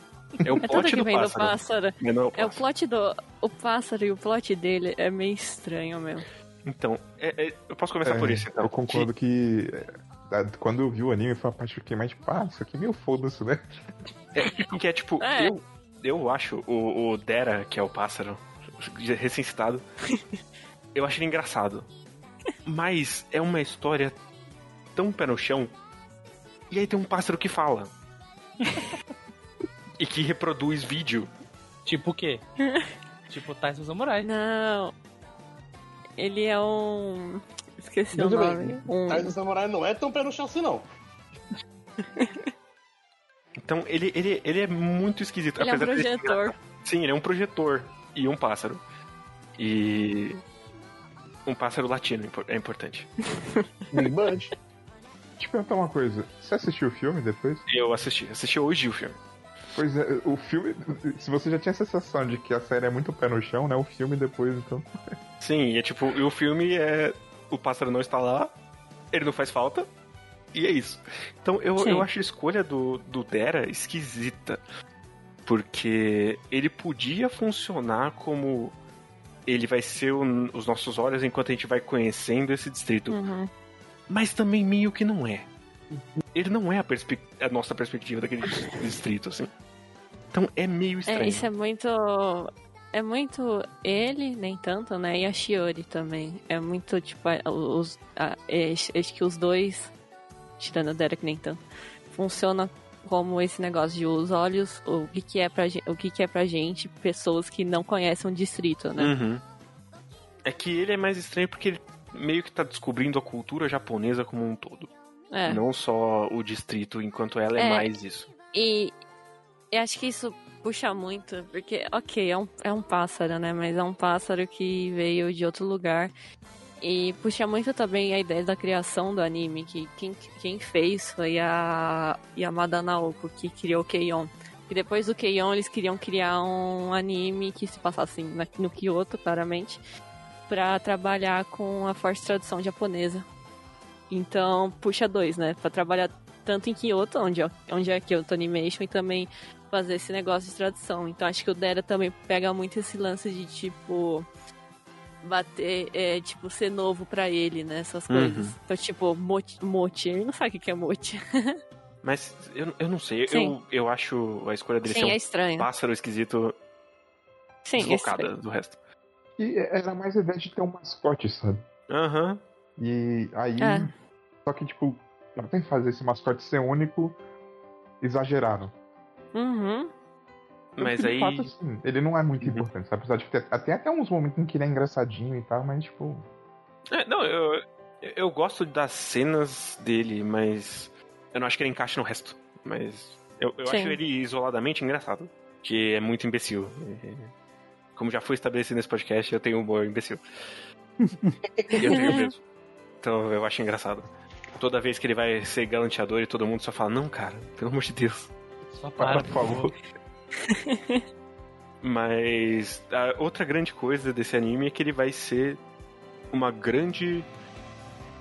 S4: É o
S7: É
S4: plot
S7: que
S4: do
S7: vem do
S4: pássaro.
S7: pássaro.
S4: não é o
S7: É o
S4: pássaro.
S7: plot do. O pássaro e o plot dele é meio estranho mesmo.
S4: Então, é- é- eu posso começar
S5: É,
S4: por isso, então.
S5: Eu concordo que. é, quando eu vi o anime, foi a parte que eu fiquei mais tipo, ah, isso aqui é meio foda-se, né?
S4: Que, que é tipo,
S7: É.
S4: eu, eu acho o, o Dera, que é o pássaro, recém-citado, eu acho ele engraçado. Mas é uma história tão pé no chão. E aí tem um pássaro que fala. e que reproduz vídeo.
S3: Tipo o quê? tipo Tyson Samurai.
S7: Não. Ele é um. Esqueci
S2: Veja
S7: o
S2: bem,
S7: nome. Um...
S2: Tarzan Samurai não é tão pé no chão assim, não.
S4: Então ele, ele, ele é muito esquisito.
S7: Ele é um
S4: apesar de
S7: projetor.
S4: Sim, ele é um projetor e um pássaro. E. Um pássaro latino é importante.
S2: Big Band.
S5: Deixa eu perguntar uma coisa. Você assistiu o filme depois?
S4: Eu assisti, assisti hoje o filme.
S5: Pois é, o filme. Se você já tinha a sensação de que a série é muito pé no chão, né? O filme depois, então.
S4: Sim, e é tipo, e o filme é. O pássaro não está lá, ele não faz falta, e é isso. Então eu,
S7: Sim.
S4: eu acho a escolha do, do Dera esquisita. Porque ele podia funcionar como. Ele vai ser o- os nossos olhos enquanto a gente vai conhecendo esse distrito.
S7: Uhum.
S4: mas também meio que não é. Ele não é a, a nossa perspectiva daquele distrito, assim. Então é meio estranho.
S7: É, isso é muito. É muito ele, nem tanto, né? E a Shiori também. É muito, tipo, os, é, acho que os dois, tirando a Derek nem tanto, funciona como esse negócio de os olhos, o que, que é pra gente, o que, que é pra gente, pessoas que não conhecem o distrito, né?
S4: Uhum. É que ele é mais estranho porque ele meio que tá descobrindo a cultura japonesa como um todo.
S7: É.
S4: Não só o distrito, enquanto ela é,
S7: É.
S4: mais isso.
S7: E eu acho que isso puxa muito, porque, ok, é um, é um pássaro, né? Mas é um pássaro que veio de outro lugar. E puxa muito também a ideia da criação do anime, que quem, quem fez foi a Yamada Naoko, que criou Keion. E depois do Keion, eles queriam criar um anime que se passasse no Kyoto, claramente, pra trabalhar com a forte tradução japonesa. Então, puxa dois, né? Pra trabalhar tanto em Kyoto, onde é, onde é Kyoto Animation, e também fazer esse negócio de tradução. Então acho que o Dera também pega muito esse lance de tipo bater, é, tipo, ser novo pra ele, né? Essas
S4: Uhum.
S7: coisas. Então, tipo, mote, mote. Ele não sabe o que que é mote.
S4: Mas eu, eu não sei,
S7: Sim.
S4: eu, eu acho a escolha dele
S7: Sim,
S4: ser um
S7: é estranho.
S4: pássaro esquisito
S7: Sim, isso
S4: deslocada
S7: aí.
S4: do resto.
S5: E era mais a ideia de ter um mascote, sabe?
S4: Aham.
S5: E aí.
S7: É.
S5: Só que, tipo, pra fazer esse mascote ser único, exageraram.
S7: Uhum.
S4: Mas aí.
S5: fato, assim, ele não é muito
S4: Uhum.
S5: importante, sabe? Apesar de ter até, até uns momentos em que ele é engraçadinho e tal, mas, tipo.
S4: É, não, eu, eu gosto das cenas dele, mas eu não acho que ele encaixa no resto. Mas eu, eu
S7: Sim.
S4: acho ele isoladamente engraçado, que é muito imbecil. É, Como já foi estabelecido nesse podcast, eu tenho humor imbecil. eu tenho mesmo. Então eu acho engraçado. Toda vez que ele vai ser galanteador e todo mundo só fala, não, cara, pelo amor de Deus.
S3: Só
S5: Para, por favor.
S4: Mas a outra grande coisa desse anime é que ele vai ser uma grande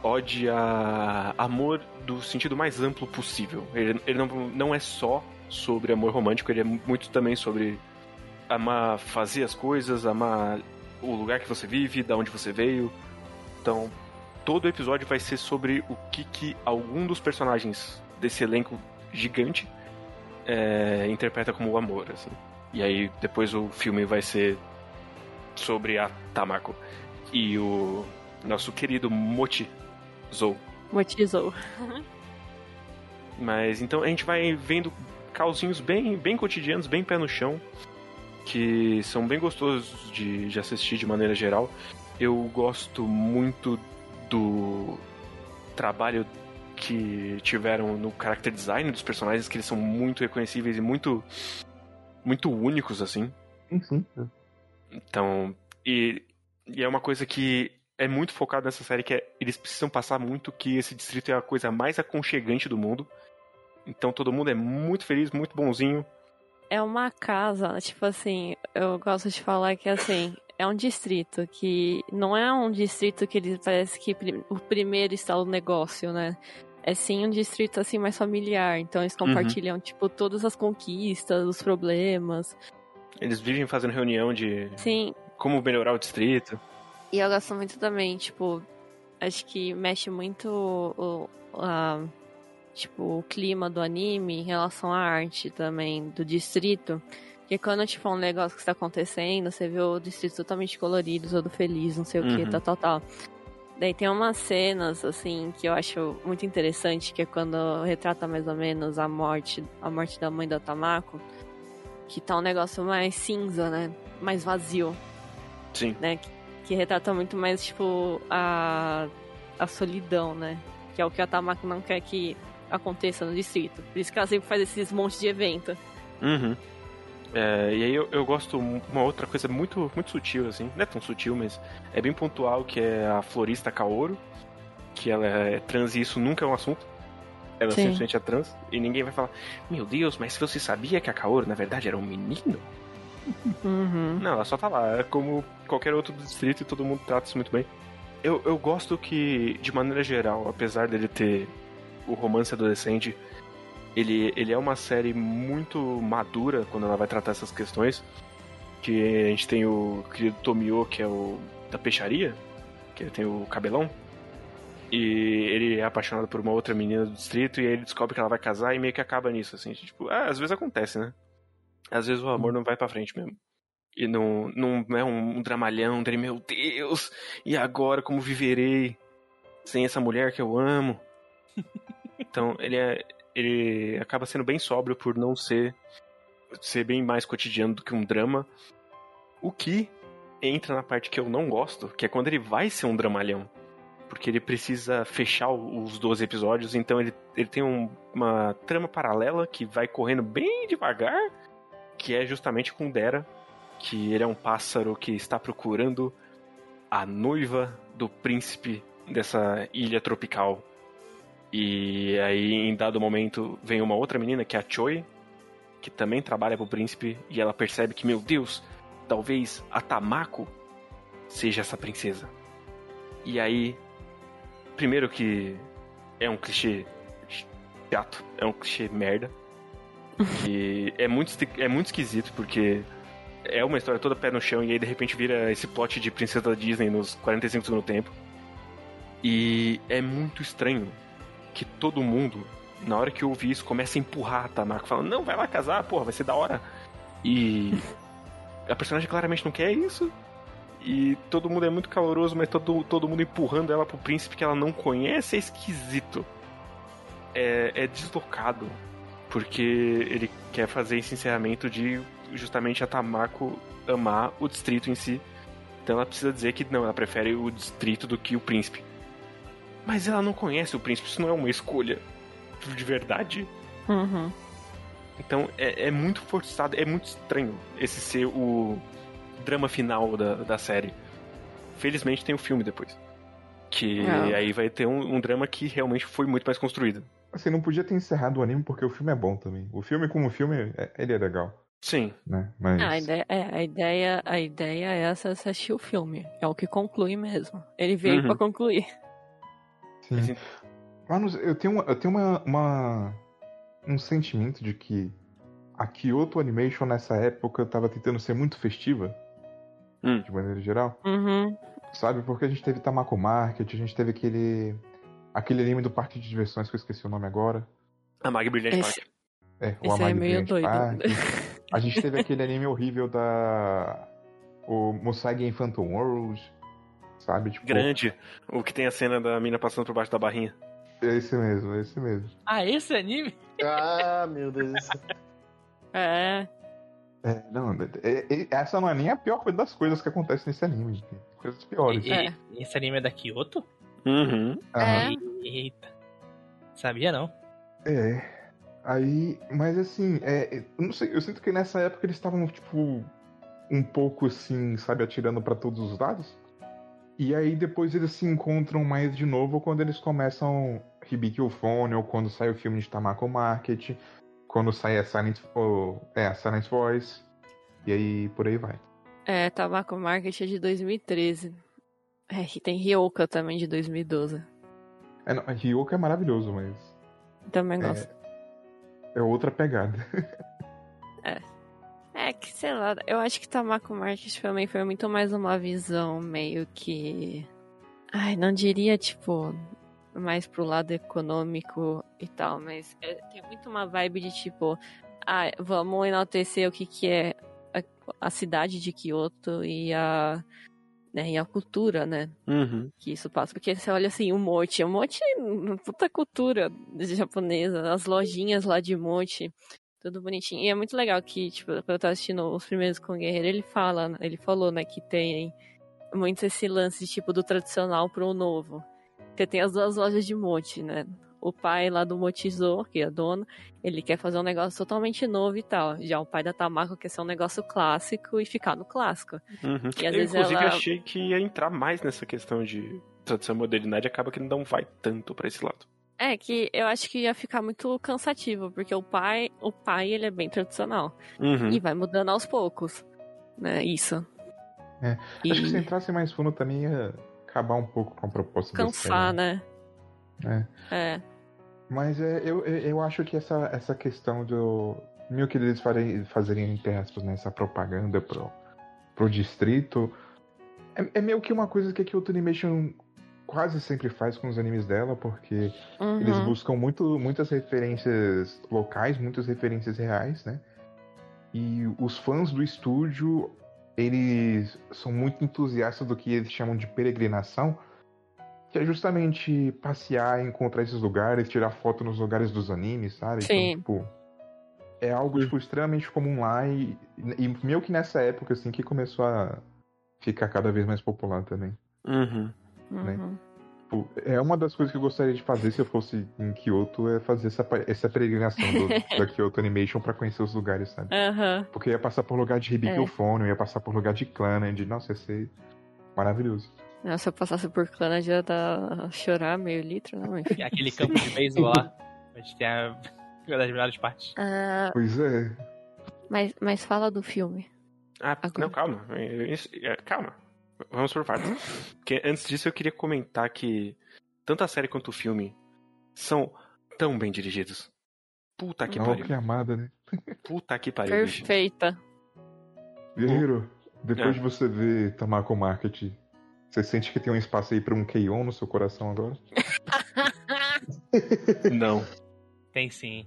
S4: ode a amor do sentido mais amplo possível. Ele, ele não, não é só sobre amor romântico, ele é muito também sobre amar fazer as coisas, amar o lugar que você vive, da onde você veio. Então, todo episódio vai ser sobre o que, que algum dos personagens desse elenco gigante é, interpreta como amor, assim. E aí depois o filme vai ser sobre a Tamako e o nosso querido Mochi Zou.
S7: Motizou.
S4: Mas então a gente vai vendo causinhos bem, bem cotidianos, bem pé no chão, que são bem gostosos de, de assistir de maneira geral. Eu gosto muito do trabalho que tiveram no character design dos personagens, que eles são muito reconhecíveis e muito muito únicos assim.
S5: Sim, sim.
S4: Então, e, e é uma coisa que é muito focado nessa série, que é, eles precisam passar muito que esse distrito é a coisa mais aconchegante do mundo. Então todo mundo é muito feliz, muito bonzinho.
S7: É uma casa, tipo assim, eu gosto de falar que assim, é um distrito que não é um distrito que ele parece que o primeiro está no negócio, né? É sim um distrito assim mais familiar, então eles compartilham tipo todas as conquistas, os problemas.
S4: Eles vivem fazendo reunião de
S7: Sim,
S4: como melhorar o distrito.
S7: E eu gosto muito também, tipo, acho que mexe muito o, a, tipo, o clima do anime em relação à arte também do distrito. Porque quando, tipo, um negócio que está acontecendo, você vê o distrito totalmente colorido, todo feliz, não sei o que,
S4: Uhum.
S7: tal, tal, tal. Daí tem umas cenas, assim, que eu acho muito interessante, que é quando retrata mais ou menos a morte, a morte da mãe da Tamako, que tá um negócio mais cinza, né? Mais vazio
S4: Sim.
S7: né? Que, que retrata muito mais, tipo, a, a solidão, né? Que é o que a Tamako não quer que aconteça no distrito. Por isso que ela sempre faz esses montes de evento.
S4: Uhum. É, e aí eu, eu gosto uma outra coisa muito, muito sutil, assim. Não é tão sutil, mas é bem pontual, que é a florista Kaoru. Que ela é trans e isso nunca é um assunto. Ela
S7: Sim.
S4: simplesmente é trans. E ninguém vai falar, meu Deus, mas você sabia que a Kaoru, na verdade, era um menino?
S7: Uhum.
S4: Não, ela só tá lá. É como qualquer outro do distrito e todo mundo trata isso muito bem. Eu, eu gosto que, de maneira geral, apesar dele ter o romance adolescente, ele, ele é uma série muito madura quando ela vai tratar essas questões. Que a gente tem o querido Tomio, que é o da peixaria, que ele tem o cabelão. E ele é apaixonado por uma outra menina do distrito e aí ele descobre que ela vai casar e meio que acaba nisso, assim. Tipo, ah, às vezes acontece, né? Às vezes o amor não vai pra frente mesmo. E não, não é um, dramalhão dele, meu Deus, e agora como viverei sem essa mulher que eu amo? então, ele é. Ele acaba sendo bem sóbrio por não ser. ser bem mais cotidiano do que um drama. O que entra na parte que eu não gosto, que é quando ele vai ser um dramalhão. Porque ele precisa fechar os 12 episódios, então ele, ele tem um- uma trama paralela que vai correndo bem devagar, que é justamente com Dera, que ele é um pássaro que está procurando a noiva do príncipe dessa ilha tropical. E aí, em dado momento, vem uma outra menina, que é a Choi, que também trabalha pro príncipe, e ela percebe que, meu Deus, talvez a Tamako seja essa princesa. E aí, primeiro que é um clichê chato, é um clichê merda. Que é muito, é muito esquisito, porque é uma história toda pé no chão, e aí de repente vira esse plot de princesa da Disney nos 45 segundos do tempo. E é muito estranho que todo mundo, na hora que ouve isso, começa a empurrar a Tamako, falando, não, vai lá casar, porra, vai ser da hora. E a personagem claramente não quer isso. E todo mundo é muito caloroso, mas todo, todo mundo empurrando ela pro príncipe que ela não conhece é esquisito. É, é deslocado. Porque ele quer fazer esse encerramento de justamente a Tamako amar o distrito em si. Então ela precisa dizer que não, ela prefere o distrito do que o príncipe. Mas ela não conhece o príncipe, isso não é uma escolha de verdade.
S7: Uhum.
S4: Então é, é muito forçado, é muito estranho esse ser o drama final da, da série. Felizmente tem o filme depois. Que
S7: Ah.
S4: aí vai ter um, um drama que realmente foi muito mais construído.
S5: Assim, não podia ter encerrado o anime porque o filme é bom também. O filme como filme, é- ele é legal,
S4: Sim.
S5: né? Mas...
S7: Ah, a, ideia, é, a, ideia, a ideia é essa, você assistir o filme. É o que conclui mesmo. Ele veio
S4: Uhum.
S7: pra concluir.
S5: Sim.
S4: Assim-
S5: Mano, eu tenho, uma- eu tenho uma, uma- um sentimento de que a Kyoto Animation nessa época tava tentando ser muito festiva,
S4: Hum.
S5: de maneira geral,
S7: Uhum.
S5: sabe? Porque a gente teve Tamako Market, a gente teve aquele aquele anime do parque de diversões que eu esqueci o nome agora.
S4: A Mag Brilhante
S7: Esse-
S4: Park.
S5: É, o
S7: Esse é meio doido.
S5: Park. A gente teve aquele anime horrível da o Musagi em Phantom World, sabe? Tipo,
S4: Grande. O que tem a cena da mina passando por baixo da barrinha.
S5: É esse mesmo, é esse mesmo.
S3: Ah, esse anime?
S2: Ah, meu Deus.
S7: É.
S5: É, não, é- é- essa não é nem a pior coisa das coisas que acontecem nesse anime. gente. Coisas piores.
S3: E-
S7: É.
S3: e- Esse anime é da Kyoto?
S4: Uhum.
S5: Aham.
S3: Eita. Sabia não.
S5: É. Aí, mas assim, é, eu não sei, eu sinto que nessa época eles estavam, tipo, um pouco assim, sabe, atirando pra todos os lados. E aí depois eles se encontram mais de novo quando eles começam Hibiki Phone, ou quando sai o filme de Tamako Market, quando sai a Silent, ou, é, a Silent Voice, e aí por aí vai.
S7: É, Tabaco Market é de 2013. É, e tem Ryoka também de 2012.
S5: É, não, Ryoko é maravilhoso, mas
S7: Também
S5: É.
S7: gosto.
S5: é outra pegada.
S7: É. que, sei lá, eu acho que Tamako Market também foi muito mais uma visão meio que. Ai, não diria, tipo, mais pro lado econômico e tal, mas é- tem muito uma vibe de tipo, ah, vamos enaltecer o que, que é a, a cidade de Kyoto e a. Né, e a cultura, né?
S4: Uhum.
S7: que isso passa. Porque você olha assim, o mote, o mote é puta cultura japonesa, as lojinhas lá de mote, tudo bonitinho. E é muito legal que, tipo, quando eu tava assistindo os primeiros com o Guerreiro, ele fala, ele falou, né, que tem muito esse lance, tipo, do tradicional pro novo. Você tem as duas lojas de mote, né? O pai lá do Motizo, que é dono, ele quer fazer um negócio totalmente novo e tal. Já o pai da Tamako quer ser um negócio clássico e ficar no clássico.
S4: Uhum.
S7: E
S4: Eu, inclusive,
S7: ela-
S4: achei que ia entrar mais nessa questão de tradição e modernidade, acaba que não vai tanto pra esse lado.
S7: É que eu acho que ia ficar muito cansativo, porque o pai, o pai ele é bem tradicional
S4: Uhum.
S7: e vai mudando aos poucos, né? Isso.
S5: É,
S7: E
S5: Acho que se entrasse mais fundo também ia acabar um pouco com a proposta
S7: cansar,
S5: série.
S7: né?
S5: É.
S7: É.
S5: Mas é, eu, eu, eu acho que essa, essa questão do. Meio que eles farem, fazerem, entre aspas, né, essa propaganda pro, pro distrito. É, é meio que uma coisa que a Kyoto Animation quase sempre faz com os animes dela, porque eles
S7: Uhum.
S5: buscam muito, muitas referências locais, muitas referências reais, né? E os fãs do estúdio, eles são muito entusiastas do que eles chamam de peregrinação, que é justamente passear, encontrar esses lugares, tirar foto nos lugares dos animes, sabe?
S7: Sim.
S5: Então, tipo, é algo tipo, extremamente comum lá e, e meio que nessa época assim que começou a ficar cada vez mais popular também.
S4: Uhum.
S5: Né?
S7: Uhum.
S5: Tipo, é uma das coisas que eu gostaria de fazer se eu fosse em Kyoto é fazer essa, essa peregrinação do- da Kyoto Animation pra conhecer os lugares, sabe?
S7: Aham.
S5: Porque eu ia passar por lugar de Hibiki
S7: É.
S5: Ia passar por lugar de Clannad, nossa, ia ser maravilhoso.
S7: Não, Se eu passasse por Clana já dá a chorar meio litro, não, enfim.
S3: Aquele campo de beisebol lá. Onde tem a... uma das melhores partes.
S7: Ah,
S5: Pois é.
S7: mas, mas fala do filme.
S4: Ah,
S7: Agora.
S4: não, calma. Isso- é, Calma. Vamos por partes. Porque antes disso eu queria comentar que tanto a série quanto o filme são tão bem dirigidos. Puta que pariu.
S5: que amada, né?
S4: Puta que pariu.
S7: Perfeita.
S5: Guerreiro, depois
S4: É.
S5: de você ver Tamako Market, você sente que tem um espaço aí pra um Keion no seu coração agora?
S4: Não.
S3: Tem sim.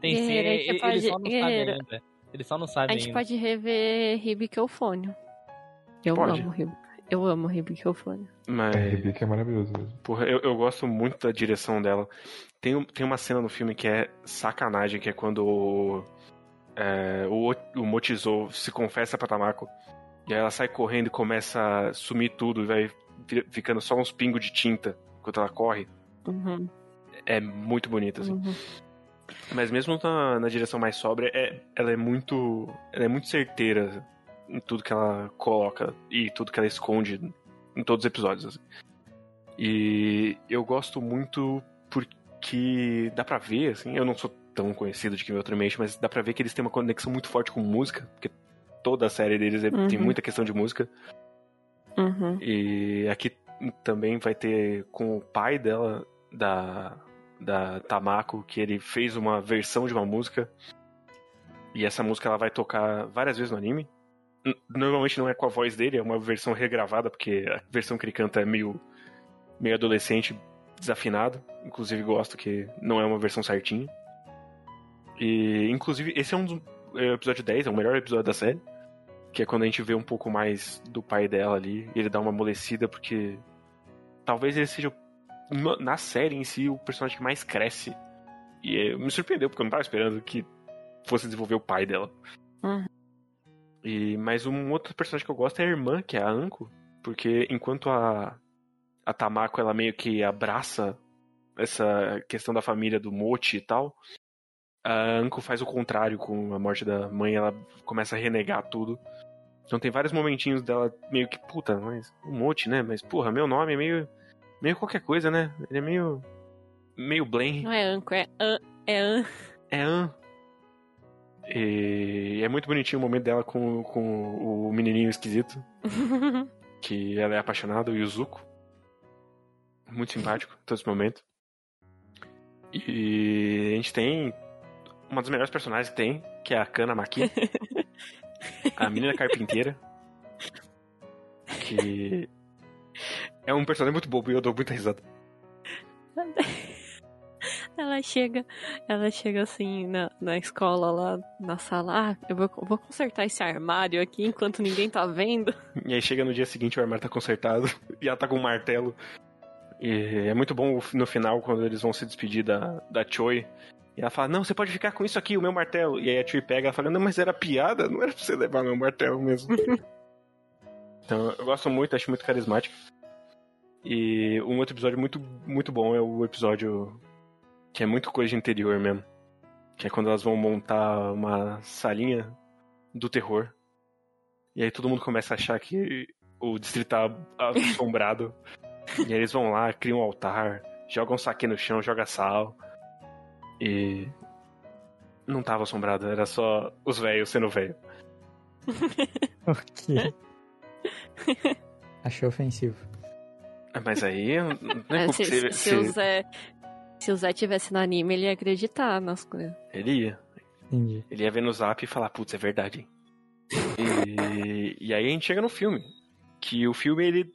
S3: Tem sim. E- Eles
S7: pode-
S3: só não sabem
S7: guerreiro.
S3: ainda. Eles só não
S7: A
S3: sabem
S7: gente
S3: ainda.
S7: pode rever Ribiqueufônio. Eu
S4: Pode.
S7: amo Rib... Eu amo Ribiqueufônio.
S4: Mas,
S5: É, Rebecca é maravilhoso mesmo.
S4: porra, eu, eu gosto muito da direção dela. Tem, tem uma cena no filme que é sacanagem, que é quando o, é, o, O- Mochizo se confessa pra Tamako. E aí ela sai correndo e começa a sumir tudo e vai ficando só uns pingos de tinta enquanto ela corre.
S7: Uhum,
S4: É muito bonito, assim.
S7: uhum.
S4: Mas mesmo na, na direção mais sóbria, é, ela é muito. Ela é muito certeira em tudo que ela coloca e tudo que ela esconde em todos os episódios. assim. E eu gosto muito porque dá pra ver, assim, eu não sou tão conhecido de Kimi Ultimate, mas dá pra ver que eles têm uma conexão muito forte com música, porque toda a série deles é- tem
S7: Uhum.
S4: muita questão de música.
S7: Uhum.
S4: E aqui também vai ter com o pai dela, da, da Tamako, que ele fez uma versão de uma música. E essa música ela vai tocar várias vezes no anime. Normalmente não é com a voz dele, é uma versão regravada, porque a versão que ele canta é meio, meio adolescente, desafinado. Inclusive gosto que não é uma versão certinha. E inclusive esse é um dos é episódio 10, é o melhor episódio da série. Que é quando a gente vê um pouco mais do pai dela ali. Ele dá uma amolecida, porque. Talvez ele seja, na- na série em si, o personagem que mais cresce. E é, me surpreendeu, porque eu não tava esperando que fosse desenvolver o pai dela.
S7: Uhum.
S4: E, mas um outro personagem que eu gosto é a irmã, que é a Anko. Porque enquanto a, a Tamako ela meio que abraça essa questão da família do Mochi e tal, a Anko faz o contrário com a morte da mãe, ela começa a renegar tudo. Então tem vários momentinhos dela meio que, puta, mas o Mochi, né? Mas porra, meu nome é meio. meio qualquer coisa, né? Ele é meio. meio Blaine.
S7: Não é Anco, é An. É An.
S4: É An. E é muito bonitinho o momento dela com, com o menininho esquisito, que ela é apaixonada, o Yuzuko. Muito simpático todo esse momento. E a gente tem uma das melhores personagens que tem, que é a Kana Maki, a menina carpinteira. Que é um personagem muito bobo e eu dou muita risada.
S7: Ela chega, ela chega assim na, na escola lá na sala. Ah, eu vou, vou consertar esse armário aqui enquanto ninguém tá vendo.
S4: E aí chega no dia seguinte o armário tá consertado e ela tá com um martelo. E é muito bom no final quando eles vão se despedir da, da Choi. E ela fala, não, você pode ficar com isso aqui, o meu martelo. E aí a Choi pega e fala, não, mas era piada, não era pra você levar meu martelo mesmo. então eu gosto muito, acho muito carismático. E um outro episódio muito, muito bom é o episódio que é muito coisa de interior mesmo. Que é quando elas vão montar uma salinha do terror. E aí todo mundo começa a achar que o distrito tá assombrado. e aí eles vão lá, criam um altar, jogam saque no chão, joga sal. E. Não tava assombrado, era só os velhos sendo velho.
S6: Ok. Achei ofensivo.
S4: Mas aí. Não é
S7: É, se,
S4: você-
S7: se o
S4: você-
S7: Zé, se o Zé tivesse no anime, ele ia acreditar nas coisas.
S4: Ele ia.
S6: Entendi.
S4: Ele ia ver no zap e falar, putz, é verdade, hein? E, e aí a gente chega no filme. Que o filme, ele.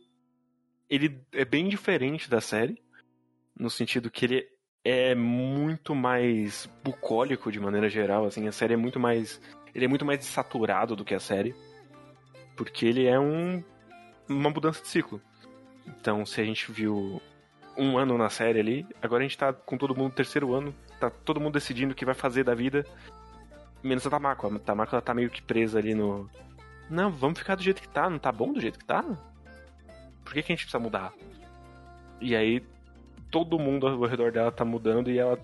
S4: Ele é bem diferente da série. No sentido que ele é muito mais bucólico de maneira geral, assim. A série é muito mais. Ele é muito mais saturado do que a série. Porque ele é um. Uma mudança de ciclo. Então, se a gente viu um ano na série ali, agora a gente tá com todo mundo no terceiro ano. Tá todo mundo decidindo o que vai fazer da vida. Menos a Tamako. A Tamako ela tá meio que presa ali no. Não, vamos ficar do jeito que tá. Não tá bom do jeito que tá? Por que, que a gente precisa mudar? E aí, todo mundo ao redor dela tá mudando e ela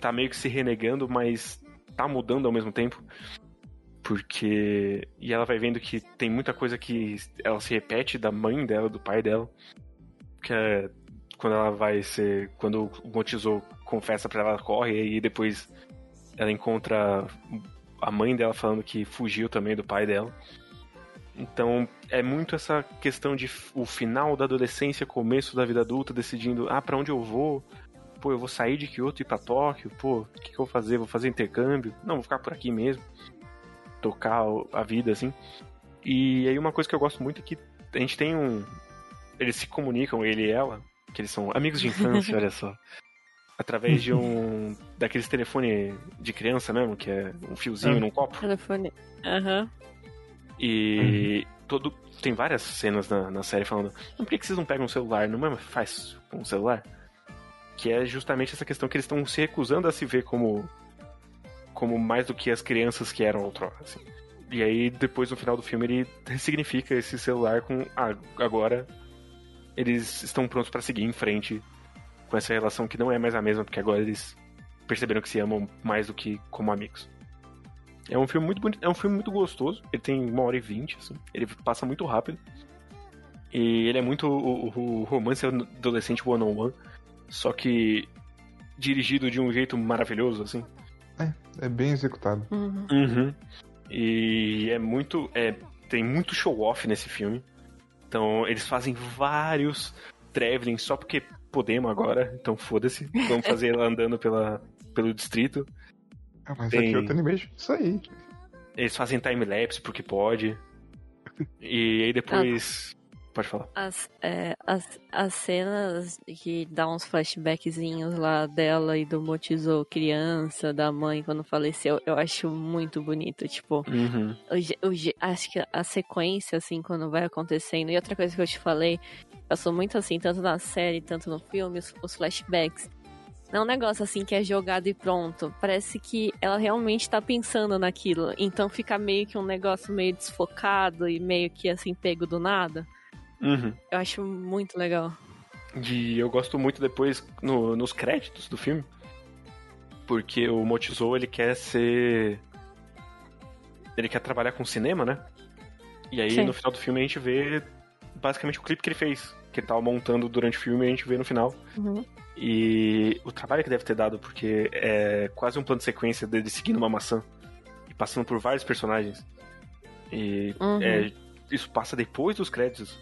S4: tá meio que se renegando, mas tá mudando ao mesmo tempo. Porque. E ela vai vendo que tem muita coisa que ela se repete da mãe dela, do pai dela. Que é quando ela vai ser. Quando o Motizo confessa pra ela, ela corre e depois ela encontra a mãe dela falando que fugiu também do pai dela. Então é muito essa questão de o final da adolescência, começo da vida adulta, decidindo, ah, pra onde eu vou? Pô, eu vou sair de Kyoto e ir pra Tóquio? Pô, o que, que eu vou fazer? Vou fazer intercâmbio? Não, vou ficar por aqui mesmo. Tocar a vida, assim. E aí uma coisa que eu gosto muito é que a gente tem um. Eles se comunicam, ele e ela, que eles são amigos de infância, olha só. através de um. daqueles telefone de criança mesmo, que é um fiozinho
S5: Ah.
S4: num copo.
S7: Telefone. Aham.
S4: E todo. Tem várias cenas na, na série falando. Por que, que vocês não pegam um celular? Não é faz com um celular? Que é justamente essa questão que eles estão se recusando a se ver como. como mais do que as crianças que eram outrora. Assim. E aí, depois no final do filme, ele ressignifica esse celular com. Ah, agora eles estão prontos pra seguir em frente com essa relação que não é mais a mesma, porque agora eles perceberam que se amam mais do que como amigos. É um filme muito bonito, é um filme muito gostoso. Ele tem uma hora e vinte, assim. Ele passa muito rápido. E ele é muito o, o- o romance adolescente one-on-one. Só que dirigido de um jeito maravilhoso, assim.
S5: É bem executado.
S7: Uhum.
S4: Uhum. E é muito. É, tem muito show-off nesse filme. Então, eles fazem vários traveling só porque podemos agora. Então, foda-se. Vamos fazer ela andando pela, pelo distrito.
S5: Ah, mas
S4: Tem-
S5: aqui eu tô animation. Isso aí.
S4: Eles fazem time-lapse porque pode. E aí depois. Pode falar.
S7: As, é, as, as cenas que dá uns flashbackzinhos lá dela e do Motizo criança, da mãe quando faleceu, eu acho muito bonito. Tipo,
S4: Uhum.
S7: o o acho que a sequência, assim, quando vai acontecendo. E outra coisa que eu te falei, passou muito assim, tanto na série, tanto no filme, os, os flashbacks. Não é um negócio assim que é jogado e pronto. Parece que ela realmente tá pensando naquilo. Então fica meio que um negócio meio desfocado e meio que assim, pego do nada.
S4: Uhum.
S7: Eu acho muito legal.
S4: E eu gosto muito depois no- nos créditos do filme. Porque o Motizo, ele quer ser. Ele quer trabalhar com cinema, né? E aí
S7: Sim.
S4: no final do filme a gente vê basicamente o clipe que ele fez. Que ele tava montando durante o filme e a gente vê no final.
S7: Uhum.
S4: E o trabalho que deve ter dado, porque é quase um plano de sequência dele seguindo uma maçã e passando por vários personagens. E
S7: Uhum.
S4: é, isso passa depois dos créditos.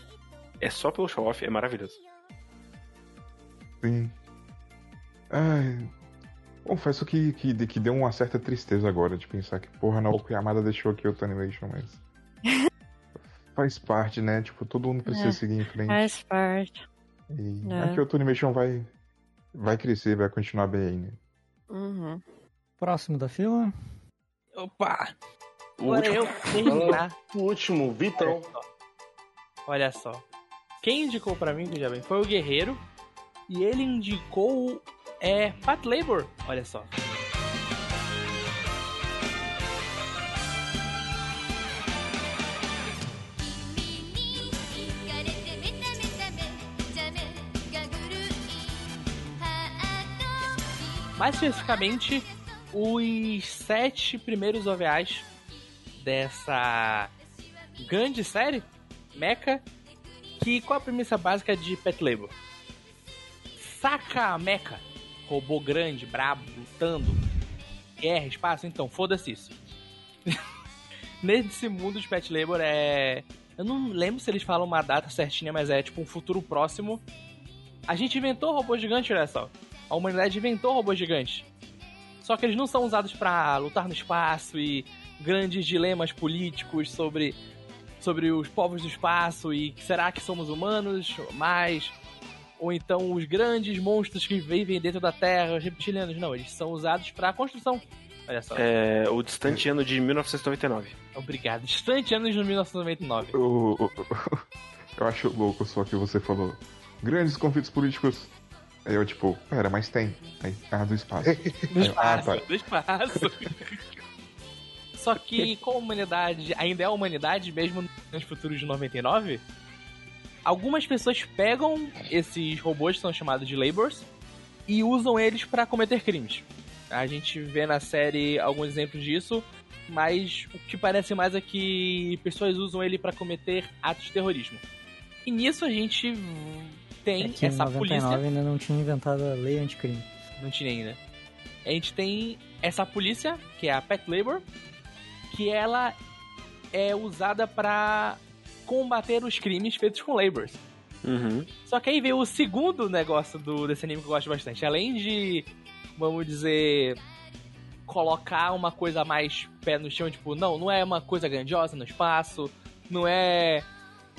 S4: É só pelo show-off, é maravilhoso.
S5: Sim. Ai. Confesso que, que, que deu uma certa tristeza agora de pensar que, porra, não, a Yamada deixou aqui o Animation, mas. Faz parte, né? Tipo, todo mundo precisa
S7: É,
S5: seguir em frente.
S7: Faz parte.
S5: E
S7: É.
S5: a Kyoto Animation vai, vai crescer, vai continuar bem aí, né?
S7: Uhum.
S6: Próximo da fila.
S3: Opa!
S4: O
S3: Agora
S4: último-
S3: eu terminar.
S2: O último, Vitão.
S3: Olha só. Quem indicou pra mim, veja bem, foi o Guerreiro. E ele indicou é Pat Labor. Olha só. Mais especificamente, os sete primeiros OVAs dessa grande série, Mecha, que qual a premissa básica de Pet Labor? Saca a Mecha, robô grande, brabo, lutando, guerra, espaço, então foda-se isso. Nesse mundo de Pet Labor é. Eu não lembro se eles falam uma data certinha, mas é tipo um futuro próximo. A gente inventou robô gigante, olha só. A humanidade inventou robôs gigantes. Só que eles não são usados pra lutar no espaço e grandes dilemas políticos sobre sobre os povos do espaço e será que somos humanos mais ou então os grandes monstros que vivem dentro da Terra, os reptilianos, não, eles são usados pra construção. Olha só.
S4: É o distante ano de 1999.
S3: Obrigado. Distante anos de 1999.
S5: Eu, eu, eu acho louco só que você falou grandes conflitos políticos. Aí eu, tipo, pera, mas tem. Aí, ah, do espaço.
S3: Do
S5: ah,
S3: espaço,
S5: tá.
S3: do espaço. Só que, como a humanidade ainda é a humanidade, mesmo nos futuros de 99, algumas pessoas pegam esses robôs que são chamados de Labors e usam eles pra cometer crimes. A gente vê na série alguns exemplos disso, mas o que parece mais é que pessoas usam ele pra cometer atos de terrorismo. E nisso a gente tem
S6: É que
S3: essa
S6: 99
S3: polícia
S6: ainda não tinha inventado a lei anticrime.
S3: não tinha ainda. A gente tem essa polícia, que é a Pet Labor, que ela é usada pra combater os crimes feitos com Labors.
S4: Uhum.
S3: Só que aí veio o segundo negócio do, desse anime que eu gosto bastante. Além de, vamos dizer, colocar uma coisa mais pé no chão, tipo, não, não é uma coisa grandiosa no espaço, não é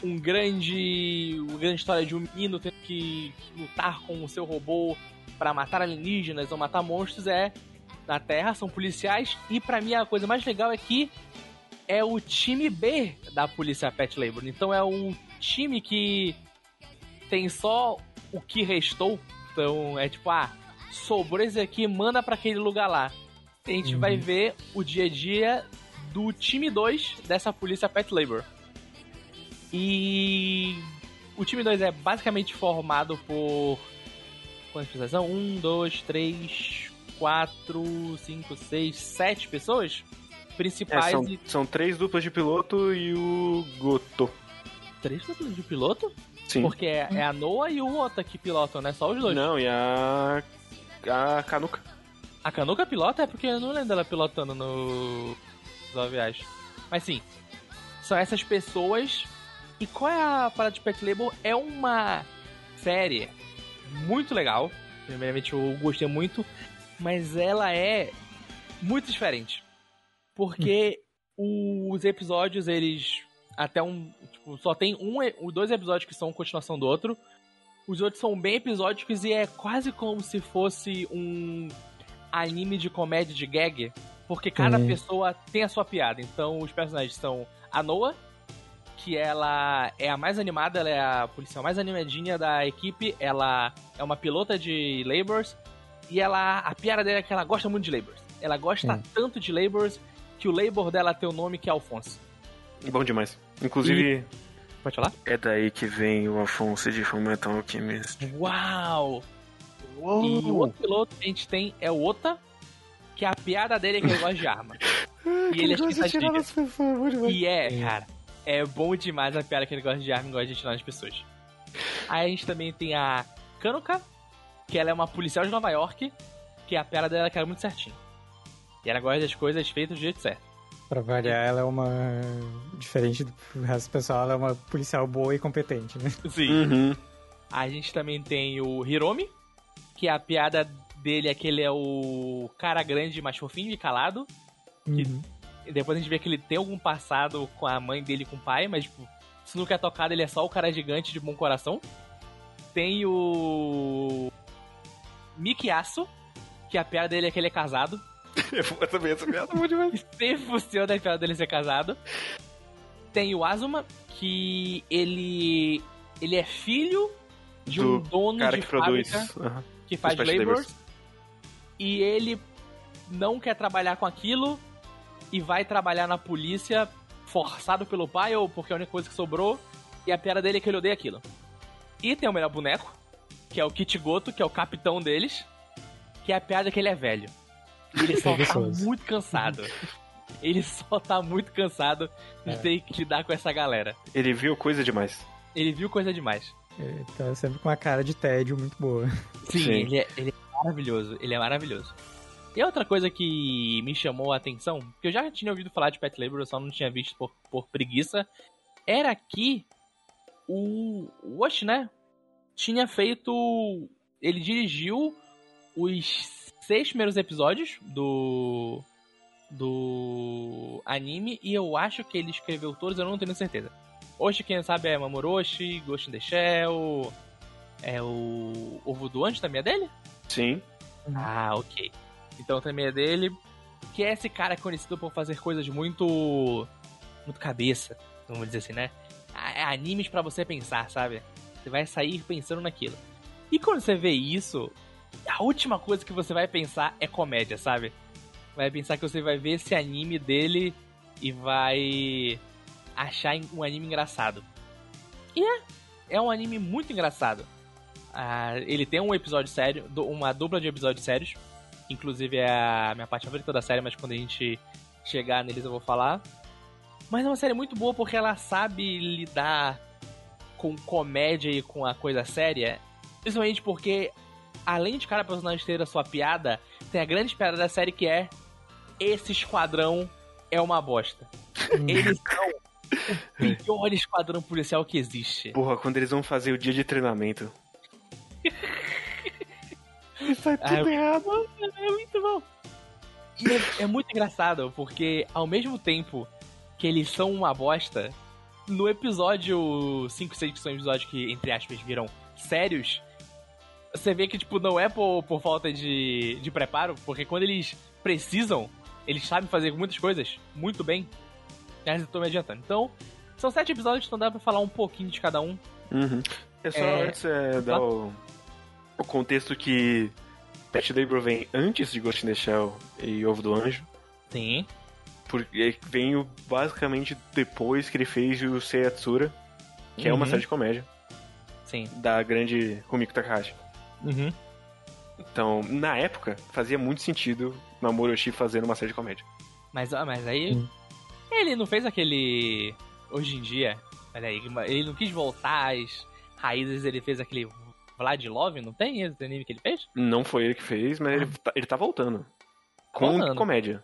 S3: um grande. uma grande história de um menino tendo que lutar com o seu robô para matar alienígenas ou matar monstros é na Terra, são policiais. E para mim a coisa mais legal é que é o time B da polícia Pet Labor. Então é um time que tem só o que restou. Então é tipo, ah, sobrou esse aqui, manda para aquele lugar lá. A gente vai ver o dia a dia do time 2 dessa polícia Pet Labor. E o time 2 é basicamente formado por. Quantas pessoas são? 1, 2, 3, 4, 5, 6, 7 pessoas
S4: É,
S3: principais
S4: são,
S3: e
S4: são três duplas de piloto e o Goto.
S3: três duplas de piloto?
S4: Sim.
S3: Porque é, é a Noah e o Ota que pilotam, né? Só os dois.
S4: Não, e a. A Kanuka.
S3: A Kanuka pilota é porque eu não lembro dela pilotando no. Aviais. Mas sim, são essas pessoas. E qual é a parada de Pet Label? É uma série muito legal. Primeiramente, eu gostei muito. Mas ela é muito diferente. Porque os episódios, eles. Até um. Tipo, só tem um, dois episódios que são continuação do outro. Os outros são bem episódicos e é quase como se fosse um anime de comédia de gag. Porque cada pessoa tem a sua piada. Então os personagens são a Noah, que ela é a mais animada, ela é a policial mais animadinha da equipe. Ela é uma pilota de Labors. E ela. A piada dela é que ela gosta muito de Labors. Ela gosta
S6: Sim.
S3: tanto de Labors que o Labor dela tem o nome que é Alphonse.
S4: Bom demais. Inclusive,
S3: Pode falar?
S4: é daí que vem o Afonso de Fullmetal Alchemist.
S3: Uau!
S2: Uou!
S3: E o outro piloto que a gente tem é o Ota, que a piada dele é que ele gosta de arma. e ele é estatística. E é, cara, é bom demais a piada que ele gosta de arma e gosta de atirar nas pessoas. Aí a gente também tem a Kanuka, que ela é uma policial de Nova York, que a piada dela é é muito certinho. E ela gosta das coisas feitas do jeito certo.
S6: Pra variar, ela é uma. Diferente do resto do pessoal, ela é uma policial boa e competente, né?
S3: Sim.
S4: Uhum.
S3: A gente também tem o Hiromi, que a piada dele é que ele é o cara grande, mais fofinho e calado.
S6: Uhum.
S3: E depois a gente vê que ele tem algum passado com a mãe dele e com o pai, mas tipo, se nunca é tocado, ele é só o cara gigante de bom coração. Tem o. Mikiasu, que a piada dele é que ele é casado.
S4: Eu também essa piada é boa demais.
S3: Sempre funciona a piada dele ser casado. Tem o Azuma, que ele. ele é filho de um
S4: Do
S3: dono
S4: Cara
S3: de
S4: que produz. Aham.
S3: que faz labors.
S4: labors.
S3: E ele não quer trabalhar com aquilo e vai trabalhar na polícia forçado pelo pai ou porque é a única coisa que sobrou. E a piada dele é que ele odeia aquilo. E tem o melhor boneco, que é o Kit Goto, que é o capitão deles. Que a piada é que ele é velho. Ele só tá
S6: Preguiçoso.
S3: muito cansado. Ele só tá muito cansado de
S6: É.
S3: ter que lidar com essa galera.
S4: Ele viu coisa demais.
S3: Ele viu coisa demais.
S6: Ele tá sempre com uma cara de tédio muito boa.
S3: Sim,
S4: Sim.
S3: Ele, é, ele é maravilhoso. Ele é maravilhoso. E outra coisa que me chamou a atenção, que eu já tinha ouvido falar de Pet Labor, eu só não tinha visto por, por preguiça, era que o Wash, né, tinha feito... Ele dirigiu os seis primeiros episódios do do anime e eu acho que ele escreveu todos, eu não tenho certeza. Oshi, quem sabe, é Mamoroshi, Ghost in the Shell, é o Ovo do Anjo também é dele?
S4: Sim.
S3: Ah, ok. Então também é dele. Que é esse cara conhecido por fazer coisas muito. muito cabeça, vamos dizer assim, né? É animes pra você pensar, sabe? Você vai sair pensando naquilo. E quando você vê isso, a última coisa que você vai pensar é comédia, sabe? Vai pensar que você vai ver esse anime dele e vai achar um anime engraçado. E é, é um anime muito engraçado. Ah, ele tem um episódio sério, uma dupla de episódios sérios. Inclusive é a minha parte favorita da série, mas quando a gente chegar neles eu vou falar. Mas é uma série muito boa porque ela sabe lidar com comédia e com a coisa séria. Principalmente porque, além de cada personagem ter a sua piada, tem a grande piada da série que é esse esquadrão é uma bosta. Eles são o pior esquadrão policial que existe.
S4: Porra, quando eles vão fazer o dia de treinamento. sai
S3: Ah,
S4: tudo
S3: eu-
S4: errado.
S3: É muito bom. E é, é muito engraçado, porque ao mesmo tempo que eles são uma bosta, no episódio 5 6, que são episódios que, entre aspas, viram sérios, você vê que, tipo, não é por, por falta de, de preparo, porque quando eles precisam, eles sabem fazer muitas coisas muito bem. Mas eu tô me adiantando. Então, são sete episódios, então dá pra falar um pouquinho de cada um.
S4: Uhum. É só
S3: É,
S4: antes é, dar o, o contexto que Pet Labor vem antes de Ghost in the Shell e Ovo do Anjo.
S3: Sim.
S4: Porque vem o- basicamente depois que ele fez o Seiyatsura, que é uma
S3: Uhum.
S4: série de comédia
S3: Sim.
S4: da grande Rumiko Takahashi.
S3: Uhum.
S4: Então, na época, fazia muito sentido Mamoru Oshii fazendo uma série de comédia.
S3: Mas, ah, mas aí.
S6: Hum.
S3: Ele não fez aquele. Hoje em dia. Olha aí, ele não quis voltar às raízes, ele fez aquele. Vlad Love, não tem esse anime que ele fez?
S4: Não foi ele que fez, mas ele, tá, ele tá voltando. Com
S3: Voltando.
S4: comédia.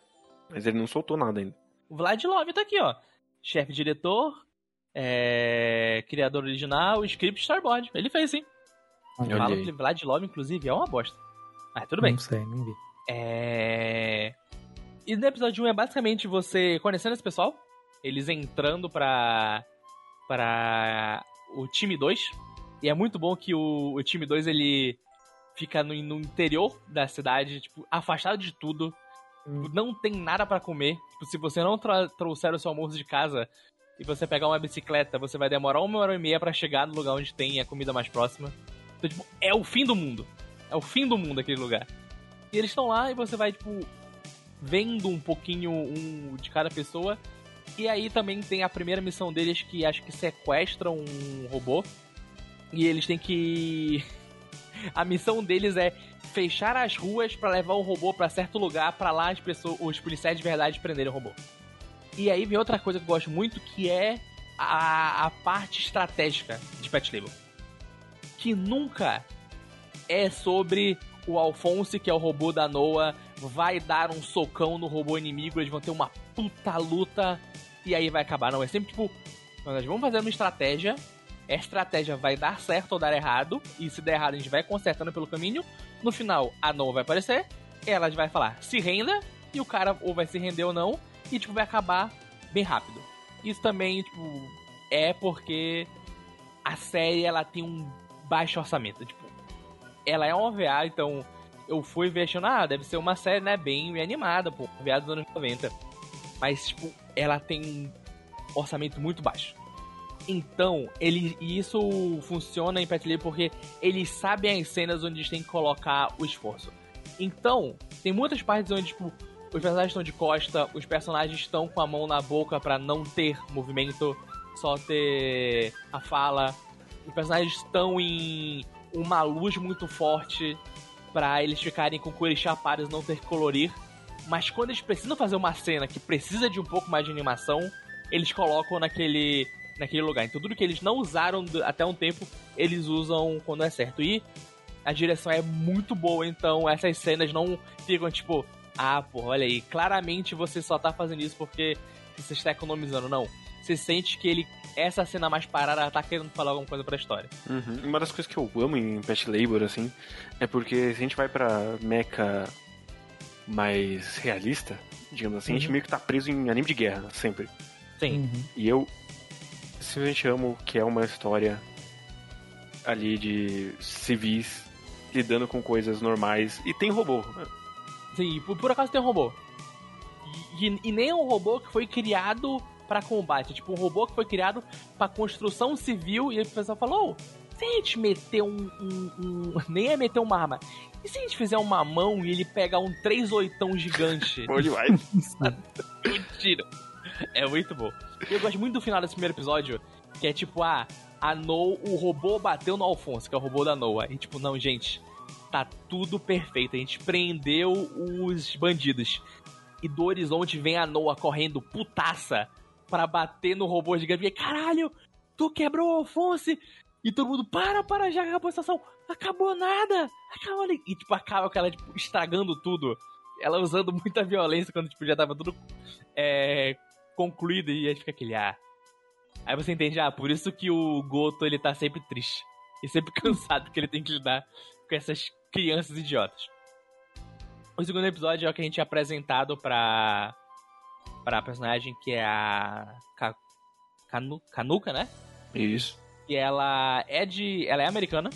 S4: Mas ele não soltou nada ainda.
S3: O Vlad Love tá aqui, ó. Chefe diretor, é... criador original, script storyboard. Ele fez sim.
S4: Olha
S3: Fala
S4: aí.
S3: que Vlad Love, inclusive, é uma bosta. Mas tudo bem.
S6: Não sei, não vi.
S3: É. E no episódio 1 é basicamente você conhecendo esse pessoal, eles entrando pra. pra. o time 2. E é muito bom que o, o time 2 ele fica no, no interior da cidade, tipo, afastado de tudo. Não tem nada pra comer. Tipo, se você não trouxer o seu almoço de casa e você pegar uma bicicleta, você vai demorar uma hora e meia pra chegar no lugar onde tem a comida mais próxima. Então, tipo, é o fim do mundo. É o fim do mundo aquele lugar. E eles estão lá e você vai, tipo, vendo um pouquinho um de cada pessoa. E aí também tem a primeira missão deles que acho que sequestram um robô. E eles têm que. A missão deles é fechar as ruas pra levar o robô pra certo lugar pra lá as pessoas, os policiais de verdade prenderem o robô. E aí vem outra coisa que eu gosto muito que é a, a parte estratégica de Pet Label. Que nunca é sobre o Alphonse, que é o robô da Noah, vai dar um socão no robô inimigo, eles vão ter uma puta luta e aí vai acabar. Não, é sempre tipo, nós vamos fazer uma estratégia, a estratégia vai dar certo ou dar errado, e se der errado a gente vai consertando pelo caminho. No final, a Noah vai aparecer, ela vai falar se renda, e o cara ou vai se render ou não, e tipo, vai acabar bem rápido. Isso também, tipo, é porque a série ela tem um baixo orçamento. Tipo, ela é uma OVA, então eu fui ver achando, ah, deve ser uma série, né, bem animada, pô, OVA dos anos 90. Mas, tipo, ela tem um orçamento muito baixo. Então, ele, e isso funciona em Pet Labor porque eles sabem as cenas onde eles têm que colocar o esforço. Então, tem muitas partes onde, tipo, os personagens estão de costa, os personagens estão com a mão na boca pra não ter movimento, só ter a fala. Os personagens estão em uma luz muito forte pra eles ficarem com cores chapadas, não ter que colorir. Mas quando eles precisam fazer uma cena que precisa de um pouco mais de animação, eles colocam naquele, naquele lugar. Então tudo que eles não usaram até um tempo, eles usam quando é certo. E a direção é muito boa, então essas cenas não ficam tipo, ah, pô, olha aí, claramente você só tá fazendo isso porque você está economizando. Não. Você sente que ele, essa cena mais parada, ela tá querendo falar alguma coisa pra história.
S4: Uhum. Uma das coisas que eu amo em Pet Labor, assim, é porque se a gente vai pra mecha mais realista, digamos assim, a gente
S3: Uhum.
S4: meio que tá preso em anime de guerra, sempre.
S3: Sim.
S6: Uhum.
S4: E eu simplesmente amo que é uma história ali de civis lidando com coisas normais. E tem robô.
S3: Sim, por, por acaso tem robô. E, e- e nem é um robô que foi criado pra combate. É tipo um robô que foi criado pra construção civil. E aí o pessoal falou: "Ô, se a gente meter um, um- um- Nem é meter uma arma. E se a gente fizer uma mão e ele pegar um 3 oitão gigante?
S4: Bom demais.
S3: tiro. É muito bom. Eu gosto muito do final desse primeiro episódio, que é tipo, ah, a No, o robô bateu no Alfonso, que é o robô da Noah. E tipo, não, gente, tá tudo perfeito. A gente prendeu os bandidos. E do horizonte vem a Noah correndo putaça pra bater no robô gigante. E caralho, tu quebrou o Alfonso. E todo mundo, para, para, já acabou a estação. Acabou nada. Acabou ali. E tipo, acaba com ela, tipo, estragando tudo. Ela usando muita violência quando tipo, já tava tudo é, concluído. E aí fica aquele, ah. Aí você entende, ah, por isso que o Goto ele tá sempre triste. E sempre cansado que ele tem que lidar com essas crianças idiotas. O segundo episódio é o que a gente é apresentado pra. pra personagem que é a. Ka- Kanu, Kanuka, né?
S4: Isso.
S3: E ela é de. Ela é americana.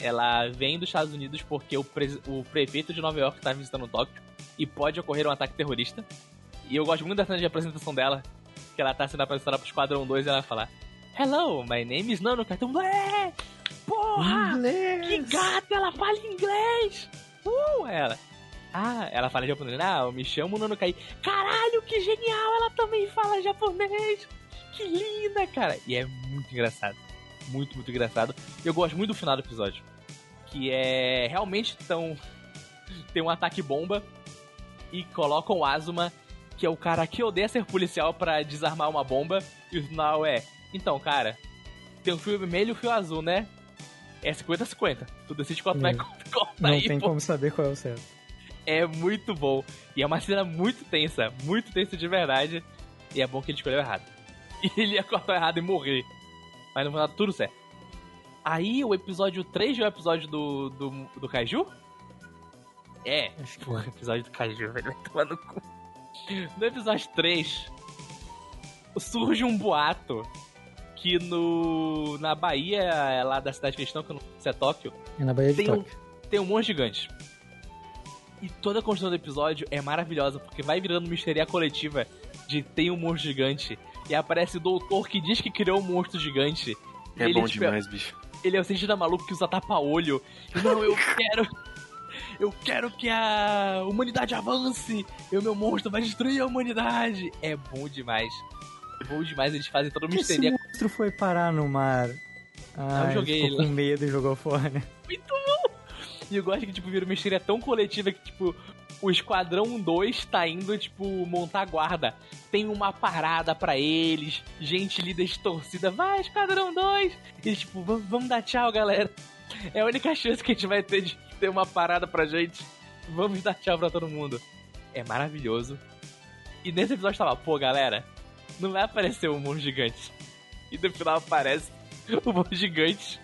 S3: Ela vem dos Estados Unidos porque o, pre- o prefeito de Nova York tá visitando Tóquio e pode ocorrer um ataque terrorista. E eu gosto muito da cena de apresentação dela, que ela tá sendo apresentada pro Esquadrão 2 e ela fala: Hello, my name is Nanuka. Todo mundo, é! Porra! Que gata, ela fala inglês! Uh! Aí Ela. Ah, ela fala japonês. Ah, eu me chamo Nanukai. Caralho, que genial! Ela também fala japonês! Que linda, cara! E é muito engraçado. Muito, muito engraçado. Eu gosto muito do final do episódio. Que é. Realmente tão. Tem um ataque bomba. E colocam o Azuma, que é o cara que odeia ser policial, pra desarmar uma bomba. E o final é. Então, cara, tem um fio vermelho e um fio azul, né? É 50-50. Tu decide qual tu vai cortar
S6: Não
S3: aí,
S6: tem
S3: pô.
S6: como saber qual é o certo.
S3: É muito bom. E é uma cena muito tensa. Muito tensa de verdade. E é bom que ele escolheu errado. E ele ia cortar errado e morrer. Mas no final tudo certo. Aí o episódio 3 é o episódio do, do, do Kaiju? É.
S6: Acho que
S3: Porra, episódio do Kaiju, velho. Vai tomar no cu. No episódio 3, surge um boato que no na Bahia, é lá da cidade que eles estão, que eu não sei se é Tóquio,
S6: é na Bahia de
S3: tem um,
S6: Tóquio.
S3: tem um monstro gigante. E toda a construção do episódio é maravilhosa, porque vai virando uma histeria coletiva de tem um monstro gigante. E aparece o doutor que diz que criou um monstro gigante.
S4: É
S3: Ele,
S4: bom
S3: tipo,
S4: demais, bicho.
S3: Ele é o cientista maluco que usa tapa-olho. Não, eu quero. Eu quero que a humanidade avance. E o meu monstro vai destruir a humanidade. É bom demais. É bom demais, eles fazem toda uma
S6: Que esse
S3: histeria.
S6: monstro foi parar no mar? Ah,
S3: eu joguei
S6: ele com medo e jogou fora.
S3: E eu gosto que, tipo, vira uma histeria tão coletiva que, tipo, o Esquadrão 2 tá indo, tipo, montar guarda. Tem uma parada pra eles, gente de torcida, vai, Esquadrão 2! E, tipo, "Vam- vamos dar tchau, galera. É a única chance que a gente vai ter de ter uma parada pra gente. Vamos dar tchau pra todo mundo. É maravilhoso. E nesse episódio tava, pô, galera, não vai aparecer um monstro gigante. E no final aparece o monstro gigante.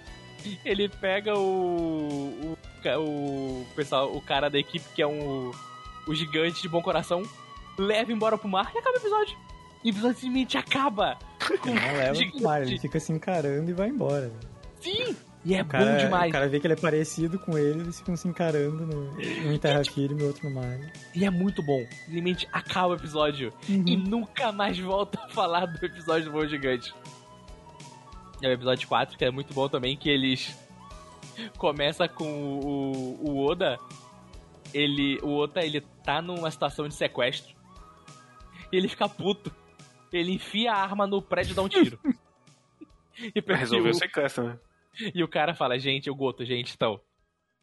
S3: Ele pega o, o, o pessoal, o cara da equipe que é um o gigante de bom coração, leva embora pro mar e acaba o episódio. E o episódio simplesmente acaba.
S6: Não leva pro mar, ele fica se encarando e vai embora.
S3: Sim! E é
S6: O cara,
S3: bom demais.
S6: o cara vê que ele é parecido com ele, eles ficam se encarando, no, um em terra firme e o outro no mar.
S3: E é muito bom. Simplesmente acaba o episódio. E nunca mais volta a falar do episódio do Bom Gigante. É o episódio 4, que é muito bom também, que eles. Começa com o, o Oda. Ele. O Oda ele tá numa situação de sequestro. E ele fica puto. Ele enfia a arma no prédio e dá um tiro. e, o-
S4: o sequestro, né?
S3: e o cara fala, gente, o Goto, gente, então.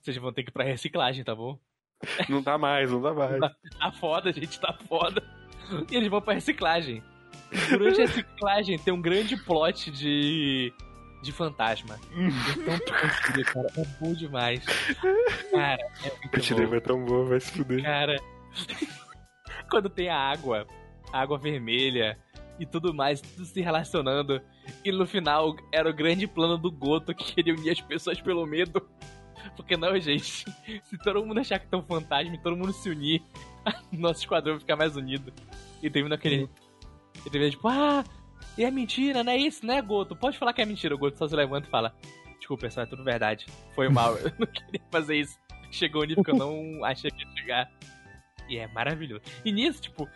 S3: Vocês vão ter que ir pra reciclagem, tá bom?
S4: Não dá mais, não dá mais.
S3: Tá foda, gente, tá foda. E eles vão pra reciclagem. Durante a reciclagem tem um grande plot de. de fantasma. Então, cara, é bom demais. Cara, é muito bom.
S4: Labor é tão bom, vai se fuder.
S3: Cara, quando tem a água, a água vermelha e tudo mais, tudo se relacionando. E no final era o grande plano do Goto que queria unir as pessoas pelo medo. Porque não, gente, se todo mundo achar que tem um fantasma e todo mundo se unir, nosso esquadrão vai ficar mais unido. E termina aquele. E termina tipo, ah, e é mentira, não é isso, né, Goto? Pode falar que é mentira. O Goto só se levanta e fala: Desculpa, pessoal, é tudo verdade. Foi mal, eu não queria fazer isso. Chegou um nível que eu não achei que ia chegar. E é maravilhoso. E nisso, tipo,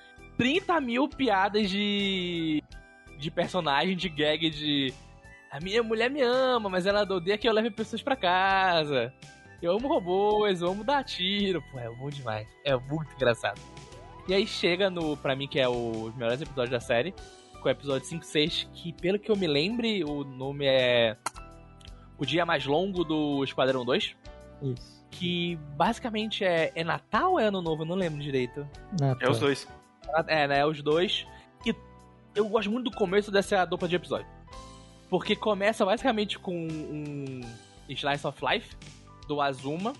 S3: 30 mil piadas de. de personagem, de gag, de. A minha mulher me ama, mas ela odeia que eu leve pessoas pra casa. Eu amo robôs, eu amo dar tiro. Pô, é bom demais. É muito engraçado. E aí chega no, pra mim, que é o- os melhores episódios da série, com o episódio 5 6, que pelo que eu me lembre, o nome é. O Dia Mais Longo do Esquadrão 2.
S6: Isso.
S3: Que basicamente é, é Natal ou é Ano Novo? Eu não lembro direito.
S4: É os dois.
S3: É, né? Os dois. E eu gosto muito do começo dessa dupla de episódio. Porque começa basicamente com um Slice of Life do Azuma,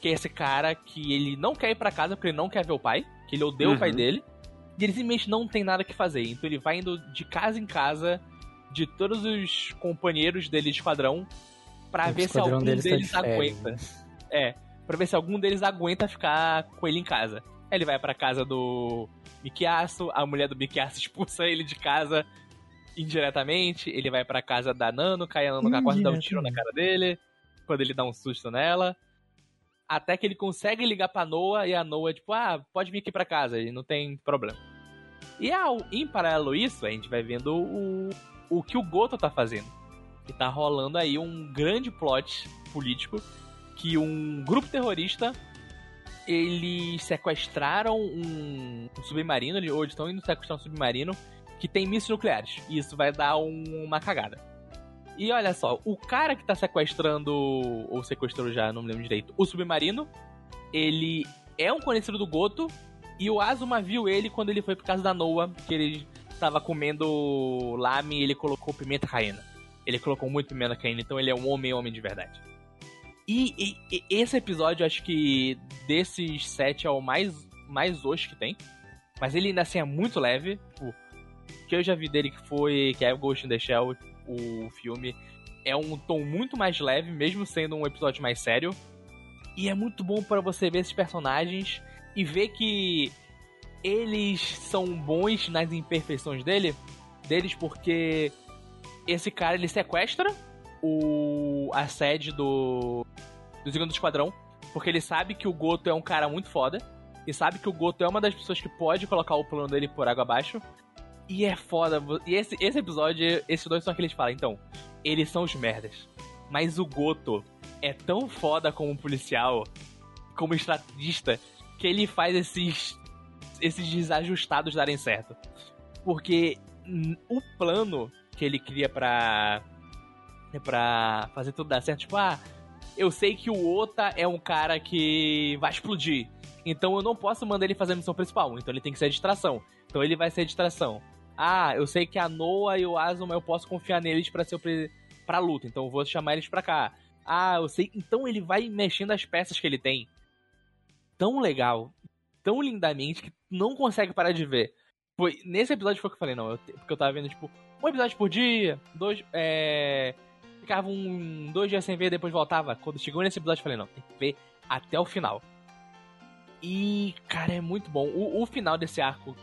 S3: que é esse cara que ele não quer ir pra casa porque ele não quer ver o pai, que ele odeia o pai
S4: Uhum.
S3: dele. E ele simplesmente não tem nada que fazer. Então ele vai indo de casa em casa de todos os companheiros dele de esquadrão pra
S6: O
S3: ver se algum
S6: deles
S3: deles,
S6: tá de férias,
S3: aguenta.
S6: né?
S3: É, pra ver se algum deles aguenta ficar com ele em casa. Aí ele vai pra casa do Mikiaço, a mulher do Mikiaço expulsa ele de casa. indiretamente, ele vai pra casa da Nano, cai a Nano quase dá um tiro na cara dele, quando ele dá um susto nela. Até que ele consegue ligar pra Noah e a Noah, tipo, ah, pode vir aqui pra casa, e não tem problema. E ao, em paralelo a isso, a gente vai vendo o, o que o Goto tá fazendo. E tá rolando aí um grande plot político que um grupo terrorista eles sequestraram um, um submarino, ou estão indo sequestrar um submarino que tem mísseis nucleares. E isso vai dar um- uma cagada. E olha só, o cara que tá sequestrando, ou sequestrou já, não me lembro direito, o submarino, ele é um conhecido do Goto, e o Azuma viu ele quando ele foi por casa da Noah, que ele tava comendo lame e ele colocou pimenta caiena. Ele colocou muito pimenta caiena, então ele é um homem-homem de verdade. E, e- e esse episódio, acho que desses sete é o mais, mais hoje que tem. Mas ele ainda assim é muito leve. O que eu já vi dele que foi. que é Ghost in the Shell, o filme. É um tom muito mais leve, mesmo sendo um episódio mais sério. E é muito bom para você ver esses personagens e ver que eles são bons nas imperfeições dele, deles, porque esse cara ele sequestra o a sede do do segundo esquadrão, porque ele sabe que o Goto é um cara muito foda e sabe que o Goto é uma das pessoas que pode colocar o plano dele por água abaixo. E é foda. E esse, esse episódio, esses dois são aqueles que falam, então, eles são os merdas. Mas o Goto é tão foda como policial, como estrategista, que ele faz esses, esses desajustados darem certo. Porque o plano que ele cria pra, pra fazer tudo dar certo, tipo, ah, eu sei que o Ota é um cara que vai explodir. Então eu não posso mandar ele fazer a missão principal. Então ele tem que ser a distração. Então ele vai ser a distração. Ah, eu sei que a Noah e o Asuma eu posso confiar neles pra ser pre... pra luta. Então eu vou chamar eles pra cá. Ah, eu sei. Então ele vai mexendo as peças que ele tem. Tão legal, tão lindamente que não consegue parar de ver. Foi nesse episódio foi que eu falei, não, eu porque eu tava vendo tipo um episódio por dia, dois, é, ficava um dois dias sem ver, depois voltava. Quando chegou nesse episódio, eu falei, não, tem que ver até o final. E, cara, é muito bom. O, o final desse arco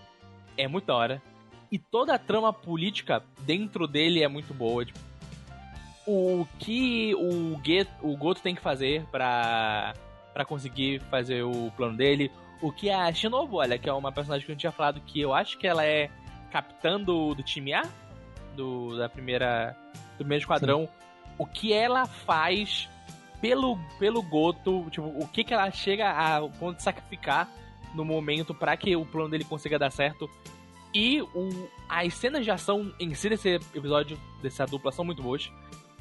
S3: é muito da hora. E toda a trama política dentro dele é muito boa. Tipo, o que o, Get, o Goto tem que fazer pra, pra conseguir fazer o plano dele. O que a Shinobu, olha, que é uma personagem que gente tinha falado que eu acho que ela é capitã do, do time A, do, da primeira, do primeiro esquadrão. O que ela faz pelo, pelo Goto, tipo, o que, que ela chega a ponto de sacrificar no momento para que o plano dele consiga dar certo. E o, as cenas de ação em si desse episódio, dessa dupla, são muito boas.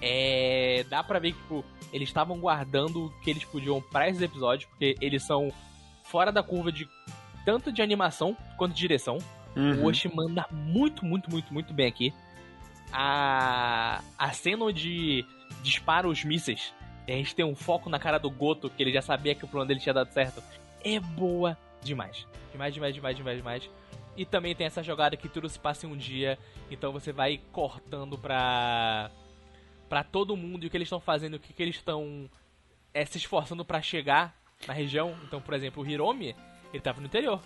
S3: É, dá pra ver que tipo, eles estavam guardando o que eles podiam pra esses episódios, porque eles são fora da curva de tanto de animação quanto de direção. O Oshi manda muito, muito, muito, muito bem aqui. A, a cena onde dispara os mísseis, e a gente tem um foco na cara do Goto, que ele já sabia que o plano dele tinha dado certo, é boa demais. Demais, demais, demais, demais, demais. E também tem essa jogada que tudo se passa em um dia, então você vai cortando pra, pra todo mundo e o que eles estão fazendo, o que, que eles estão é, se esforçando pra chegar na região. Então, por exemplo, o Hiromi, ele tava no interior.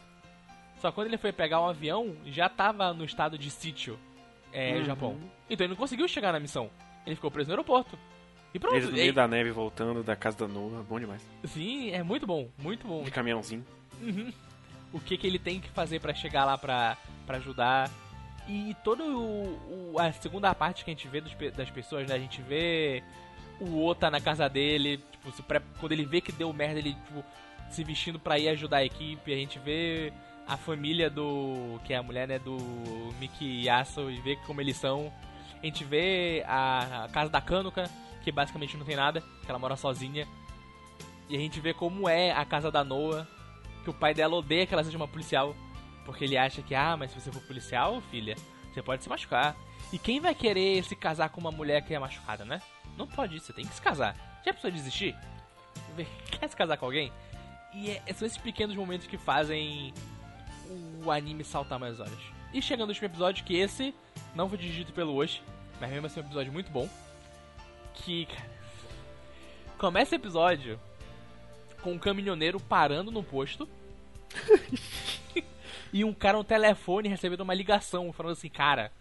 S3: Só quando ele foi pegar um avião, já tava no estado de sítio, é,
S4: Uhum.
S3: Japão. Então ele não conseguiu chegar na missão. Ele ficou preso no aeroporto. E pronto.
S4: Eles no
S3: E-
S4: meio da neve voltando da casa da Noah, bom demais.
S3: Sim, é muito bom, muito bom.
S4: De caminhãozinho.
S3: Uhum. O que, que ele tem que fazer pra chegar lá pra, pra ajudar. E toda a segunda parte que a gente vê dos das pessoas, né? A gente vê o Ota na casa dele, tipo, se quando ele vê que deu merda, ele tipo, se vestindo pra ir ajudar a equipe. A gente vê a família do. que é a mulher, né? Do Miki Yasu e vê como eles são. A gente vê a, a casa da Kanuka, que basicamente não tem nada, que ela mora sozinha. E a gente vê como é a casa da Noah, que o pai dela odeia que ela seja uma policial. Porque ele acha que, ah, mas se você for policial, filha, você pode se machucar. E quem vai querer se casar com uma mulher que é machucada, né? Não pode isso, você tem que se casar. Já precisou desistir? Quer se casar com alguém? E é- são esses pequenos momentos que fazem o anime saltar mais olhos. E chegando no último episódio, que esse não foi dirigido pelo Oshi, mas mesmo assim é um episódio muito bom. Que, cara, começa o episódio com um caminhoneiro parando no posto e um cara no telefone recebendo uma ligação falando assim, cara,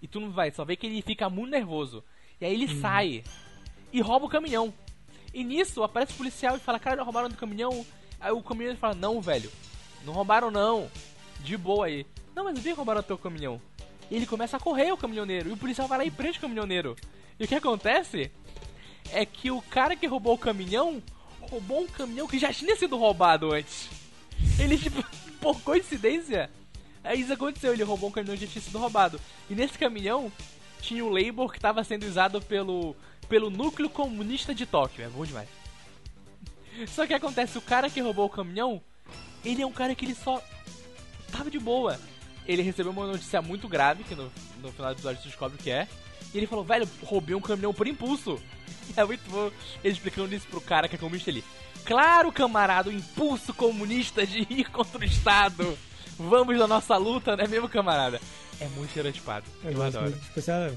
S3: E tu não vai, só vê que ele fica muito nervoso. E aí ele sai e rouba o caminhão. E nisso aparece o policial e fala, cara, roubaram do caminhão. Aí o caminhoneiro fala, não, velho, não roubaram não. De boa aí. Não, mas que roubaram o teu caminhão. E ele começa a correr o caminhoneiro. E o policial vai lá e prende o caminhoneiro. E o que acontece é que o cara que roubou o caminhão roubou um caminhão que já tinha sido roubado antes. Ele, tipo, por coincidência, aí isso aconteceu. Ele roubou um caminhão que já tinha sido roubado. E nesse caminhão tinha o label que estava sendo usado pelo, pelo núcleo comunista de Tóquio. É bom demais. Só que acontece, o cara que roubou o caminhão, ele é um cara que ele só tava de boa. Ele recebeu uma notícia muito grave, que no, no final do episódio você descobre o que é. E ele falou, velho, roubei um caminhão por impulso. É muito bom ele explicando isso pro cara que é comunista ali. Claro, camarada, o impulso comunista de ir contra o Estado. Vamos na nossa luta, né mesmo, camarada? É muito estereotipado. Eu,
S6: gosto
S3: adoro.
S6: muito, tipo, ah,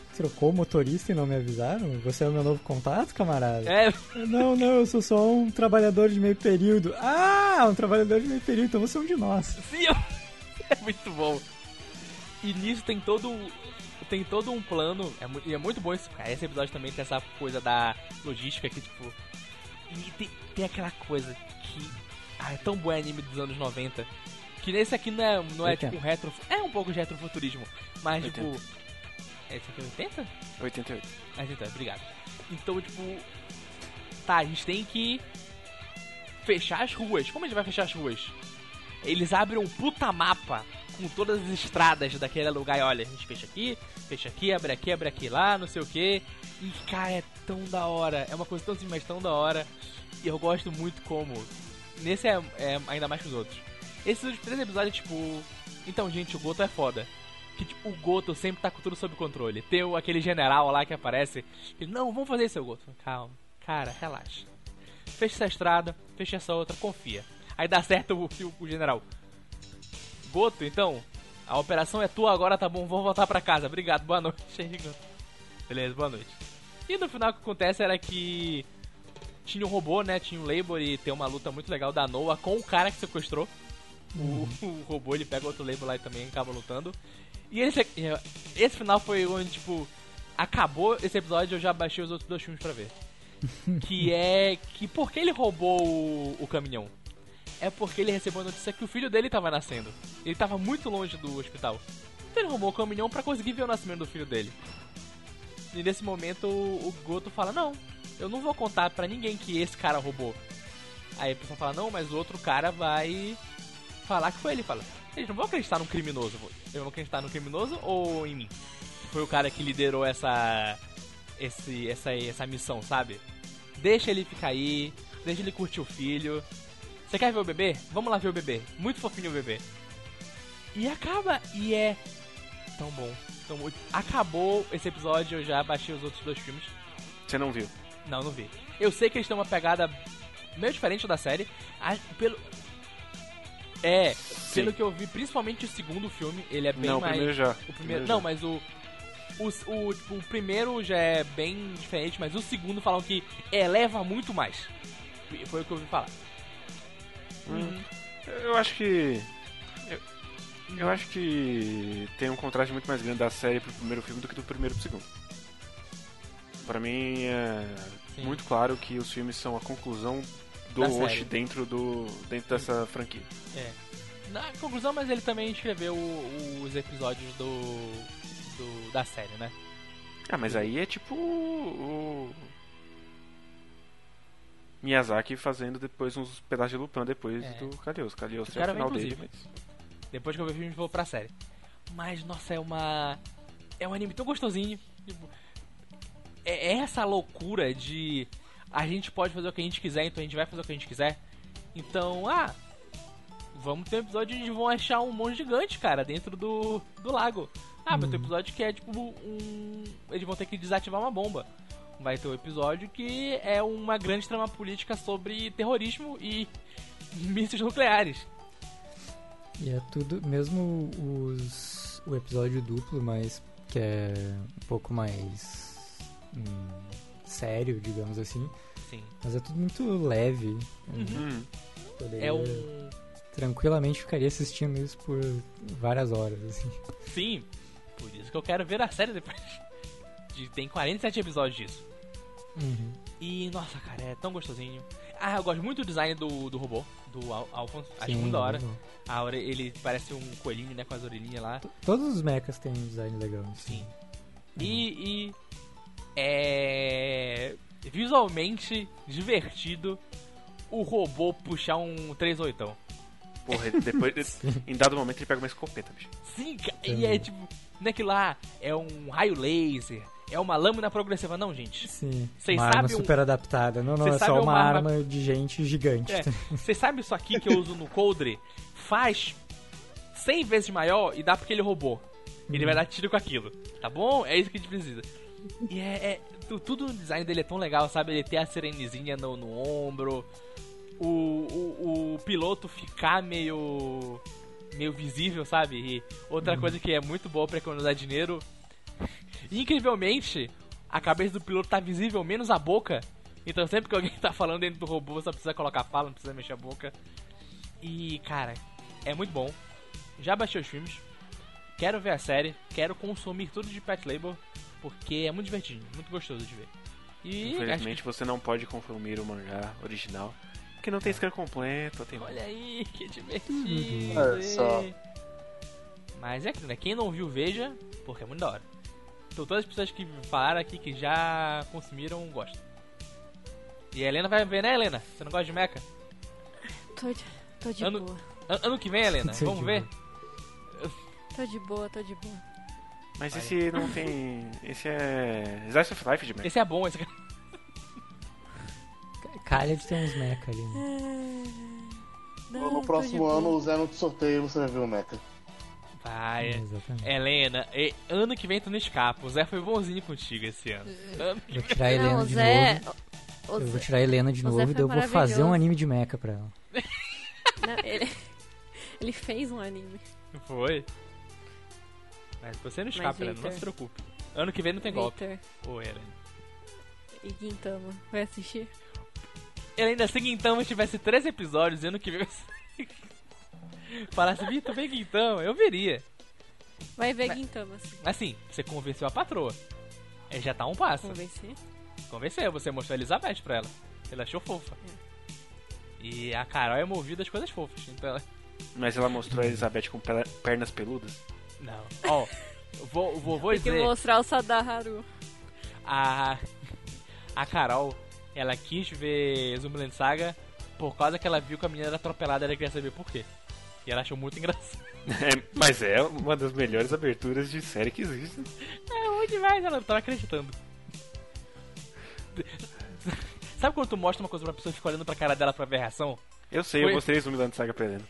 S6: trocou o motorista e não me avisaram? Você é o meu novo contato, camarada?
S3: É,
S6: Não, não, eu sou só um trabalhador de meio período. Ah, um trabalhador de meio período, então você é um de nós.
S3: sim, é muito bom. E nisso tem todo tem todo um plano, é, e é muito bom esse, esse episódio também tem essa coisa da logística que, tipo, e tem, tem aquela coisa que, ah, é tão bom anime dos anos 90, que nesse aqui não é, não é tipo um retro, é um pouco de retrofuturismo, mas, tipo,
S4: 80.
S3: esse aqui é 80?
S4: 88.
S3: Ah, então, obrigado. Então, tipo, tá, a gente tem que fechar as ruas. Como a gente vai fechar as ruas? Eles abrem um puta mapa com todas as estradas daquele lugar e olha, a gente fecha aqui, fecha aqui, abre aqui, abre aqui lá, não sei o que. E cara, é tão da hora. É uma coisa tão simples, mas tão da hora. E eu gosto muito como. Nesse é, é ainda mais que os outros. Esses três episódios, tipo. Então, gente, o Goto é foda. Que tipo, o Goto sempre tá com tudo sob controle. Tem aquele general lá que aparece. Ele, não, vamos fazer isso, Goto. Calma, cara, relaxa. Fecha essa estrada, fecha essa outra, confia. Aí dá certo o, o, o general. Goto, então, a operação é tua agora, tá bom, vamos voltar pra casa. Obrigado, boa noite. Beleza, boa noite. E no final o que acontece era que tinha um robô, né? Tinha um label e tem uma luta muito legal da Noah com o cara que sequestrou. O, o robô ele pega outro label lá e também acaba lutando. E ele, se- esse final foi onde, tipo, acabou esse episódio eu já baixei os outros dois filmes pra ver. que é que por que ele roubou o, o caminhão? É porque ele recebeu a notícia que o filho dele tava nascendo. Ele tava muito longe do hospital. Então ele roubou o caminhão pra conseguir ver o nascimento do filho dele. E nesse momento o o Goto fala: Não, eu não vou contar pra ninguém que esse cara roubou. Aí a pessoa fala: Não, mas o outro cara vai falar que foi ele. Fala: Eles não vão acreditar num criminoso. Eles vão acreditar no criminoso ou em mim? Que foi o cara que liderou essa. Esse, essa, essa missão, sabe? Deixa ele ficar aí, deixa ele curtir o filho. Você quer ver o bebê? Vamos lá ver o bebê. Muito fofinho o bebê. E acaba, e é tão bom. Tão bom. Acabou esse episódio, eu já baixei os outros dois filmes.
S4: Você não viu?
S3: Não, não vi. Eu sei que eles têm uma pegada meio diferente da série. Ah, pelo. É, pelo que eu vi, principalmente o segundo filme, ele é bem
S4: não, o
S3: mais.
S4: primeiro já.
S3: O primeiro. Não, mas o. O, o, tipo, o primeiro já é bem diferente, mas o segundo falam que eleva muito mais. Foi o que eu ouvi falar.
S4: Eu acho que. Eu, eu acho que tem um contraste muito mais grande da série pro primeiro filme do que do primeiro pro segundo. Pra mim é
S3: Sim.
S4: muito claro que os filmes são a conclusão do. Osh dentro, do, dentro dessa franquia.
S3: É. Na conclusão, mas ele também escreveu os episódios do, do- da série, né?
S4: Ah, mas aí é tipo o. Miyazaki fazendo depois uns pedaços de Lupin depois
S3: É.
S4: do. Cagliostro
S3: Que
S4: é o final dele, mas...
S3: Depois que eu vi o filme, vou pra série. Mas, nossa, é uma. É um anime tão gostosinho. Tipo, é é essa loucura de. A gente pode fazer o que a gente quiser, então a gente vai fazer o que a gente quiser. Então, ah. Vamos ter um episódio onde vão achar um monte gigante, cara, dentro do, do lago. Ah, vai ter um episódio que é tipo um. Eles vão ter que desativar uma bomba. Vai ter um episódio que é uma grande trama política sobre terrorismo e mísseis nucleares.
S6: E é tudo, mesmo os, o episódio duplo, mas que é um pouco mais hum, sério, digamos assim.
S3: Sim.
S6: Mas é tudo muito leve.
S4: Hum.
S6: Poderia-
S3: É um.
S6: Tranquilamente ficaria assistindo isso por várias horas, assim.
S3: Sim. Por isso que eu quero ver a série depois. De, tem 47 episódios disso.
S6: Uhum.
S3: E, nossa, cara, é tão gostosinho. Ah, eu gosto muito do design do, do robô, do Al Alphonse. Acho
S6: Sim,
S3: muito da hora.
S6: legal.
S3: A ore- ele parece um coelhinho, né, com as orelhinhas lá.
S6: Todos os mechas têm um design legal. assim.
S3: Sim. E, e é visualmente divertido o robô puxar um 38.
S4: Porra, ele depois, em dado momento, ele pega uma escopeta, bicho.
S3: Sim, e é tipo, não é que lá é um raio laser, é uma lâmina progressiva, não, gente.
S6: Sim.
S3: Vocês
S6: uma arma
S3: um-
S6: super adaptada. Não, não,
S3: Vocês
S6: é só uma,
S3: uma arma-
S6: arma de gente gigante.
S3: É, você sabe isso aqui que eu uso no Coldre? Faz 100 vezes maior e dá pra aquele robô. Ele vai dar tiro com aquilo, tá bom? É isso que a gente precisa. E é, é- tu- tudo no design dele é tão legal, sabe? Ele ter a sirenezinha no, no ombro, o, o, o piloto ficar meio meio visível, sabe? E outra coisa que é muito boa pra economizar dinheiro, incrivelmente, a cabeça do piloto tá visível, menos a boca. Então sempre que alguém tá falando dentro do robô, só precisa colocar fala, não precisa mexer a boca. E, cara, é muito bom. Já baixei os filmes. Quero ver a série, quero consumir tudo de Pet Label, porque é muito divertido, muito gostoso de ver. E acho
S4: Infelizmente, você não pode consumir o mangá original, porque não tem scan completo. Tem...
S3: que... Olha aí, que divertido.
S2: Olha só.
S3: ê. Mas é aquilo, né? Quem não viu, veja, porque é muito da hora. Então todas as pessoas que falaram aqui que já consumiram, gostam. E a Helena vai ver, né, Helena? Você não gosta de mecha?
S7: Tô de, tô de
S3: Ano-
S7: boa.
S3: An- Ano que vem, Helena, vamos ver?
S7: Tô de boa, tô de boa.
S4: Mas esse não tem. Esse é. Slice of Life de Mac.
S3: Esse é bom, esse
S6: Calha de ter uns mecha ali. Né?
S7: Não,
S2: no próximo ano, o Zé no sorteio, você vai ver o Mecha.
S3: Vai.
S6: Exatamente.
S3: Helena, e- ano que vem tu não escapa. O Zé foi bonzinho contigo esse ano. Ano que
S6: Vou tirar a Helena
S7: Não, o
S6: de
S7: Zé.
S6: novo.
S7: o
S6: Eu
S7: Zé-
S6: vou tirar a Helena de
S7: o
S6: novo e eu vou fazer um anime de mecha pra ela.
S7: não, ele, ele fez um anime.
S3: Foi. Mas você não escapa, Helena, não
S7: Victor.
S3: se preocupe. Ano que vem não tem golpe. Ô, Helena.
S7: e Gintama. Vai assistir?
S3: Helena, se então tivesse três episódios e ano que vem. Falasse, Vitor, vem então, eu veria.
S7: Vai ver
S3: Mas-
S7: Gintama, sim.
S3: Assim, você convenceu a patroa. Aí já tá um passo.
S7: Convencer?
S3: Convenceu, você mostrou a Elizabeth pra ela. Ela achou fofa. E a Carol é movida às coisas fofas. Então ela.
S4: Mas ela mostrou a Elizabeth com pe- pernas peludas.
S3: Não. Ó, vou, vou, vou
S7: Tem que
S3: dizer.
S7: mostrar o Sadaharu.
S3: A. A Carol, ela quis ver Zumbiland Saga por causa que ela viu que a menina era atropelada e ela queria saber por quê. E ela achou muito engraçado.
S4: É, mas é uma das melhores aberturas de série que existe.
S3: É muito demais, ela não tava acreditando. Sabe quando tu mostra uma coisa pra pessoa e fica olhando pra cara dela pra ver a reação?
S4: Eu sei,
S3: Foi-
S4: eu mostrei Zumbiland Saga pra Helena.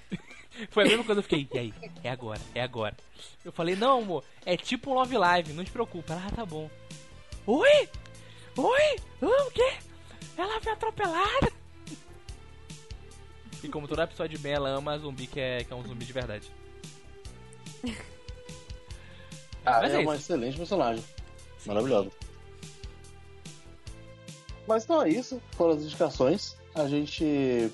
S3: Foi a mesma coisa, eu fiquei, e aí? É agora, é agora. Eu falei, não, amor, é tipo um Love Live, não te preocupa. Ela, ah, tá bom. Oi? Oi? Ah, o quê? Ela foi atropelada? E como toda pessoa de bem, ela ama zumbi que é, que é um zumbi de verdade.
S2: Ah,
S3: Mas
S2: é,
S3: é
S2: uma excelente personagem. Maravilhosa. Mas então é isso. Foram as indicações. A gente.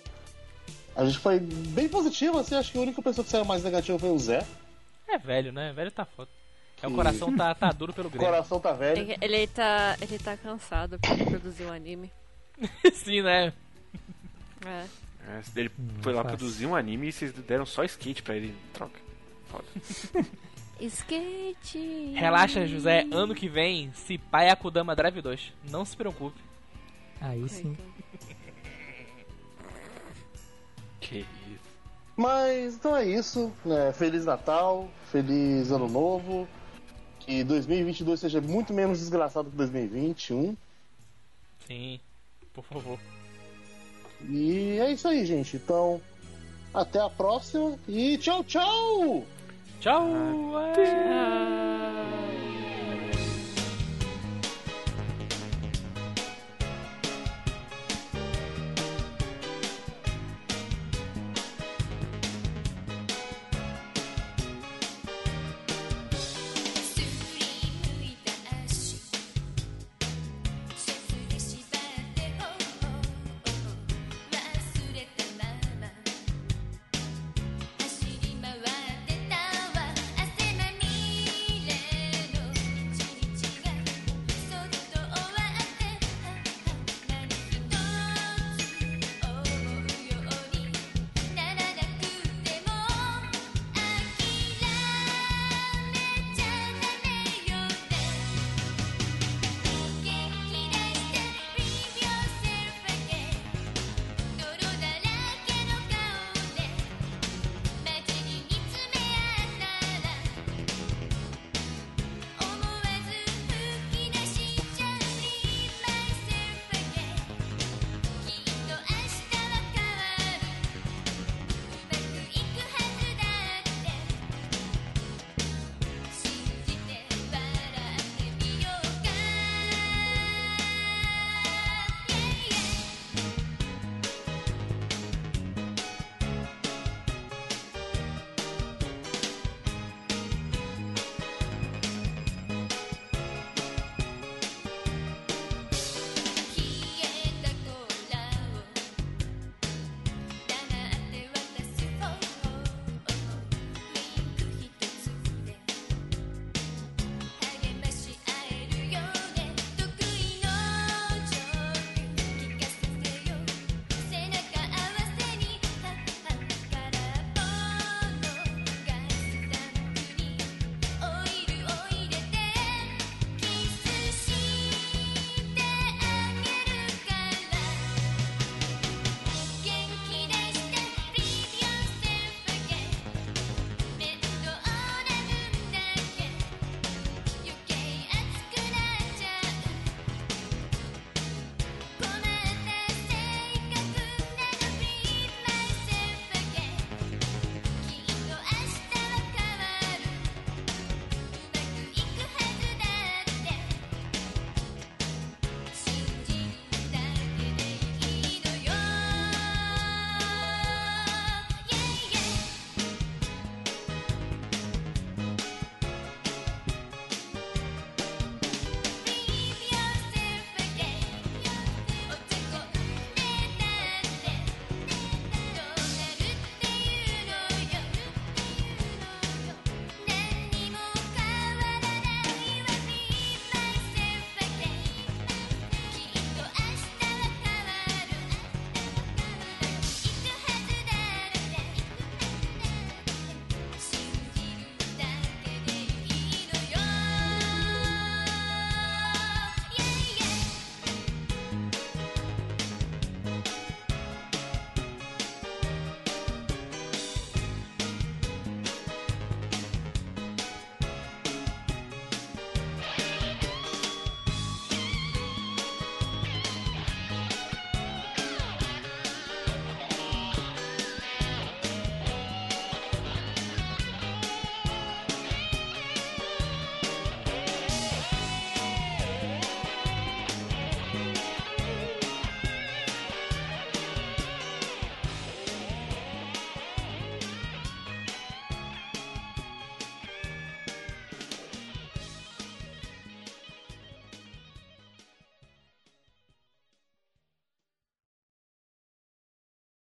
S2: A gente foi bem positivo, assim. Acho que a única pessoa que saiu mais negativa foi o Zé.
S3: É velho, né? Velho tá foda. É, o coração tá, tá duro pelo
S2: O
S3: Grêmio.
S2: coração tá velho.
S7: Ele, tá, ele tá cansado porque produzir o anime.
S3: Sim, né?
S7: É.
S4: É, ele foi lá produzir um anime e vocês deram só skate pra ele. Troca. Foda.
S7: Skate.
S3: Relaxa, José. Ano que vem, se pai Akudama Drive 2. Não se preocupe.
S6: Aí sim.
S4: Que isso.
S2: Mas então é isso. né? Feliz Natal, feliz Ano Novo. Que 2022 seja muito menos desgraçado que 2021.
S3: Sim, por favor.
S2: E é isso aí, gente. Então, até a próxima e tchau, tchau!
S3: Tchau! é.